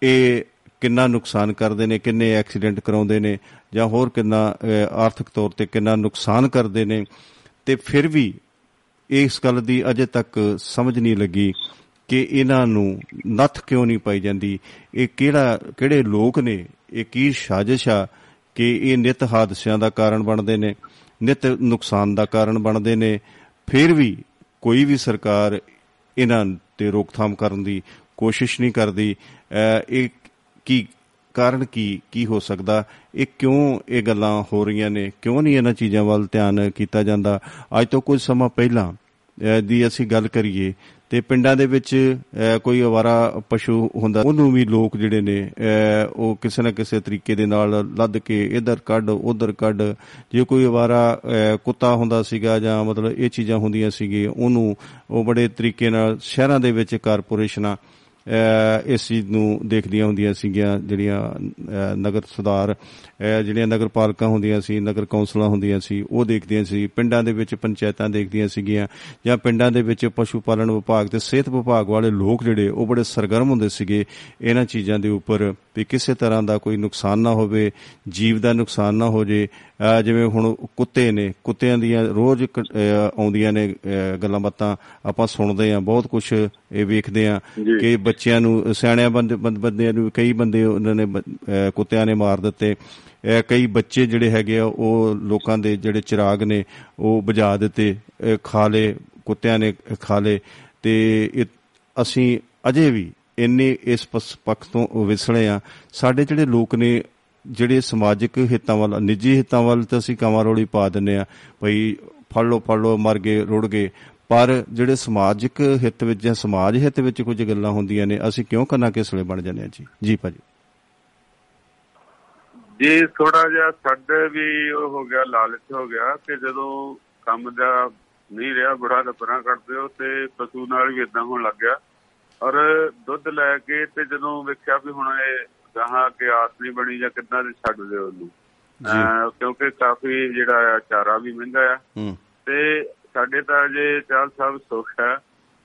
ਇਹ ਕਿੰਨਾ ਨੁਕਸਾਨ ਕਰਦੇ ਨੇ ਕਿੰਨੇ ਐਕਸੀਡੈਂਟ ਕਰਾਉਂਦੇ ਨੇ ਜਾਂ ਹੋਰ ਕਿੰਨਾ ਅਹ, ਆਰਥਿਕ ਤੌਰ ਤੇ ਕਿੰਨਾ ਨੁਕਸਾਨ ਕਰਦੇ ਨੇ ਤੇ ਫਿਰ ਵੀ ਇਸ ਗੱਲ ਦੀ ਅਜੇ ਤੱਕ ਸਮਝ ਨਹੀਂ ਲੱਗੀ ਕਿ ਇਹਨਾਂ ਨੂੰ ਨੱਥ ਕਿਉਂ ਨਹੀਂ ਪਾਈ ਜਾਂਦੀ। ਇਹ ਕਿਹੜਾ ਕਿਹੜੇ ਲੋਕ ਨੇ? ਇਹ ਕੀ ਸਾਜ਼ਿਸ਼ ਆ ਕਿ ਇਹ ਨਿਤ ਹਾਦਸਿਆਂ ਦਾ ਕਾਰਨ ਬਣਦੇ ਨੇ ਨਿਤ ਨੁਕਸਾਨ ਦਾ ਕਾਰਨ ਬਣਦੇ ਨੇ ਫਿਰ ਵੀ ਕੋਈ ਵੀ ਸਰਕਾਰ ਇਹਨਾਂ ਤੇ ਰੋਕਥਾਮ ਕਰਨ ਦੀ ਕੋਸ਼ਿਸ਼ ਨਹੀਂ ਕਰਦੀ। ਅਹ ਇਹ ਕੀ ਕਾਰਨ ਕੀ ਕੀ ਹੋ ਸਕਦਾ? ਇਹ ਕਿਉਂ ਇਹ ਗੱਲਾਂ ਹੋ ਰਹੀਆਂ ਨੇ? ਕਿਉਂ ਨਹੀਂ ਇਹਨਾਂ ਚੀਜ਼ਾਂ ਵੱਲ ਧਿਆਨ ਕੀਤਾ ਜਾਂਦਾ? ਅੱਜ ਤੋਂ ਕੁਝ ਸਮਾਂ ਪਹਿਲਾਂ, ਅਹ, ਦੀ ਅਸੀਂ ਗੱਲ ਕਰੀਏ ਤੇ ਪਿੰਡਾਂ ਦੇ ਵਿੱਚ, ਅਹ, ਕੋਈ ਅਵਾਰਾ ਪਸ਼ੂ ਹੁੰਦਾ, ਉਹਨੂੰ ਵੀ ਲੋਕ ਜਿਹੜੇ ਨੇ, ਅਹ, ਉਹ ਕਿਸੇ ਨਾ ਕਿਸੇ ਤਰੀਕੇ ਦੇ ਨਾਲ ਲੱਦ ਕੇ ਇਧਰ ਕੱਢ, ਉਧਰ ਕੱਢ, ਜੇ ਕੋਈ ਅਵਾਰਾ, ਅਹ, ਕੁੱਤਾ ਹੁੰਦਾ ਸੀਗਾ ਜਾਂ ਮਤਲਬ ਇਹ ਚੀਜ਼ਾਂ ਹੁੰਦੀਆਂ ਸੀਗੀ ਉਹਨੂੰ ਉਹ ਬੜੇ ਤਰੀਕੇ ਨਾਲ ਸ਼ਹਿਰਾਂ ਦੇ ਵਿੱਚ ਕਾਰਪੋਰੇਸ਼ਨਾਂ ਅਹ ਇਸ ਚੀਜ਼ ਨੂੰ ਦੇਖਦੀਆਂ ਹੁੰਦੀਆਂ ਸੀਗੀਆਂ, ਜਿਹੜੀਆਂ, ਅਹ, ਨਗਰ ਸੁਧਾਰ ਅਹ, ਜਿਹੜੀਆਂ ਨਗਰ ਪਾਲਿਕਾ ਹੁੰਦੀਆਂ ਸੀ, ਨਗਰ ਕੌਂਸਲਾਂ ਹੁੰਦੀਆਂ ਸੀ, ਉਹ ਦੇਖਦੀਆਂ ਸੀ, ਪਿੰਡਾਂ ਦੇ ਵਿੱਚ ਪੰਚਾਇਤਾਂ ਦੇਖਦੀਆਂ ਸੀਗੀਆਂ, ਜਾਂ ਪਿੰਡਾਂ ਦੇ ਵਿੱਚ ਪਸ਼ੂ ਪਾਲਣ ਵਿਭਾਗ ਤੇ ਸਿਹਤ ਵਿਭਾਗ ਵਾਲੇ ਲੋਕ ਜਿਹੜੇ, ਉਹ ਬੜੇ ਸਰਗਰਮ ਹੁੰਦੇ ਸੀਗੇ ਇਹਨਾਂ ਚੀਜ਼ਾਂ ਦੇ ਉੱਪਰ, ਵੀ ਕਿਸੇ ਤਰ੍ਹਾਂ ਦਾ ਕੋਈ ਨੁਕਸਾਨ ਨਾ ਹੋਵੇ, ਜੀਵ ਦਾ ਨੁਕਸਾਨ ਨਾ ਹੋ ਜੇ। ਅਹ, ਜਿਵੇਂ ਹੁਣ ਕੁੱਤੇ ਨੇ, ਕੁੱਤਿਆਂ ਦੀਆਂ ਰੋਜ਼ ਕ- ਅਹ, ਆਉਂਦੀਆਂ ਨੇ, ਅਹ, ਗੱਲਾਂ ਬਾਤਾਂ ਆਪਾਂ ਸੁਣਦੇ ਆ ਬਹੁਤ ਕੁਝ ਇਹ ਵੇਖਦੇ ਆ। ਕਿ ਬੱਚਿਆਂ ਨੂੰ ਸਿਆਣਿਆਂ ਬੰਦੇ ਬੰਦ- ਨੂੰ ਕਈ ਬੰਦੇ ਉਹਨਾਂ ਨੇ ਕੁੱਤਿਆਂ ਨੇ ਮਾਰ ਦਿੱਤੇ। ਕਈ ਬੱਚੇ ਜਿਹੜੇ ਹੈਗੇ ਆ ਉਹ ਲੋਕਾਂ ਦੇ ਜਿਹੜੇ ਚਿਰਾਗ ਨੇ ਉਹ ਬੁਝਾ ਦਿੱਤੇ। ਖਾ ਲਏ ਕੁੱਤਿਆਂ ਨੇ ਖਾ ਲਏ। ਤੇ ਅਸੀਂ ਅਜੇ ਵੀ ਇੰਨੇ ਇਸ ਪੱਖ ਤੋਂ ਵਿਸਲੇ ਆ। ਸਾਡੇ ਜਿਹੜੇ ਲੋਕ ਨੇ ਜਿਹੜੇ ਸਮਾਜਿਕ ਹਿੱਤਾਂ ਵੱਲ ਨਿੱਜੀ ਹਿੱਤਾਂ ਵੱਲ ਤਾਂ ਅਸੀਂ ਕਾਵਾਂ ਰੋਲੀ ਪਾ ਦਿੰਨੇ ਆ। ਭਈ ਫੜ ਲੋ ਫੜ ਲੋ ਮਰ ਗਏ ਰੁੜ ਗਏ। ਪਰ ਜਿਹੜੇ ਸਮਾਜਿਕ ਹਿੱਤ ਵਿੱਚ ਜਾਂ ਸਮਾਜ ਹਿੱਤ ਵਿੱਚ ਕੁਝ ਗੱਲਾਂ ਹੁੰਦੀਆਂ ਨੇ ਅਸੀਂ ਕਿਉਂ ਕੰਨਾ ਕਿਸਲੇ ਬਣ ਜਾਂਦੇ ਆ ਜੀ? ਜੀ ਭਾਜੀ। ਜੀ ਥੋੜਾ ਜਿਹਾ ਸਾਡੇ ਵੀ ਉਹ ਹੋ ਗਿਆ ਲਾਲਚ ਹੋ ਗਿਆ ਕਿ ਜਦੋਂ ਕੰਮ ਦਾ ਨਹੀਂ ਰਿਹਾ ਬੁੜਾ ਦਾ ਪਰਾਂ ਕੱਢਦੇ ਹੋ ਤੇ ਪਸ਼ੂ ਨਾਲ ਵੀ ਇਦਾਂ ਹੋਣ ਲੱਗ ਗਿਆ। ਔਰ ਦੁੱਧ ਲੈ ਕੇ ਤੇ ਜਦੋਂ ਵੇਖਿਆ ਵੀ ਹੁਣ ਇਹ ਗਾਹਾਂ ਕੇ ਆਸ ਨਹੀਂ ਬਣੀ ਜਾਂ ਕਿੱਦਾਂ ਦੇ ਛੱਡ ਦਿਓ ਉਹਨੂੰ। ਕਿਉਂਕਿ ਕਾਫੀ ਜਿਹੜਾ ਆ ਚਾਰਾ ਵੀ ਮਹਿੰਗਾ ਆ। ਹੂੰ। ਤੇ ਸਾਡੇ ਤਾਂ ਜੇ ਚਾਲ ਸਾਹਿਬ ਸੁੱਖ ਹੈ।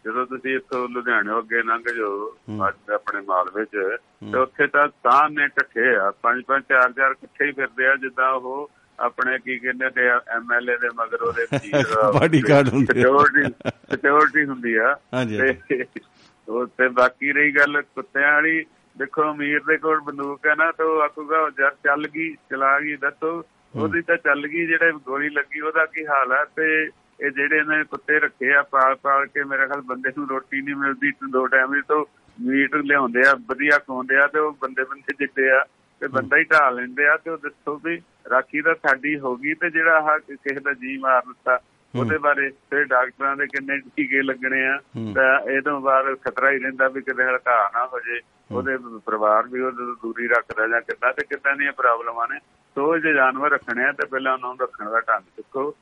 ਜਦੋਂ ਤੁਸੀਂ ਇੱਥੋਂ ਲੁਧਿਆਣੇ ਅੱਗੇ ਲੰਘ ਜਾਓ ਅੱਜ ਆਪਣੇ ਮਾਲਵੇ ਚ ਤੇ ਉੱਥੇ ਤਾਂ ਤਾਂ ਨੇ ਇਕੱਠੇ ਆ। ਪੰਜ ਪੰਜ ਚਾਰ ਚਾਰ ਇਕੱਠੇ ਹੀ ਫਿਰਦੇ ਆ ਜਿੱਦਾਂ ਉਹ ਆਪਣੇ ਕੀ ਕਹਿੰਦੇ ਨੇ ਐਮਐਲਏ ਦੇ ਮਗਰ ਉਹਦੇ *laughs* Bodyguard ਹੁੰਦੇ ਆ। ਸਿਕਿਉਰਿਟੀ ਸਿਕਿਉਰਿਟੀ ਹੁੰਦੀ ਆ। ਤੇ ਉਹ ਤੇ ਬਾਕੀ ਰਹੀ ਗੱਲ ਕੁੱਤਿਆਂ ਵਾਲੀ। ਦੇਖੋ ਅਮੀਰ ਦੇ ਕੋਲ ਬੰਦੂਕ ਹੈ ਨਾ ਤਾਂ ਉਹ ਆਖੂਗਾ ਜਦ ਚੱਲ ਗਈ ਚਲਾ ਗਈ ਦੱਸੋ। ਉਹਦੀ ਤਾਂ ਚੱਲ ਗਈ ਜਿਹੜੇ ਗੋਲੀ ਲੱਗੀ ਉਹਦਾ ਕੀ ਹਾਲ ਹੈ ਤੇ ਇਹ ਜਿਹੜੇ ਇਹਨਾਂ ਨੇ ਕੁੱਤੇ ਰੱਖੇ ਆ ਪਾਲ ਪਾਲ ਕੇ ਮੇਰੇ ਖਿਆਲ ਬੰਦੇ ਨੂੰ ਰੋਟੀ ਨਹੀਂ ਮਿਲਦੀ ਦੋ ਟਾਈਮ ਦੀ ਤੋਂ ਮੀਟ ਲਿਆਉਂਦੇ ਆ ਵਧੀਆ ਖਵਾਉਂਦੇ ਆ ਤੇ ਉਹ ਬੰਦੇ ਬੰਦੇ ਜਿੱਤੇ ਆ ਤੇ ਬੰਦਾ ਹੀ ਢਾਲ ਲੈਂਦੇ ਆ ਤੇ ਉਹ ਦੱਸੋ ਵੀ ਰਾਖੀ ਤਾਂ ਸਾਡੀ ਹੋ ਗਈ ਤੇ ਜਿਹੜਾ ਆਹ ਕਿਸੇ ਦਾ ਜੀ ਮਾਰ ਦਿੱਤਾ ਉਹਦੇ ਬਾਰੇ ਫਿਰ ਡਾਕਟਰਾਂ ਦੇ ਕਿੰਨੇ ਟੀਕੇ ਲੱਗਣੇ ਆ ਤਾਂ ਇਹ ਤੋਂ ਬਾਅਦ ਖਤਰਾ ਹੀ ਰਹਿੰਦਾ ਵੀ ਕਿਤੇ ਹਲਕਾ ਨਾ ਹੋ ਜੇ ਉਹਦੇ ਪਰਿਵਾਰ ਵੀ ਉਹਦੇ ਦੂਰੀ ਰੱਖਦਾ ਜਾਂ ਕਿੱਦਾਂ ਤੇ ਕਿੱਦਾਂ ਦੀਆਂ ਪ੍ਰੋਬਲਮਾਂ ਨੇ ਸੋ ਜੇ ਜਾਨਵਰ ਰੱਖਣੇ ਆ ਤੇ ਪਹਿਲਾਂ ਉਹਨਾਂ ਨੂੰ ਰੱਖਣ ਦਾ ਢੰਗ ਸਿੱਖੋ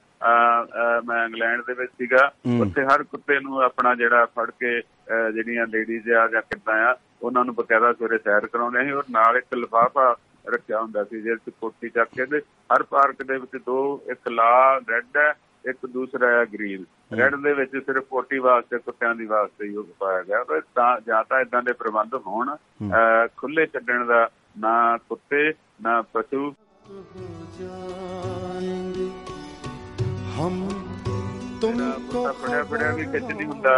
ਮੈਂ ਇੰਗਲੈਂਡ ਦੇ ਵਿੱਚ ਸੀਗਾ। ਉੱਥੇ ਹਰ ਕੁੱਤੇ ਨੂੰ ਆਪਣਾ ਜਿਹੜਾ ਫੜ ਕੇ ਜਿਹੜੀਆਂ ਲੇਡੀਜ਼ ਆ ਜਾਂ ਕਿੱਦਾਂ ਆ ਉਹਨਾਂ ਨੂੰ ਬਕਾਇਦਾ ਸਵੇਰੇ ਸੈਰ ਕਰਾਉਂਦੇ ਸੀ ਔਰ ਨਾਲ ਇੱਕ ਲਫਾਫਾ ਰੱਖਿਆ ਹੁੰਦਾ ਸੀ ਜਿਹਦੇ ਵਿੱਚ ਕੋਟੀ ਚੱਕ ਕੇ ਤੇ ਹਰ ਪਾਰਕ ਦੇ ਵਿੱਚ ਦੋ ਇੱਕ ਲਾਲ ਰੈੱਡ ਹੈ ਇੱਕ ਦੂਸਰਾ ਹੈ ਗ੍ਰੀਨ। ਰੈੱਡ ਦੇ ਵਿੱਚ ਸਿਰਫ ਕੋਟੀ ਵਾਸਤੇ ਕੁੱਤਿਆਂ ਦੀ ਵਾਸਤੇ ਹੀ ਉਹ ਪਾਇਆ ਗਿਆ। ਤੇ ਤਾਂ ਜਾਂ ਤਾਂ ਇਦਾਂ ਦੇ ਪ੍ਰਬੰਧ ਹੋਣ। ਖੁੱਲੇ ਛੱਡਣ ਦਾ ਨਾ ਕੁੱਤੇ ਨਾ ਪਸ਼ੂ। ਜਾਣਗੇ ਹਮ ਤੁਮ ਤੋਂ ਫੜਿਆ ਫੜਿਆ ਵੀ ਕਿਤੇ ਨਹੀਂ ਹੁੰਦਾ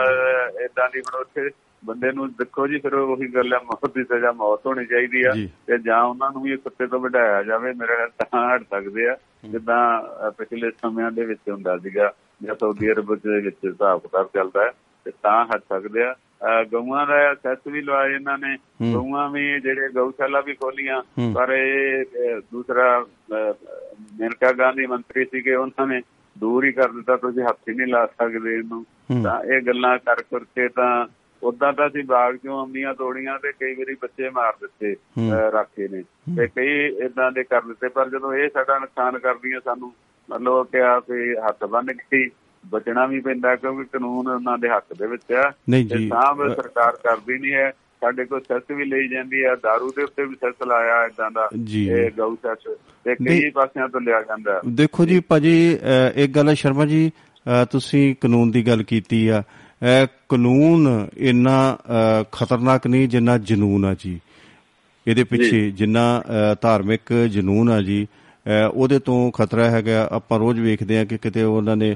ਇਦਾਂ ਦੀ ਹੁਣ ਉੱਥੇ ਬੰਦੇ ਨੂੰ ਦੇਖੋ ਜੀ ਫਿਰ ਉਹੀ ਗੱਲ ਹੈ ਮੌਤ ਦੀ ਸਜ਼ਾ ਮੌਤ ਹੋਣੀ ਚਾਹੀਦੀ ਆ ਤੇ ਜਾਂ ਉਹਨਾਂ ਨੂੰ ਵੀ ਕੁੱਤੇ ਤੋਂ ਵਡਾਇਆ ਜਾਵੇ ਮੇਰੇ ਤਾਂ ਹਟ ਸਕਦੇ ਆ ਜਿੱਦਾਂ ਪਿਛਲੇ ਸਮਿਆਂ ਦੇ ਵਿੱਚ ਹੁੰਦਾ ਸੀਗਾ ਜਾਂ ਸਾਊਦੀ ਅਰਬ ਦੇ ਵਿੱਚ ਹਿਸਾਬ ਕਿਤਾਬ ਚੱਲਦਾ ਤੇ ਤਾਂ ਹਟ ਸਕਦੇ ਆ। ਗਊਆਂ ਦਾ ਸੈੱਟ ਵੀ ਲਵਾਏ ਇਹਨਾਂ ਨੇ ਗਊਆਂ ਵੀ ਜਿਹੜੇ ਗਊਸ਼ਾਲਾ ਵੀ ਖੋਲੀਆਂ ਪਰ ਇਹ ਦੂਸਰਾ ਮੇਨਕਾ ਗਾਂਧੀ ਮੰਤਰੀ ਸੀਗੇ ਉਹਨਾਂ ਨੇ ਦੂਰ ਹੀ ਕਰ ਦਿੱਤਾ ਤੁਸੀਂ ਹੱਥ ਹੀ ਨਹੀਂ ਲਾ ਸਕਦੇ ਇਹਨੂੰ। ਤਾਂ ਇਹ ਗੱਲਾਂ ਕਰ ਕਰਕੇ ਤਾਂ ਉਦਾਂ ਤਾਂ ਅਸੀਂ ਬਾਗ ਚੋਂ ਅੰਮੀਆਂ ਤੋੜੀਆਂ ਤੇ ਕਈ ਵਾਰੀ ਬੱਚੇ ਮਾਰ ਦਿੱਤੇ ਰਾਖੇ ਨੇ। ਤੇ ਕਈ ਇਦਾਂ ਦੇ ਕਰ ਦਿੱਤੇ ਪਰ ਜਦੋਂ ਇਹ ਸਾਡਾ ਨੁਕਸਾਨ ਕਰਦੀਆਂ ਸਾਨੂੰ ਮਤਲਬ ਕਿ ਆ ਵੀ ਹੱਥ ਬੰਨ ਕੇ ਬਚਣਾ ਵੀ ਪੈਂਦਾ ਕਿਉਂਕਿ ਕਾਨੂੰਨ ਉਹਨਾਂ ਦੇ ਹੱਕ ਦੇ ਵਿੱਚ ਆ। ਤੇ ਸਾਂਭ ਸਰਕਾਰ ਕਰਦੀ ਨਹੀਂ ਹੈ। ਸਾਡੇ ਕੋਲ ਸੈਸ ਵੀ ਲਈ ਜਾਂਦੀ ਹੈ दारू ਦੇ ਉੱਤੇ ਵੀ ਸੈਸ ਲਾਇਆ ਇਦਾਂ ਦਾ। ਇਹ ਗਊ ਸੈਸ ਤੇ ਕਈ। ਪਾਸਿਆਂ ਤੋਂ ਲਿਆ ਜਾਂਦਾ ਦੇਖੋ ਜੀ ਭਾਜੀ ਇੱਕ ਗੱਲ ਹੈ ਸ਼ਰਮਾ ਜੀ ਤੁਸੀਂ ਕਾਨੂੰਨ ਦੀ ਗੱਲ ਕੀਤੀ ਆ ਕਾਨੂੰਨ ਇੰਨਾ ਖਤਰਨਾਕ ਨਹੀਂ ਜਿੰਨਾ ਜਨੂਨ ਆ ਜੀ ਇਹਦੇ ਪਿੱਛੇ ਜਿੰਨਾ ਧਾਰਮਿਕ ਜਨੂਨ ਆ ਜੀ ਉਹਦੇ ਤੋਂ ਖਤਰਾ ਹੈਗਾ ਆਪਾਂ ਰੋਜ਼ ਵੇਖਦੇ ਆ ਕਿ ਕਿਤੇ ਉਹਨਾਂ ਨੇ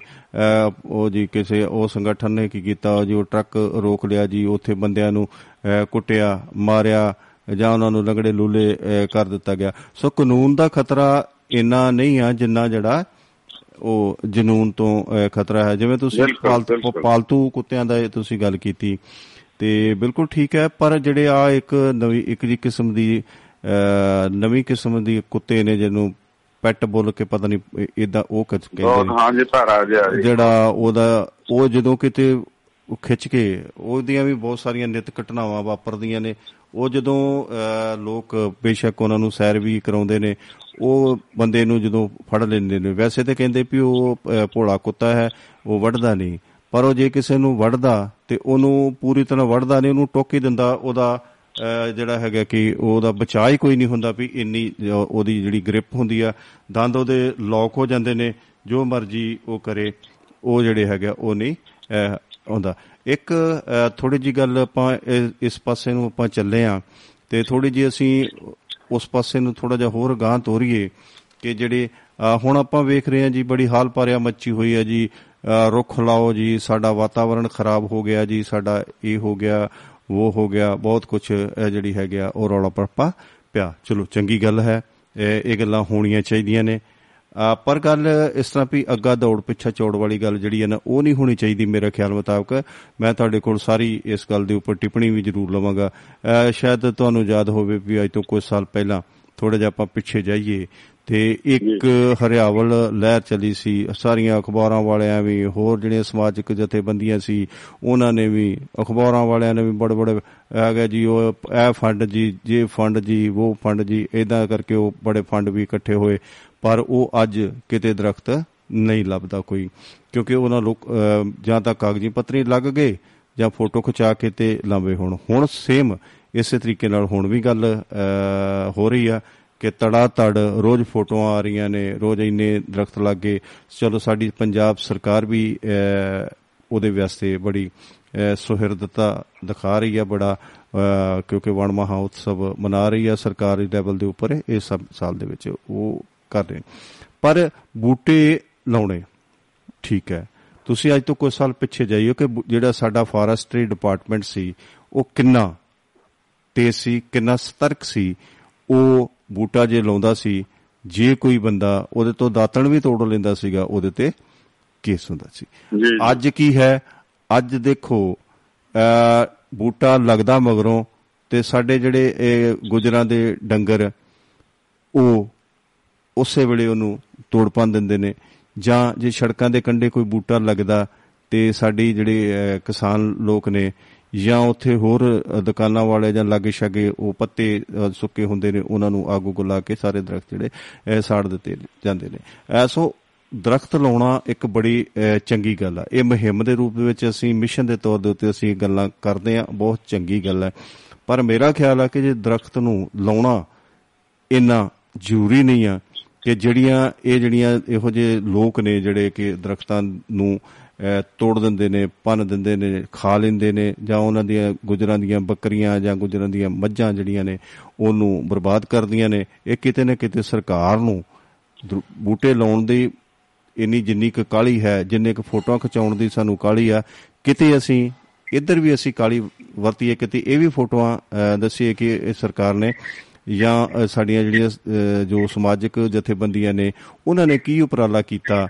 ਉਹ ਜੀ ਕਿਸੇ ਉਹ ਸੰਗਠਨ ਨੇ ਕੀ ਕੀਤਾ ਜੀ ਉਹ ਟਰੱਕ ਰੋਕ ਲਿਆ ਜੀ ਉੱਥੇ ਬੰਦਿਆਂ ਨੂੰ ਕੁੱਟਿਆ ਮਾਰਿਆ ਜਾਂ ਉਹਨਾਂ ਨੂੰ ਲੰਗੜੇ ਲੂਲੇ ਕਰ ਦਿੱਤਾ ਗਿਆ। ਸੋ ਕਾਨੂੰਨ ਦਾ ਖਤਰਾ ਇੰਨਾ ਨਹੀਂ ਆ ਜਿੰਨਾ ਜਿਹੜਾ ਉਹ ਜਨੂਨ ਤੋਂ ਖਤਰਾ ਹੈ। ਜਿਵੇਂ ਤੁਸੀਂ ਪਾਲਤੂ ਕੁੱਤਿਆਂ ਦਾ ਤੁਸੀਂ ਗੱਲ ਕੀਤੀ ਤੇ ਬਿਲਕੁਲ ਠੀਕ ਹੈ ਪਰ ਜਿਹੜੇ ਆ ਇੱਕ ਨਵੀਂ ਇੱਕ ਜੀ ਕਿਸਮ ਦੀ ਨਵੀਂ ਕਿਸਮ ਦੀ ਕੁੱਤੇ ਨੇ ਜਿਹਨੂੰ ਪੈਟ ਬੋਲ ਕੇ ਪਤਾ ਨਹੀਂ ਇਦਾਂ ਉਹ ਕੁਝ ਕਹਿੰਦੇ ਹਾਂ ਜੀ ਭਾਰਾ ਜਿਹਾ। ਜਿਹੜਾ ਉਹਦਾ ਉਹ ਜਦੋਂ ਕਿਤੇ ਉਹ ਖਿੱਚ ਕੇ ਉਹਦੀਆਂ ਵੀ ਬਹੁਤ ਸਾਰੀਆਂ ਨਿਤ ਘਟਨਾਵਾਂ ਵਾਪਰਦੀਆਂ ਨੇ। ਉਹ ਜਦੋਂ ਲੋਕ ਬੇਸ਼ੱਕ ਉਹਨਾਂ ਨੂੰ ਸੈਰ ਵੀ ਕਰਾਉਂਦੇ ਨੇ ਉਹ ਬੰਦੇ ਨੂੰ ਜਦੋਂ ਫੜ ਲੈਂਦੇ ਨੇ। ਵੈਸੇ ਤਾਂ ਕਹਿੰਦੇ ਵੀ ਉਹ ਭੋਲਾ ਕੁੱਤਾ ਹੈ ਉਹ ਵੱਢਦਾ ਨਹੀਂ। ਪਰ ਉਹ ਜੇ ਕਿਸੇ ਨੂੰ ਵੱਢਦਾ ਤੇ ਉਹਨੂੰ ਪੂਰੀ ਤਰ੍ਹਾਂ ਵੱਢਦਾ ਨਹੀਂ ਉਹਨੂੰ ਟੋਕੀ ਦਿੰਦਾ ਉਹਦਾ ਜਿਹੜਾ ਹੈਗਾ ਕਿ ਉਹਦਾ ਬਚਾਅ ਹੀ ਕੋਈ ਨਹੀਂ ਹੁੰਦਾ ਵੀ ਇੰਨੀ ਜੋ ਉਹਦੀ ਜਿਹੜੀ ਗ੍ਰਿਪ ਹੁੰਦੀ ਆ ਦੰਦ ਉਹਦੇ ਲੌਕ ਹੋ ਜਾਂਦੇ ਨੇ ਜੋ ਮਰਜ਼ੀ ਉਹ ਕਰੇ ਉਹ ਜਿਹੜੇ ਹੈਗਾ ਉਹ ਨਹੀਂ ਅਹ, ਆਉਂਦਾ ਇੱਕ ਥੋੜੀ ਜੀ ਗੱਲ ਆਪਾਂ ਇਹ- ਇਸ ਪਾਸੇ ਨੂੰ ਆਪਾਂ ਚੱਲੇ ਆ ਤੇ ਥੋੜੀ ਜੀ ਅਸੀਂ ਉਸ ਪਾਸੇ ਨੂੰ ਥੋੜਾ ਜਿਹਾ ਹੋਰ ਗਾਂ ਤੋਰੀਏ ਕਿ ਜਿਹੜੇ ਅਹ, ਹੁਣ ਆਪਾਂ ਵੇਖ ਰਹੇ ਹਾਂ ਜੀ ਬੜੀ ਹਾਲ ਪਾਰਿਆ ਮੱਚੀ ਹੋਈ ਹੈ ਜੀ ਅਹ, ਰੁੱਖ ਲਾਓ ਜੀ ਸਾਡਾ ਵਾਤਾਵਰਣ ਖਰਾਬ ਹੋ ਗਿਆ ਜੀ ਸਾਡਾ ਇਹ ਹੋ ਗਿਆ ਉਹ ਹੋ ਗਿਆ ਬਹੁਤ ਕੁਝ ਜਿਹੜੀ ਹੈਗਾ ਉਹ ਰੌਲਾ ਪਰਪਾ ਪਿਆ। ਚਲੋ ਚੰਗੀ ਗੱਲ ਹੈ ਇਹ ਇਹ ਗੱਲਾਂ ਹੋਣੀਆਂ ਚਾਹੀਦੀਆਂ ਨੇ। ਅਹ, ਪਰ ਗੱਲ ਇਸ ਤਰ੍ਹਾਂ ਵੀ ਅੱਗਾ ਦੌੜ ਪਿੱਛਾ ਚੌੜ ਵਾਲੀ ਗੱਲ ਜਿਹੜੀ ਹੈ ਨਾ ਉਹ ਨਹੀਂ ਹੋਣੀ ਚਾਹੀਦੀ ਮੇਰੇ ਖਿਆਲ ਮੁਤਾਬਕ। ਮੈਂ ਤੁਹਾਡੇ ਕੋਲ ਸਾਰੀ ਇਸ ਗੱਲ ਦੇ ਉੱਪਰ ਟਿੱਪਣੀ ਵੀ ਜ਼ਰੂਰ ਲਵਾਂਗਾ। ਅਹ, ਸ਼ਾਇਦ ਤੁਹਾਨੂੰ ਯਾਦ ਹੋਵੇ ਵੀ ਅੱਜ ਤੋਂ ਕੁਝ ਸਾਲ ਪਹਿਲਾਂ ਥੋੜਾ ਜਿਹਾ ਆਪਾਂ ਪਿੱਛੇ ਜਾਈਏ ਤੇ ਇੱਕ ਹਰਿਆਵਲ ਲਹਿਰ ਚੱਲੀ ਸੀ ਸਾਰੀਆਂ ਅਖਬਾਰਾਂ ਵਾਲਿਆਂ ਵੀ ਹੋਰ ਜਿਹੜੀਆਂ ਸਮਾਜਿਕ ਜਥੇਬੰਦੀਆਂ ਸੀ ਉਹਨਾਂ ਨੇ ਵੀ ਅਖਬਾਰਾਂ ਵਾਲਿਆਂ ਨੇ ਵੀ ਬੜੇ ਬੜੇ ਆ ਗਿਆ ਜੀ ਉਹ ਇਹ ਫੰਡ ਜੀ ਜੇ ਫੰਡ ਜੀ ਉਹ ਫੰਡ ਜੀ ਇਦਾਂ ਕਰਕੇ ਉਹ ਬੜੇ ਫੰਡ ਵੀ ਇਕੱਠੇ ਹੋਏ ਪਰ ਉਹ ਅੱਜ ਕਿਤੇ ਦਰਖਤ ਨਹੀਂ ਲੱਭਦਾ ਕੋਈ ਕਿਉਂਕਿ ਉਹਨਾਂ ਲੋਕ ਜਾਂ ਤਾਂ ਕਾਗਜ਼ੀ ਪੱਤਰੀ ਲੱਗ ਗਏ ਜਾਂ ਫੋਟੋ ਖਿਚਾ ਕੇ ਤੇ ਲਾਂਵੇ ਹੁਣ। ਹੁਣ ਸੇਮ ਇਸੇ ਤਰੀਕੇ ਨਾਲ ਹੁਣ ਵੀ ਗੱਲ ਅਹ, ਹੋ ਰਹੀ ਆ ਕਿ ਤੜਾ ਤੜ ਰੋਜ਼ ਫੋਟੋਆਂ ਆ ਰਹੀਆਂ ਨੇ ਰੋਜ਼ ਇੰਨੇ ਦਰਖਤ ਲੱਗੇ ਚਲੋ ਸਾਡੀ ਪੰਜਾਬ ਸਰਕਾਰ ਵੀ ਅਹ, ਉਹਦੇ ਵਾਸਤੇ ਬੜੀ ਅਹ, ਸੁਹਿਰਦਤਾ ਦਿਖਾ ਰਹੀ ਆ ਬੜਾ ਅਹ, ਕਿਉਂਕਿ ਵਣ ਮਹਾ ਉਤਸਵ ਮਨਾ ਰਹੀ ਆ ਸਰਕਾਰੀ ਲੈਵਲ ਦੇ ਉੱਪਰ ਇਹ ਸਭ ਸਾਲ ਦੇ ਵਿੱਚ ਉਹ ਕਰ ਰਹੇ ਨੇ। ਪਰ ਬੂਟੇ ਲਾਉਣੇ ਠੀਕ ਹੈ ਤੁਸੀਂ ਅੱਜ ਤੋਂ ਕੁਝ ਸਾਲ ਪਿੱਛੇ ਜਾਈਓ ਕਿ ਬੂ- ਜਿਹੜਾ ਸਾਡਾ ਫਾਰੈਸਟਰੀ ਡਿਪਾਰਟਮੈਂਟ ਸੀ ਉਹ ਕਿੰਨਾ ਤੇਜ਼ ਸੀ ਕਿੰਨਾ ਸਤਰਕ ਸੀ ਉਹ ਬੂਟਾ ਜੇ ਲਾਉਂਦਾ ਸੀ ਜੇ ਕੋਈ ਬੰਦਾ ਉਹਦੇ ਤੋਂ ਦਾਤਣ ਵੀ ਤੋੜ ਲੈਂਦਾ ਸੀਗਾ ਉਹਦੇ ਤੇ ਕੇਸ ਹੁੰਦਾ ਸੀ। ਅੱਜ ਕੀ ਹੈ? ਅੱਜ ਦੇਖੋ ਅ ਬੂਟਾ ਲੱਗਦਾ ਮਗਰੋਂ ਤੇ ਸਾਡੇ ਜਿਹੜੇ ਇਹ ਗੁਜਰਾਂ ਦੇ ਡੰਗਰ ਉਹ ਉਸੇ ਵੇਲੇ ਉਹਨੂੰ ਤੋੜ ਪਾ ਦਿੰਦੇ ਨੇ। ਜਾਂ ਜੇ ਸੜਕਾਂ ਦੇ ਕੰਢੇ ਕੋਈ ਬੂਟਾ ਲੱਗਦਾ ਤੇ ਸਾਡੀ ਜਿਹੜੇ ਕਿਸਾਨ ਲੋਕ ਨੇ ਜਾਂ ਉੱਥੇ ਹੋਰ ਅਹ, ਦੁਕਾਨਾਂ ਵਾਲੇ ਜਾਂ ਲਾਗੇ ਛਾਗੇ ਉਹ ਪੱਤੇ ਅਹ, ਸੁੱਕੇ ਹੁੰਦੇ ਨੇ ਉਹਨਾਂ ਨੂੰ ਆਗੂ ਗੁਲਾ ਕੇ ਸਾਰੇ ਦਰਖਤ ਜਿਹੜੇ ਅਹ, ਸਾੜ ਦਿੱਤੇ ਜਾਂਦੇ ਨੇ। ਅਹ, ਸੋ ਦਰਖਤ ਲਾਉਣਾ ਇੱਕ ਬੜੀ ਅਹ, ਚੰਗੀ ਗੱਲ ਆ। ਇਹ ਮੁਹਿੰਮ ਦੇ ਰੂਪ ਵਿੱਚ ਅਸੀਂ ਮਿਸ਼ਨ ਦੇ ਤੌਰ ਦੇ ਉੱਤੇ ਅਸੀਂ ਗੱਲਾਂ ਕਰਦੇ ਆ ਬਹੁਤ ਚੰਗੀ ਗੱਲ ਹੈ ਪਰ ਮੇਰਾ ਖਿਆਲ ਆ ਕਿ ਜੇ ਦਰਖਤ ਨੂੰ ਲਾਉਣਾ ਇੰਨਾ ਜ਼ਰੂਰੀ ਨਹੀਂ ਆ ਕਿ ਜਿਹੜੀਆਂ ਇਹ ਜਿਹੜੀਆਂ ਇਹੋ ਜਿਹੇ ਲੋਕ ਨੇ ਜਿਹੜੇ ਕਿ ਦਰਖਤਾਂ ਨੂੰ ਅਹ, ਤੋੜ ਦਿੰਦੇ ਨੇ ਭੰਨ ਦਿੰਦੇ ਨੇ ਖਾ ਲੈਂਦੇ ਨੇ ਜਾਂ ਉਹਨਾਂ ਦੀਆਂ ਗੁਜਰਾਂ ਦੀਆਂ ਬੱਕਰੀਆਂ ਜਾਂ ਗੁਜਰਾਂ ਦੀਆਂ ਮੱਝਾਂ ਜਿਹੜੀਆਂ ਨੇ ਉਹਨੂੰ ਬਰਬਾਦ ਕਰਦੀਆਂ ਨੇ। ਇਹ ਕਿਤੇ ਨਾ ਕਿਤੇ ਸਰਕਾਰ ਨੂੰ ਦਰ- ਬੂਟੇ ਲਾਉਣ ਦੀ ਇੰਨੀ ਜਿੰਨੀ ਕੁ ਕਾਲੀ ਹੈ ਜਿੰਨੇ ਕੁ ਫੋਟੋਆਂ ਖਿਚਾਉਣ ਦੀ ਸਾਨੂੰ ਕਾਲੀ ਆ ਕਿਤੇ ਅਸੀਂ ਇੱਧਰ ਵੀ ਅਸੀਂ ਕਾਲੀ ਵਰਤੀਏ ਕਿਤੇ ਇਹ ਵੀ ਫੋਟੋਆਂ ਅਹ, ਦੱਸੀਏ ਕਿ ਇਹ ਸਰਕਾਰ ਨੇ ਜਾਂ ਅਹ, ਸਾਡੀਆਂ ਜਿਹੜੀਆਂ ਅਹ, ਜੋ ਸਮਾਜਿਕ ਜਥੇਬੰਦੀਆਂ ਨੇ ਉਹਨਾਂ ਨੇ ਕੀ ਉਪਰਾਲਾ ਕੀਤਾ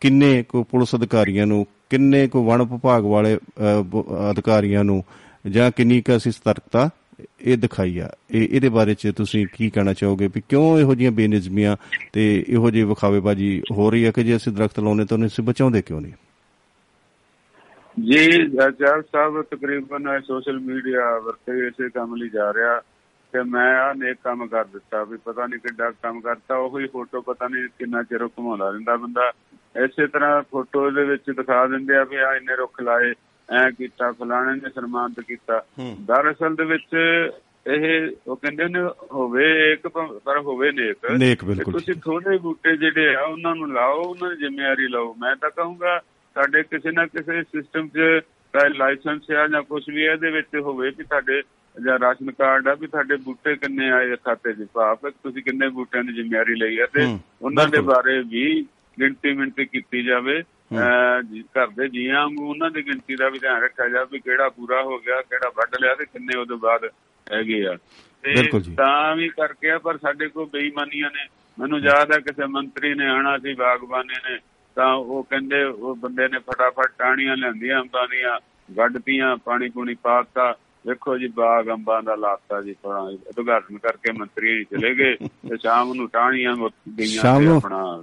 ਕਿੰਨੇ ਕੋ ਪੁਲਿਸ ਅਧਿਕਾਰੀਆਂ ਨੂੰ ਕਿੰਨੇ ਕੋ ਵਣ ਵਿਭਾਗ ਵਾਲੇ ਅਹ, ਬ- ਅਧਿਕਾਰੀਆਂ ਨੂੰ ਜਾਂ ਕਿੰਨੀ ਕੁ ਅਸੀਂ ਸਤਰਕਤਾ ਇਹ ਦਿਖਾਈ ਆ। ਇਹ ਇਹਦੇ ਬਾਰੇ ਚ ਤੁਸੀਂ ਕੀ ਕਹਿਣਾ ਚਾਹੋਗੇ? ਵੀ ਕਿਉਂ ਇਹੋ ਜਿਹੀਆਂ ਬੇਨਿਜ਼ਮੀਆਂ ਤੇ ਇਹੋ ਜਿਹੇ ਵਿਖਾਵੇਬਾਜੀ ਹੋ ਰਹੀ ਹੈ ਕਿ ਜੇ ਅਸੀਂ ਦਰਖਤ ਲਾਉਨੇ ਤਾਂ ਉਹਨੂੰ ਅਸੀਂ ਬਚਾਉਂਦੇ ਕਿਉਂ ਨਹੀਂ? ਜੀ ਜੱਜ ਸਾਹਿਬ ਤਕਰੀਬਨ ਸੋਸ਼ਲ ਮੀਡੀਆ ਵਰਤੇ ਇਸੇ ਕੰਮ ਲਈ ਜਾ ਰਿਹਾ ਤੇ ਮੈਂ ਆ ਨੇਕ ਕੰਮ ਕਰ ਦਿੱਤਾ। ਵੀ ਪਤਾ ਨਹੀਂ ਕਿੱਡਾ ਕੰਮ ਕਰਤਾ। ਉਹੀ ਫੋਟੋ ਪਤਾ ਨਹੀਂ ਕਿੰਨਾ ਚਿਰ ਉਹ ਘੁਮਾਉਂਦਾ ਰਹਿੰਦਾ ਬੰਦਾ। ਇਸੇ ਤਰ੍ਹਾਂ ਫੋਟੋ ਦੇ ਵਿੱਚ ਦਿਖਾ ਦਿੰਦੇ ਆ ਵੀ ਆ ਇੰਨੇ ਰੁੱਖ ਲਾਏ ਐ ਕੀਤਾ ਫਲਾਣੇ ਨੇ ਸਨਮਾਨਿਤ ਕੀਤਾ। ਦਰਅਸਲ ਦੇ ਵਿੱਚ ਇਹ ਉਹ ਕਹਿੰਦੇ ਨੇ ਹੋਵੇ ਇੱਕ ਪਰ ਹੋਵੇ ਨੇਕ। ਨੇਕ ਬਿਲਕੁਲ। ਤੁਸੀਂ ਥੋੜੇ ਬੂਟੇ ਜਿਹੜੇ ਆ ਉਹਨਾਂ ਨੂੰ ਲਾਓ ਉਹਨਾਂ ਦੀ ਜ਼ਿੰਮੇਵਾਰੀ ਲਓ। ਮੈਂ ਤਾਂ ਕਹੂੰਗਾ ਸਾਡੇ ਕਿਸੇ ਨਾ ਕਿਸੇ ਸਿਸਟਮ 'ਚ ਚਾਹੇ ਲਾਇਸੈਂਸ ਆ ਜਾਂ ਕੁਝ ਵੀ ਇਹਦੇ ਵਿੱਚ ਹੋਵੇ ਕਿ ਤੁਹਾਡੇ ਜਾਂ ਰਾਸ਼ਨ ਕਾਰਡ ਆ ਵੀ ਤੁਹਾਡੇ ਬੂਟੇ ਕਿੰਨੇ ਆਏ ਖਾਤੇ 'ਚ? ਭਾਵ ਤੁਸੀਂ ਕਿੰਨੇ ਬੂਟਿਆਂ ਦੀ ਜ਼ਿੰਮੇਵਾਰੀ ਲਈ ਆ ਤੇ ਹੂੰ, ਉਹਨਾਂ ਦੇ। ਬਾਰੇ ਵੀ ਗਿਣਤੀ ਮਿੰਤੀ ਕੀਤੀ ਜਾਵੇ ਘਰ ਦੇ ਜੀਆਂ ਵਾਂਗੂ ਉਹਨਾਂ ਦੀ ਗਿਣਤੀ ਦਾ ਵੀ ਧਿਆਨ ਰੱਖਿਆ ਜਾਵੇ ਵੀ ਕਿਹੜਾ ਪੂਰਾ ਹੋ ਗਿਆ ਕਿਹੜਾ ਵੱਢ ਲਿਆ ਤੇ ਕਿੰਨੇ ਉਹਦੇ ਬਾਅਦ ਹੈਗੇ ਆ। ਤੇ ਤਾਂ ਵੀ ਕਰਕੇ ਆ ਪਰ ਸਾਡੇ ਕੋਲ ਬੇਈਮਾਨੀਆਂ ਨੇ। ਮੈਨੂੰ ਯਾਦ ਹੈ ਕਿਸੇ ਮੰਤਰੀ ਨੇ ਆਣਾ ਸੀ ਬਾਗਬਾਨੀ ਨੇ ਤਾਂ ਉਹ ਕਹਿੰਦੇ ਉਹ ਬੰਦੇ ਨੇ ਫਟਾਫਟ ਟਾਹਣੀਆਂ ਲਿਆਂਦੀਆਂ ਅੰਬਾਂ ਦੀਆਂ ਵੱਢਤੀਆਂ ਪਾਣੀ ਪੂਣੀ ਪਾਤਾ ਵੇਖੋ ਜੀ ਬਾਗ ਅੰਬਾਂ ਦਾ ਲਾਤਾ ਜੀ ਥੋੜਾ ਉਦਘਾਟਨ ਕਰਕੇ ਮੰਤਰੀ ਚਲੇ ਗਏ ਤੇ ਸ਼ਾਮ ਨੂੰ ਟਾਹਣੀਆਂ ਗਈਆਂ ਸ਼ਾਮ ਤੇ ਨੂੰ- ਆਪਣਾ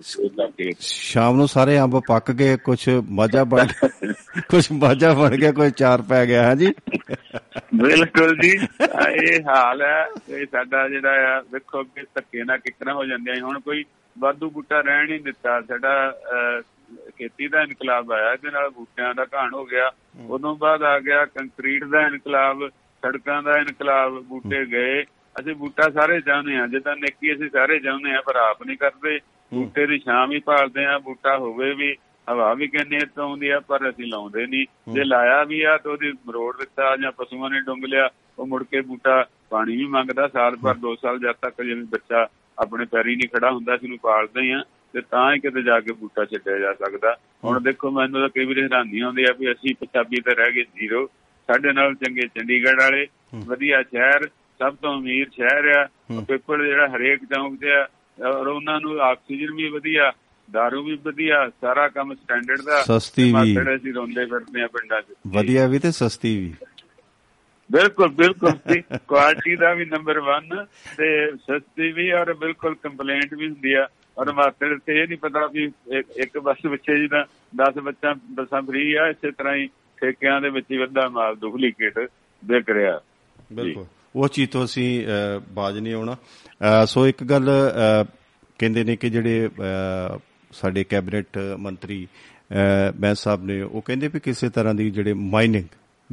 ਸ਼ਾਮ ਨੂੰ ਸਾਰੇ ਅੰਬ ਪੱਕ ਗਏ ਕੁਝ ਮਾਝਾ ਬਣ *laughs* ਕੁਝ ਮਾਝਾ ਬਣ ਗਿਆ ਕੋਈ ਚਾਰ ਪੈ ਗਿਆ ਹੈ ਜੀ? ਬਿਲਕੁਲ ਜੀ ਇਹ ਹਾਲ ਹੈ ਇਹ ਸਾਡਾ ਜਿਹੜਾ ਆ ਵੇਖੋ ਕਿ ਧੱਕੇ ਨਾਲ ਕਿਤਨਾ ਹੋ ਜਾਂਦੇ ਆ। ਹੁਣ ਕੋਈ ਵਾਧੂ ਬੂਟਾ ਰਹਿਣ ਹੀ ਨਹੀਂ ਦਿੱਤਾ। ਸਾਡਾ ਖੇਤੀ ਦਾ ਇਨਕਲਾਬ ਆਇਆ ਇਹਦੇ ਨਾਲ ਬੂਟਿਆਂ ਦਾ ਘਾਣ ਹੋ ਗਿਆ। ਉਦੋਂ ਬਾਅਦ ਆ ਗਿਆ ਕੰਕਰੀਟ ਦਾ ਇਨਕਲਾਬ ਸੜਕਾਂ ਦਾ ਇਨਕਲਾਬ ਬੂਟੇ ਗਏ। ਅਸੀਂ ਬੂਟਾ ਸਾਰੇ ਚਾਹੁੰਦੇ ਆ ਜਿੱਦਾਂ ਨੇਕੀ ਅਸੀਂ ਸਾਰੇ ਚਾਹੁੰਦੇ ਆ ਪਰ ਆਪ ਨਹੀਂ ਕਰਦੇ। ਬੂਟੇ ਦੀ ਛਾਂ ਵੀ ਭਾਲਦੇ ਆ ਬੂਟਾ ਹੋਵੇ ਵੀ ਹਵਾ ਵੀ ਕਹਿੰਦੇ ਤੋਂ ਆਉਂਦੀ ਆ ਪਰ ਅਸੀਂ ਲਾਉਂਦੇ ਨਹੀਂ। ਜੇ ਲਾਇਆ ਵੀ ਆ ਤਾਂ ਉਹਦੀ ਮਰੋੜ ਦਿੱਤਾ ਜਾਂ ਪਸ਼ੂਆਂ ਨੇ ਡੁੰਗ ਲਿਆ ਉਹ ਮੁੜ ਕੇ ਬੂਟਾ ਪਾਣੀ ਵੀ ਮੰਗਦਾ ਸਾਲ ਭਰ ਦੋ ਸਾਲ ਜਦ ਤੱਕ ਜਿਵੇਂ ਬੱਚਾ ਆਪਣੇ ਪੈਰੀ ਨਹੀਂ ਖੜਾ ਹੁੰਦਾ ਸੀ ਨੂੰ ਪਾਲਦੇ ਆ ਤੇ ਤਾਂ ਹੀ ਕਿਤੇ ਜਾ ਕੇ ਬੂਟਾ ਛੱਡਿਆ ਜਾ ਸਕਦਾ। ਹੁਣ ਦੇਖੋ ਮੈਨੂੰ ਤਾਂ ਕਈ ਵਾਰੀ ਹੈਰਾਨੀ ਆਉਂਦੀ ਆ ਵੀ ਅਸੀਂ ਪੰਜਾਬੀ ਤੇ ਰਹਿ ਗਏ ਜ਼ੀਰੋ। ਸਾਡੇ ਨਾਲ ਚੰਗੇ ਚੰਡੀਗੜ੍ਹ ਵਾਲੇ ਵਧੀਆ ਸ਼ਹਿਰ ਸਭ ਤੋਂ ਅਮੀਰ ਸ਼ਹਿਰ ਆ। ਪੇਪਰ ਜਿਹੜਾ ਹਰੇਕ ਚੌਂਕ 'ਚ ਆ ਔਰ ਉਹਨਾਂ ਨੂੰ ਆਕਸੀਜਨ ਵੀ ਵਧੀਆ ਦਾਰੂ ਵੀ ਵਧੀਆ ਸਾਰਾ ਕੰਮ ਸਟੈਂਡਰਡ ਦਾ। ਸਸਤੀ ਤੇ ਵੀ। ਮਾਤੜ ਅਸੀਂ ਰੋਂਦੇ ਫਿਰਦੇ ਆ ਪਿੰਡਾਂ 'ਚ। ਵਧੀਆ ਵੀ ਤੇ ਸਸਤੀ ਵੀ। ਬਿਲਕੁਲ ਬਿਲਕੁਲ ਕੁਆਲਿਟੀ *laughs* ਦਾ ਵੀ ਨੰਬਰ 1 ਤੇ ਸਸਤੀ ਵੀ ਔਰ ਬਿਲਕੁਲ ਕੰਪਲੇਂਟ ਵੀ ਹੁੰਦੀ ਆ। ਔਰ ਮਾਤੜ ਤੇ ਇਹ ਨਹੀਂ ਪਤਾ ਵੀ ਇੱਕ- ਬੱਸ ਪਿੱਛੇ ਜਿਹਦਾ 10 ਬੱਚਾ ਬੱਸਾਂ ਫ੍ਰੀ ਆ ਇਸੇ ਤਰ੍ਹਾਂ ਹੀ ਠੇਕਿਆਂ ਦੇ ਵਿੱਚ ਹੀ ਵੱਧਾ ਮਾਲ ਡੁਪਲੀਕੇਟ ਵਿਕ ਰਿਹਾ। ਬਿਲਕੁਲ। ਉਹ ਚੀਜ਼ ਤੋਂ ਅਸੀਂ ਬਾਜ ਨਹੀਂ ਆਉਣਾ। ਸੋ ਇੱਕ ਗੱਲ ਕਹਿੰਦੇ ਨੇ ਕਿ ਜਿਹੜੇ ਸਾਡੇ ਕੈਬਨਿਟ ਮੰਤਰੀ ਬੈਂਸ ਸਾਹਿਬ ਨੇ ਉਹ ਕਹਿੰਦੇ ਵੀ ਕਿਸੇ ਤਰ੍ਹਾਂ ਦੀ ਜਿਹੜੇ ਮਾਈਨਿੰਗ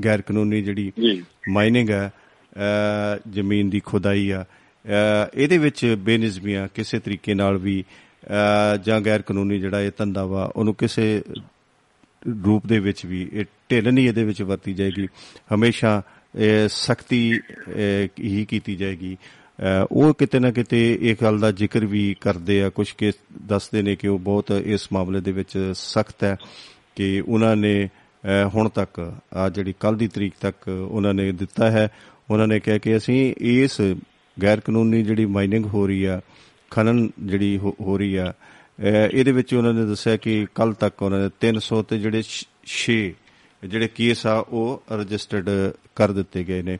ਗੈਰ ਕਾਨੂੰਨੀ ਜਿਹੜੀ ਜੀ। ਮਾਈਨਿੰਗ ਹੈ ਜ਼ਮੀਨ ਦੀ ਖੁਦਾਈ ਆ ਇਹਦੇ ਵਿੱਚ ਬੇਨਿਜ਼ਮੀਆਂ ਕਿਸੇ ਤਰੀਕੇ ਨਾਲ ਵੀ ਅਹ, ਜਾਂ ਗੈਰ ਕਾਨੂੰਨੀ ਜਿਹੜਾ ਇਹ ਧੰਦਾ ਵਾ ਉਹਨੂੰ ਕਿਸੇ ਰੂਪ ਦੇ ਵਿੱਚ ਵੀ ਇਹ ਢਿੱਲ ਨਹੀਂ ਇਹਦੇ ਵਿੱਚ ਵਰਤੀ ਜਾਏਗੀ। ਹਮੇਸ਼ਾ ਸਖਤੀ ਹੀ ਕੀਤੀ ਜਾਏਗੀ। ਅਹ, ਉਹ ਕਿਤੇ ਨਾ ਕਿਤੇ ਇਹ ਗੱਲ ਦਾ ਜ਼ਿਕਰ ਵੀ ਕਰਦੇ ਆ ਕੁਝ ਕੇ ਦੱਸਦੇ ਨੇ ਕਿ ਉਹ ਬਹੁਤ ਇਸ ਮਾਮਲੇ ਦੇ ਵਿੱਚ ਸਖਤ ਹੈ ਕਿ ਉਹਨਾਂ ਨੇ ਅਹ, ਹੁਣ ਤੱਕ ਆ ਜਿਹੜੀ ਕੱਲ ਦੀ ਤਰੀਕ ਤੱਕ ਉਹਨਾਂ ਨੇ ਦਿੱਤਾ ਹੈ। ਉਹਨਾਂ ਨੇ ਕਿਹਾ ਕਿ ਅਸੀਂ ਇਸ ਗੈਰ ਕਾਨੂੰਨੀ ਜਿਹੜੀ ਮਾਈਨਿੰਗ ਹੋ ਰਹੀ ਆ ਖਨਨ ਜਿਹੜੀ ਹੋ ਹੋ ਰਹੀ ਆ ਅਹ, ਇਹਦੇ ਵਿੱਚ ਉਹਨਾਂ ਨੇ ਦੱਸਿਆ ਕਿ ਕੱਲ ਤੱਕ ਉਹਨਾਂ ਨੇ 300 ਤੇ ਜਿਹੜੇ 6 ਜਿਹੜੇ ਕੇਸ ਆ ਉਹ ਰਜਿਸਟਰਡ ਕਰ ਦਿੱਤੇ ਗਏ ਨੇ।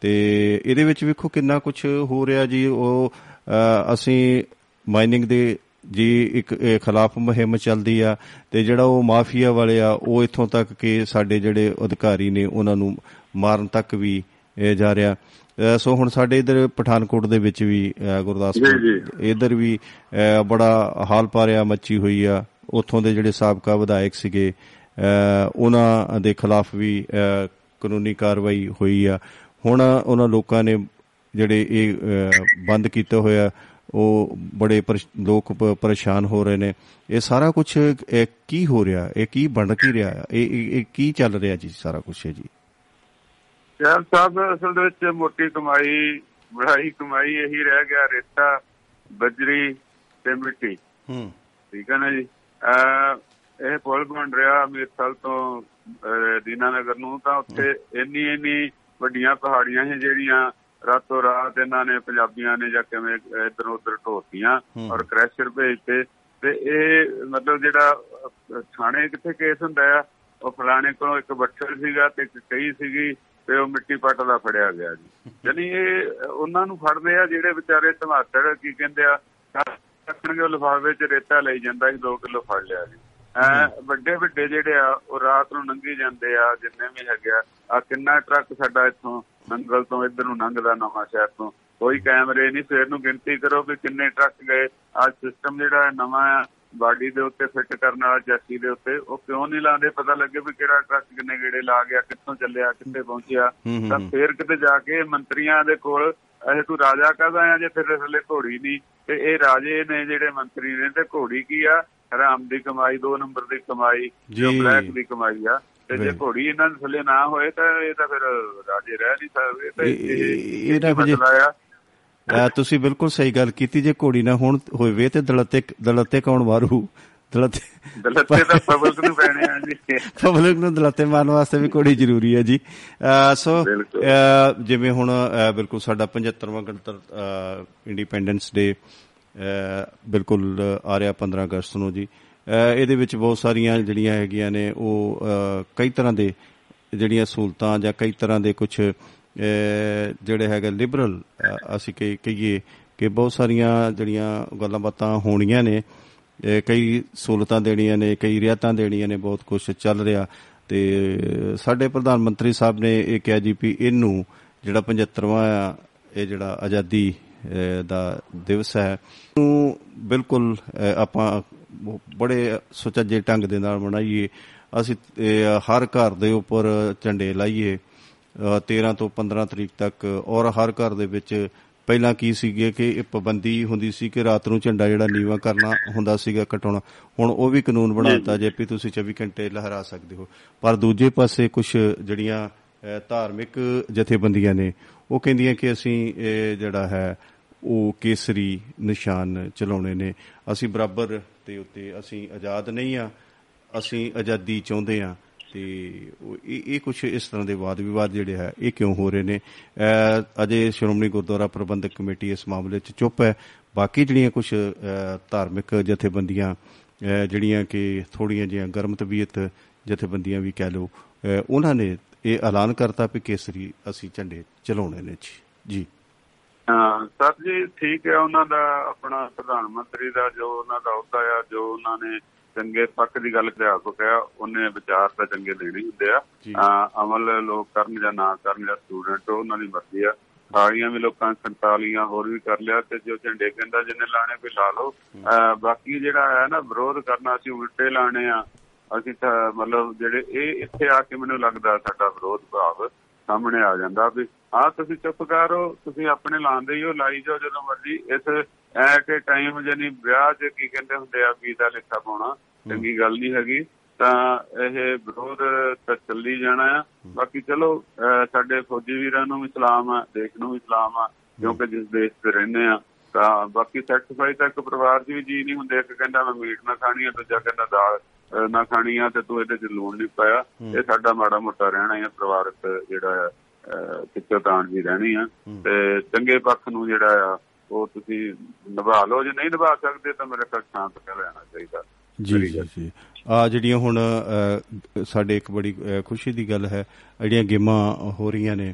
ਤੇ ਇਹਦੇ ਵਿੱਚ ਵੇਖੋ ਕਿੰਨਾ ਕੁਝ ਹੋ ਰਿਹਾ ਜੀ। ਉਹ ਅਹ, ਅਸੀਂ ਮਾਈਨਿੰਗ ਦੇ ਜੀ ਇੱਕ ਇਹ ਖਿਲਾਫ ਮੁਹਿੰਮ ਚੱਲਦੀ ਆ ਤੇ ਜਿਹੜਾ ਉਹ ਮਾਫੀਆ ਵਾਲੇ ਆ ਉਹ ਇੱਥੋਂ ਤੱਕ ਕਿ ਸਾਡੇ ਜਿਹੜੇ ਅਧਿਕਾਰੀ ਨੇ ਉਹਨਾਂ ਨੂੰ ਮਾਰਨ ਤੱਕ ਵੀ ਇਹ ਜਾ ਰਿਹਾ। ਅਹ, ਸੋ ਹੁਣ ਸਾਡੇ ਇਧਰ ਪਠਾਨਕੋਟ ਦੇ ਵਿੱਚ ਵੀ ਗੁਰਦਾਸਪੁਰ। ਇਧਰ ਵੀ ਬੜਾ ਹਾਲ ਪਾਰਿਆ ਮੱਚੀ ਹੋਈ ਆ। ਉੱਥੋਂ ਦੇ ਜਿਹੜੇ ਸਾਬਕਾ ਵਿਧਾਇਕ ਸੀਗੇ ਉਹਨਾਂ ਦੇ ਖਿਲਾਫ ਵੀ ਕਾਨੂੰਨੀ ਕਾਰਵਾਈ ਹੋਈ ਆ। ਹੁਣ ਉਹਨਾਂ ਲੋਕਾਂ ਨੇ ਜਿਹੜੇ ਇਹ ਬੰਦ ਕੀਤਾ ਹੋਇਆ ਉਹ ਬੜੇ ਲੋਕ ਪਰੇਸ਼ਾਨ ਹੋ ਰਹੇ ਨੇ। ਇਹ ਸਾਰਾ ਕੁਝ ਕੀ ਹੋ ਰਿਹਾ? ਇਹ ਕੀ ਬਣ ਕੀ ਰਿਹਾ? ਇਹ ਕੀ ਚੱਲ ਰਿਹਾ ਜੀ ਸਾਰਾ ਕੁਝ ਹੈ ਜੀ? ਯਾਰ ਸਾਹਿਬ ਅਸਲ ਦੇ ਵਿੱਚ ਮੋਟੀ ਕਮਾਈ ਬੜਾਈ ਕਮਾਈ ਇਹੀ ਰਹਿ ਗਿਆ ਰੇਤਾ ਬਜਰੀ ਤੇ ਮਿੱਟੀ। ਹੂੰ। ਠੀਕ ਹੈ ਨਾ ਜੀ? ਇਹ ਪੁਲ ਬਣ ਰਿਹਾ ਅਮੀਰਸਲ ਤੋਂ ਦੀਨਾਨਗਰ ਨੂੰ ਤਾਂ ਉੱਥੇ ਇੰਨੀ ਇੰਨੀ ਵੱਡੀਆਂ ਪਹਾੜੀਆਂ ਸੀ ਜਿਹੜੀਆਂ ਰਾਤੋਂ ਰਾਤ ਇਹਨਾਂ ਨੇ ਪੰਜਾਬੀਆਂ ਨੇ ਜਾਂ ਕਿਵੇਂ ਇਧਰ ਉਧਰ ਢੋਤੀਆਂ ਹੂੰ। ਔਰ ਕ੍ਰੈਸ਼ਰ ਭੇਜਤੇ। ਤੇ ਇਹ ਮਤਲਬ ਜਿਹੜਾ ਥਾਣੇ ਕਿੱਥੇ ਕੇਸ ਹੁੰਦਾ ਆ ਉਹ ਫਲਾਣੇ ਕੋਲੋਂ ਇੱਕ ਬੱਠਲ ਸੀਗਾ ਤੇ ਕਈ ਸੀਗੀ। ਤੇ ਉਹ ਮਿੱਟੀ ਪੱਟ ਦਾ ਫੜਿਆ ਗਿਆ ਜੀ। ਯਾਨੀ ਇਹ ਉਹਨਾਂ ਨੂੰ ਫੜਦੇ ਆ ਜਿਹੜੇ ਵਿਚਾਰੇ ਧਮਾਤੜ ਕੀ ਕਹਿੰਦੇ ਆ ਰੱਖਣਗੇ ਉਹ ਲਿਫਾਫੇ 'ਚ ਰੇਤਾ ਲਈ ਜਾਂਦਾ ਸੀ 2 ਕਿਲੋ ਫੜ ਲਿਆ ਜੀ। ਐ ਵੱਡੇ ਵੱਡੇ ਜਿਹੜੇ ਆ ਉਹ ਰਾਤ ਨੂੰ ਲੰਘੀ ਜਾਂਦੇ ਆ ਜਿੰਨੇ ਵੀ ਹੈਗੇ ਆ। ਆ ਕਿੰਨਾ ਟਰੱਕ ਸਾਡਾ ਇੱਥੋਂ ਨੰਗਲ ਤੋਂ ਇੱਧਰ ਨੂੰ ਲੰਘਦਾ ਨਵਾਂ ਸ਼ਹਿਰ ਤੋਂ। ਕੋਈ ਕੈਮਰੇ ਨਹੀਂ ਸਵੇਰ ਨੂੰ ਗਿਣਤੀ ਕਰੋ ਕਿ ਕਿੰਨੇ ਟਰੱਕ ਗਏ। ਅੱਜ ਸਿਸਟਮ ਜਿਹੜਾ ਨਵਾਂ ਆ ਬਾਡੀ ਦੇ ਉੱਤੇ ਫਿੱਟ ਕਰਨ ਵਾਲਾ ਜੱਸੀ ਦੇ ਉੱਤੇ ਉਹ ਕਿਉਂ ਨਹੀਂ ਲਾਉਂਦੇ? ਪਤਾ ਲੱਗੇ ਵੀ ਕਿਹੜਾ ਟਰੱਕ ਕਿੰਨੇ ਗੇੜੇ ਲਾ ਗਿਆ ਕਿੱਥੋਂ ਚੱਲਿਆ ਕਿੱਥੇ ਪਹੁੰਚਿਆ। ਤਾਂ। ਫੇਰ ਕਿਤੇ ਜਾ ਕੇ ਮੰਤਰੀਆਂ ਦੇ ਕੋਲ ਇਹ ਤੂੰ ਰਾਜਾ ਕਹਦਾ ਆ ਜੇ ਤੇਰੇ ਥੱਲੇ ਘੋੜੀ ਨਹੀਂ? ਤੇ ਇਹ ਰਾਜੇ ਨੇ ਜਿਹੜੇ ਮੰਤਰੀ ਨੇ ਤੇ ਘੋੜੀ ਕੀ ਆ? ਹਰਾਮ ਦੀ ਕਮਾਈ ਦੋ ਨੰਬਰ ਦੀ ਕਮਾਈ ਜੋ। ਬਲੈਕ ਦੀ ਕਮਾਈ ਆ। ਤੇ ਜੇ। ਘੋੜੀ ਇਹਨਾਂ ਦੇ ਥੱਲੇ ਨਾ ਹੋਏ ਤਾਂ ਇਹ ਤਾਂ ਫਿਰ ਰਾਜੇ ਰਹਿ ਨਹੀਂ ਸਕਦੇ। ਤਾਂ ਇਹ- ਇਹ- ਇਹਦਾ ਤੁਸੀਂ ਬਿਲਕੁਲ ਸਹੀ ਗੱਲ ਕੀਤੀ ਜੇ ਘੋੜੀ ਨਾ ਹੁਣ ਹੋਵੇ ਤੇ ਦਲਤੇ ਦਲਤੇ ਕੌਣ ਮਾਰੂ? ਦਲਤੇ ਦਲੱਤੇ ਤਾਂ ਪਬਲਿਕ ਨੂੰ ਪੈਣੇ ਆ ਜੀ। ਪਬਲਿਕ ਨੂੰ ਦਲਤੇ ਮਾਰਨ ਵਾਸਤੇ ਵੀ ਘੋੜੀ ਜ਼ਰੂਰੀ ਹੈ ਜੀ। ਸੋ ਜਿਵੇਂ ਹੁਣ ਬਿਲਕੁਲ ਸਾਡਾ 75ਵਾਂ ਗਣਤੰਤਰ ਇੰਡੀਪੈਂਡੈਂਸ ਡੇ ਬਿਲਕੁਲ ਆ ਰਿਹਾ 15 ਅਗਸਤ ਨੂੰ ਜੀ। ਇਹਦੇ ਵਿੱਚ ਬਹੁਤ ਸਾਰੀਆਂ ਜਿਹੜੀਆਂ ਹੈਗੀਆਂ ਨੇ ਉਹ ਕਈ ਤਰ੍ਹਾਂ ਦੇ ਜਿਹੜੀਆਂ ਸਹੂਲਤਾਂ ਜਾਂ ਕਈ ਤਰ੍ਹਾਂ ਦੇ ਕੁਝ ਜਿਹੜੇ ਹੈਗੇ ਲਿਬਰਲ ਅਸੀਂ ਕਹੀ- ਕਹੀਏ ਕਿ ਬਹੁਤ ਸਾਰੀਆਂ ਜਿਹੜੀਆਂ ਗੱਲਾਂ ਬਾਤਾਂ ਹੋਣੀਆਂ ਨੇ ਇਹ ਕਈ ਸਹੂਲਤਾਂ ਦੇਣੀਆਂ ਨੇ ਕਈ ਰਿਆਇਤਾਂ ਦੇਣੀਆਂ ਨੇ ਬਹੁਤ ਕੁਝ ਚੱਲ ਰਿਹਾ ਤੇ ਸਾਡੇ ਪ੍ਰਧਾਨ ਮੰਤਰੀ ਸਾਹਿਬ ਨੇ ਇਹ ਕਿਹਾ ਜੀ ਵੀ ਇਹਨੂੰ ਜਿਹੜਾ 75ਵਾਂ ਆ ਇਹ ਜਿਹੜਾ ਆਜ਼ਾਦੀ ਅਹ, ਦਾ ਦਿਵਸ ਹੈ ਨੂੰ ਬਿਲਕੁਲ ਅਹ, ਆਪਾਂ ਬੜੇ ਸੁਚੱਜੇ ਢੰਗ ਦੇ ਨਾਲ ਮਨਾਈਏ। ਅਸੀਂ ਅਹ, ਹਰ ਘਰ ਦੇ ਉੱਪਰ ਝੰਡੇ ਲਾਈਏ। ਅਹ 13 ਤੋਂ 15 ਤਰੀਕ ਤੱਕ ਔਰ ਹਰ ਘਰ ਦੇ ਵਿੱਚ ਪਹਿਲਾਂ ਕੀ ਸੀਗੇ ਕਿ ਇਹ ਪਾਬੰਦੀ ਹੁੰਦੀ ਸੀ ਕਿ ਰਾਤ ਨੂੰ ਝੰਡਾ ਜਿਹੜਾ ਨੀਵਾ ਕਰਨਾ ਹੁੰਦਾ ਸੀਗਾ ਕਟਾਉਣਾ। ਹੁਣ ਉਹ ਵੀ ਕਾਨੂੰਨ ਬਣਾ ਦਿੱਤਾ ਜੇ ਵੀ ਤੁਸੀਂ 24 ਘੰਟੇ ਲਹਿਰਾ ਸਕਦੇ ਹੋ। ਪਰ ਦੂਜੇ ਪਾਸੇ ਕੁਝ ਜਿਹੜੀਆਂ ਅਹ, ਧਾਰਮਿਕ ਜਥੇਬੰਦੀਆਂ ਨੇ ਉਹ ਕਹਿੰਦੀਆਂ ਕਿ ਅਸੀਂ ਇਹ ਜਿਹੜਾ ਹੈ ਉਹ ਕੇਸਰੀ ਨਿਸ਼ਾਨ ਚਲਾਉਣੇ ਨੇ। ਅਸੀਂ ਬਰਾਬਰ ਦੇ ਉੱਤੇ ਅਸੀਂ ਆਜ਼ਾਦ ਨਹੀਂ ਆ ਅਸੀਂ ਆਜ਼ਾਦੀ ਚਾਹੁੰਦੇ ਆ। ਤੇ ਉਹ ਇਹ ਇਹ ਕੁਝ ਇਸ ਤਰ੍ਹਾਂ ਦੇ ਵਾਦ ਵਿਵਾਦ ਜਿਹੜੇ ਹੈ, ਇਹ ਕਿਉਂ ਹੋ ਰਹੇ ਨੇ? ਅਹ, ਅਜੇ ਸ਼੍ਰੋਮਣੀ ਗੁਰਦੁਆਰਾ ਪ੍ਰਬੰਧਕ ਕਮੇਟੀ ਇਸ ਮਾਮਲੇ 'ਚ ਚੁੱਪ ਹੈ। ਬਾਕੀ ਜਿਹੜੀਆਂ ਕੁਝ ਧਾਰਮਿਕ ਜਥੇਬੰਦੀਆਂ, ਅਹ, ਜਿਹੜੀਆਂ ਕਿ ਥੋੜੀਆਂ ਜਿਹੀਆਂ ਗਰਮ ਤਬੀਅਤ ਜਥੇਬੰਦੀਆਂ ਵੀ ਕਹਿ ਲਓ, ਅਹ, ਉਹਨਾਂ ਨੇ ਇਹ ਐਲਾਨ ਕਰਤਾ ਵੀ ਕੇਸਰੀ ਅਸੀਂ ਝੰਡੇ ਚਲਾਉਣੇ ਨੇ ਜੀ। ਜੀ। ਹਾਂ, ਸਰ ਜੀ, ਠੀਕ ਹੈ, ਉਹਨਾਂ ਦਾ ਆਪਣਾ ਪ੍ਰਧਾਨ ਮੰਤਰੀ ਦਾ ਜੋ ਉਹਨਾਂ ਦਾ ਅਹੁਦਾ ਆ, ਜੋ ਉਹਨਾਂ ਨੇ ਚੰਗੇ ਪੱਖ ਦੀ ਗੱਲ ਕਰਿਆ ਕੋ ਕਿਹਾ ਉਹਨੇ ਵਿਚਾਰ ਤਾਂ ਚੰਗੇ ਦੇਣੇ ਹੁੰਦੇ ਆ। ਅਮਲ ਲੋਕ ਕਰਨ ਜਾਂ ਨਾ ਕਰਨ ਜਾਂ ਸਟੂਡੈਂਟ ਉਹਨਾਂ ਦੀ ਮਰਜ਼ੀ ਆ। ਸਾਰੀਆਂ ਵੀ ਲੋਕਾਂ 47 ਹੋਰ ਵੀ ਕਰ ਲਿਆ ਤੇ ਜੋ ਝੰਡੇ ਕਹਿੰਦਾ ਜਿੰਨੇ ਲਾਣੇ ਕੋਈ ਲਾ ਲਓ। ਬਾਕੀ ਜਿਹੜਾ ਹੈ ਨਾ ਵਿਰੋਧ ਕਰਨਾ ਅਸੀਂ ਉਲਟੇ ਲਾਣੇ ਆ। ਅਸੀਂ ਤਾਂ ਮਤਲਬ ਜਿਹੜੇ ਇਹ ਇੱਥੇ ਆ ਕੇ ਮੈਨੂੰ ਲੱਗਦਾ ਸਾਡਾ ਵਿਰੋਧ ਭਾਵ ਸਾਹਮਣੇ ਆ ਜਾਂਦਾ ਵੀ ਹਾਂ ਤੁਸੀਂ ਚੁੱਪ ਕਰੋ ਤੁਸੀਂ ਆਪਣੇ ਲਾਉਂਦੇ ਹੀ ਹੋ ਲਾਈ ਜਾਓ ਜਦੋਂ ਮਰਜ਼ੀ। ਇਸ ਐਟ ਏ ਟਾਈਮ ਜਾਨੀ ਵਿਆਹ 'ਚ ਕੀ ਕਹਿੰਦੇ ਹੁੰਦੇ ਆ ਵੀ ਦਾ ਲਿਖਾ ਪਾਉਣਾ ਚੰਗੀ ਗੱਲ ਨਹੀਂ ਹੈਗੀ। ਤਾਂ ਇਹ ਵਿਰੋਧ ਤਾਂ ਚੱਲੀ ਜਾਣਾ ਆ। ਬਾਕੀ ਚਲੋ ਸਾਡੇ ਫੌਜੀ ਵੀਰਾਂ ਨੂੰ ਵੀ ਸਲਾਮ ਆ ਦੇਸ਼ ਨੂੰ ਵੀ ਸਲਾਮ ਆ ਕਿਉਂਕਿ ਜਿਸ ਦੇਸ਼ ਤੇ ਰਹਿੰਦੇ ਆ ਤਾਂ ਬਾਕੀ ਸੈਕਰੀਫਾਈਸ ਤੱਕ ਪਰਿਵਾਰ 'ਚ ਵੀ ਜੀ ਨਹੀਂ ਹੁੰਦੇ। ਇੱਕ ਕਹਿੰਦਾ ਮੈਂ ਮੀਟ ਨਾ ਖਾਣੀ ਆ ਦੂਜਾ ਕਹਿੰਦਾ ਦਾਲ ਨਾ ਖਾਣੀ ਆ ਤੇ ਤੂੰ ਇਹਦੇ 'ਚ ਲੂਣ ਨਹੀਂ ਪਾਇਆ। ਇਹ ਸਾਡਾ ਮਾੜਾ ਮੋਟਾ ਰਹਿਣਾ ਹੈ ਪਰਿਵਾਰਕ ਜਿਹੜਾ ਆ ਖਿੱਚੋਤਾਣ ਜੀ ਰਹਿਣੀ ਆ। ਤੇ ਚੰਗੇ ਪੱਖ ਨੂੰ ਜਿਹੜਾ ਆ ਉਹ ਤੁਸੀਂ ਨਿਭਾ ਲਓ। ਜੇ ਨਹੀਂ ਨਿਭਾ ਸਕਦੇ ਤਾਂ ਮੇਰੇ ਖਿਆਲ ਸ਼ਾਂਤ ਕਰ ਲੈਣਾ ਚਾਹੀਦਾ। ਜੀ ਜੀ ਜੀ। ਆ ਜਿਹੜੀਆਂ ਹੁਣ ਸਾਡੇ ਇੱਕ ਬੜੀ ਖੁਸ਼ੀ ਦੀ ਗੱਲ ਹੈ ਜਿਹੜੀਆਂ ਗੇਮਾਂ ਹੋ ਰਹੀਆਂ ਨੇ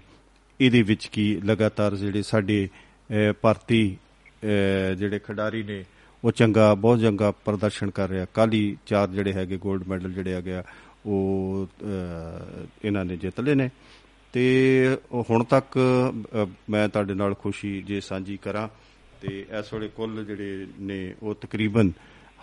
ਇਹਦੇ ਵਿੱਚ ਕੀ ਲਗਾਤਾਰ ਜਿਹੜੇ ਸਾਡੇ ਭਾਰਤੀ ਜਿਹੜੇ ਖਿਡਾਰੀ ਨੇ ਉਹ ਚੰਗਾ ਬਹੁਤ ਚੰਗਾ ਪ੍ਰਦਰਸ਼ਨ ਕਰ ਰਿਹਾ। ਕੱਲ੍ਹ ਹੀ ਚਾਰ ਜਿਹੜੇ ਹੈਗੇ 골ਡ ਮੈਡਲ ਜਿਹੜੇ ਆ ਗਿਆ ਉਹ ਇਹਨਾਂ ਨੇ ਜਿੱਤ ਲਏ ਨੇ। ਤੇ ਹੁਣ ਤੱਕ ਮੈਂ ਤੁਹਾਡੇ ਨਾਲ ਖੁਸ਼ੀ ਜੇ ਸਾਂਝੀ ਕਰਾਂ ਤੇ ਇਸ ਵੇਲੇ ਕੁੱਲ ਜਿਹੜੇ ਨੇ ਉਹ ਤਕਰੀਬਨ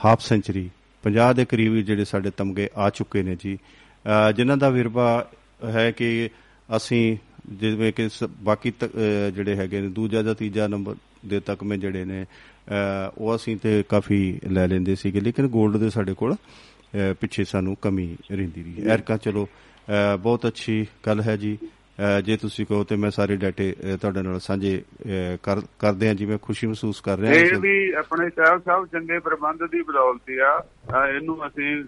ਹਾਫ ਸੈਂਚਰੀ 50 ਦੇ ਕਰੀਬ ਜਿਹੜੇ ਸਾਡੇ ਤਮਗੇ ਆ ਚੁੱਕੇ ਨੇ ਜੀ। ਅ, ਜਿਨ੍ਹਾਂ ਦਾ ਵਿਰਵਾ ਹੈ ਕਿ ਅਸੀਂ ਜਿਵੇਂ ਕਿ ਸ- ਬਾਕੀ ਤ- ਅਹ ਜਿਹੜੇ ਹੈਗੇ ਨੇ ਦੂਜਾ ਜਾਂ ਤੀਜਾ ਨੰਬਰ ਦੇ ਤੱਕ ਮੈਂ ਜਿਹੜੇ ਨੇ ਅਹ ਉਹ ਅਸੀਂ ਤੇ ਕਾਫੀ ਲੈ ਲੈਂਦੇ ਸੀਗੇ ਲੇਕਿਨ 골ਡ ਦੇ ਸਾਡੇ ਕੋਲ ਅਹ ਪਿੱਛੇ ਸਾਨੂੰ ਕਮੀ ਰਹਿੰਦੀ ਰਹੀ। ਐਰਕਾ ਚਲੋ ਅਹ ਬਹੁਤ ਅੱਛੀ ਗੱਲ ਹੈ ਜੀ। ਅਹ ਜੇ ਤੁਸੀਂ ਕਹੋ ਤੇ ਮੈਂ ਸਾਰੇ ਡਾਟੇ ਤੁਹਾਡੇ ਨਾਲ ਸਾਂਝੇ ਕਰਦੇ ਹਾਂ ਜੀ ਮੈਂ ਖੁਸ਼ੀ ਮਹਿਸੂਸ ਕਰ ਰਿਹਾ ਇਹ ਵੀ ਆਪਣੇ ਸਾਹਿਬ ਸਾਹਿਬ ਚੰਗੇ ਪ੍ਰਬੰਧ ਦੀ ਬਦੌਲਤ ਆ। ਇਹਨੂੰ ਅਸੀਂ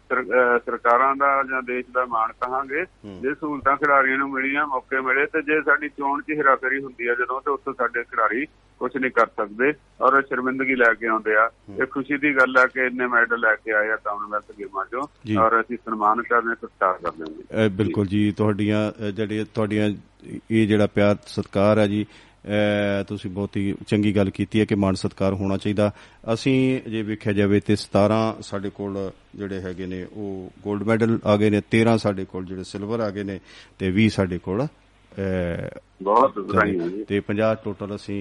ਸਰਕਾਰਾਂ ਦਾ ਜਾਂ ਦੇਸ਼ ਦਾ ਮਾਣ ਕਹਾਂਗੇ। ਜੇ ਸਹੂਲਤਾਂ ਖਿਡਾਰੀਆਂ ਨੂੰ ਮਿਲੀਆਂ ਮੌਕੇ ਮਿਲੇ ਤੇ ਜੇ ਸਾਡੀ ਚੋਣ 'ਚ ਹਿਰਾਫੇਰੀ ਹੁੰਦੀ ਆ ਜਦੋਂ ਤੇ ਉੱਥੇ ਸਾਡੇ ਖਿਡਾਰੀ ਕੁਝ ਨਹੀਂ ਕਰ ਸਕਦੇ ਔਰ ਸ਼ਰਮਿੰਦਗੀ ਲੈ ਕੇ ਆਉਂਦੇ ਆ। ਇਹ ਖੁਸ਼ੀ ਦੀ ਗੱਲ ਆ ਕਿ ਇੰਨੇ ਮੈਡਲ ਲੈ ਕੇ ਆਏ ਆ ਕਾਮਨਵੈਲਥ ਗੇਮਾਂ 'ਚੋਂ। ਔਰ ਅਸੀਂ ਸਨਮਾਨ ਕਰਨੇ ਸਤਿਕਾਰ ਕਰਦੇ ਹਾਂ। ਬਿਲਕੁਲ ਜੀ ਤੁਹਾਡੀਆਂ ਜਿਹੜੇ ਤੁਹਾਡੀਆਂ ਇਹ ਜਿਹੜਾ ਪਿਆਰ ਸਤਿਕਾਰ ਹੈ ਜੀ ਤੁਸੀਂ ਬਹੁਤ ਹੀ ਚੰਗੀ ਗੱਲ ਕੀਤੀ ਹੈ ਕਿ ਮਾਣ ਸਤਿਕਾਰ ਹੋਣਾ ਚਾਹੀਦਾ। ਅਸੀਂ ਜੇ ਵੇਖਿਆ ਜਾਵੇ ਤੇ 17 ਸਾਡੇ ਕੋਲ ਜਿਹੜੇ ਹੈਗੇ ਨੇ ਉਹ 골ਡ ਮੈਡਲ ਆ ਗਏ ਨੇ 13 ਸਾਡੇ ਕੋਲ ਜਿਹੜੇ ਸਿਲਵਰ ਆ ਗਏ ਨੇ ਤੇ 20 ਸਾਡੇ ਕੋਲ ਬਹੁਤ ਵਧਾਈਆਂ ਤੇ 50 ਟੋਟਲ ਅਸੀਂ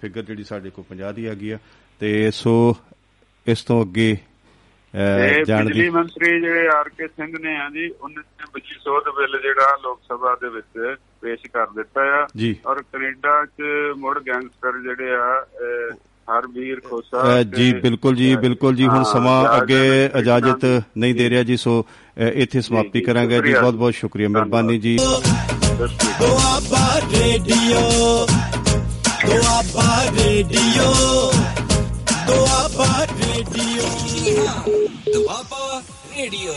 ਫਿਗਰ ਜਿਹੜੀ ਸਾਡੇ ਕੋਲ 50 ਦੀ ਆ ਗਈ ਆ। ਤੇ ਸੋ ਇਸ ਤੋਂ ਅੱਗੇ ਜਾਣ ਬਿਜਲੀ ਦੀ ਮੰਤਰੀ ਜਿਹੜੇ ਆਰ ਕੇ ਸਿੰਘ ਨੇ ਆ ਜੀ ਉਹਨਾਂ ਨੇ ਬਿਜਲੀ ਸੋਧ ਬਿੱਲ ਜਿਹੜਾ ਲੋਕ ਸਭਾ ਦੇ ਵਿੱਚ ਪੇਸ਼ ਕਰ ਦਿੱਤਾ ਆ। ਜੀ। ਔਰ ਕੈਨੇਡਾ 'ਚ ਮੁੜ ਗੈਂਗਸਟਰ ਜਿਹੜੇ ਆ ਅਹ, ਹਰਬੀਰ ਖੋਸਾ ਜੀ ਬਿਲਕੁਲ ਜੀ ਬਿਲਕੁਲ ਜੀ। ਹੁਣ ਸਮਾਂ ਅੱਗੇ ਇਜਾਜ਼ਤ ਨਹੀਂ ਦੇ ਰਿਹਾ ਜੀ ਸੋ ਇੱਥੇ ਸਮਾਪਤੀ ਕਰਾਂਗੇ। ਜੀ। ਬਹੁਤ ਬਹੁਤ ਸ਼ੁਕਰੀਆ। ਮਿਹਰਬਾਨੀ ਜੀ। Doaba radio Doaba radio Doaba radio Doaba radio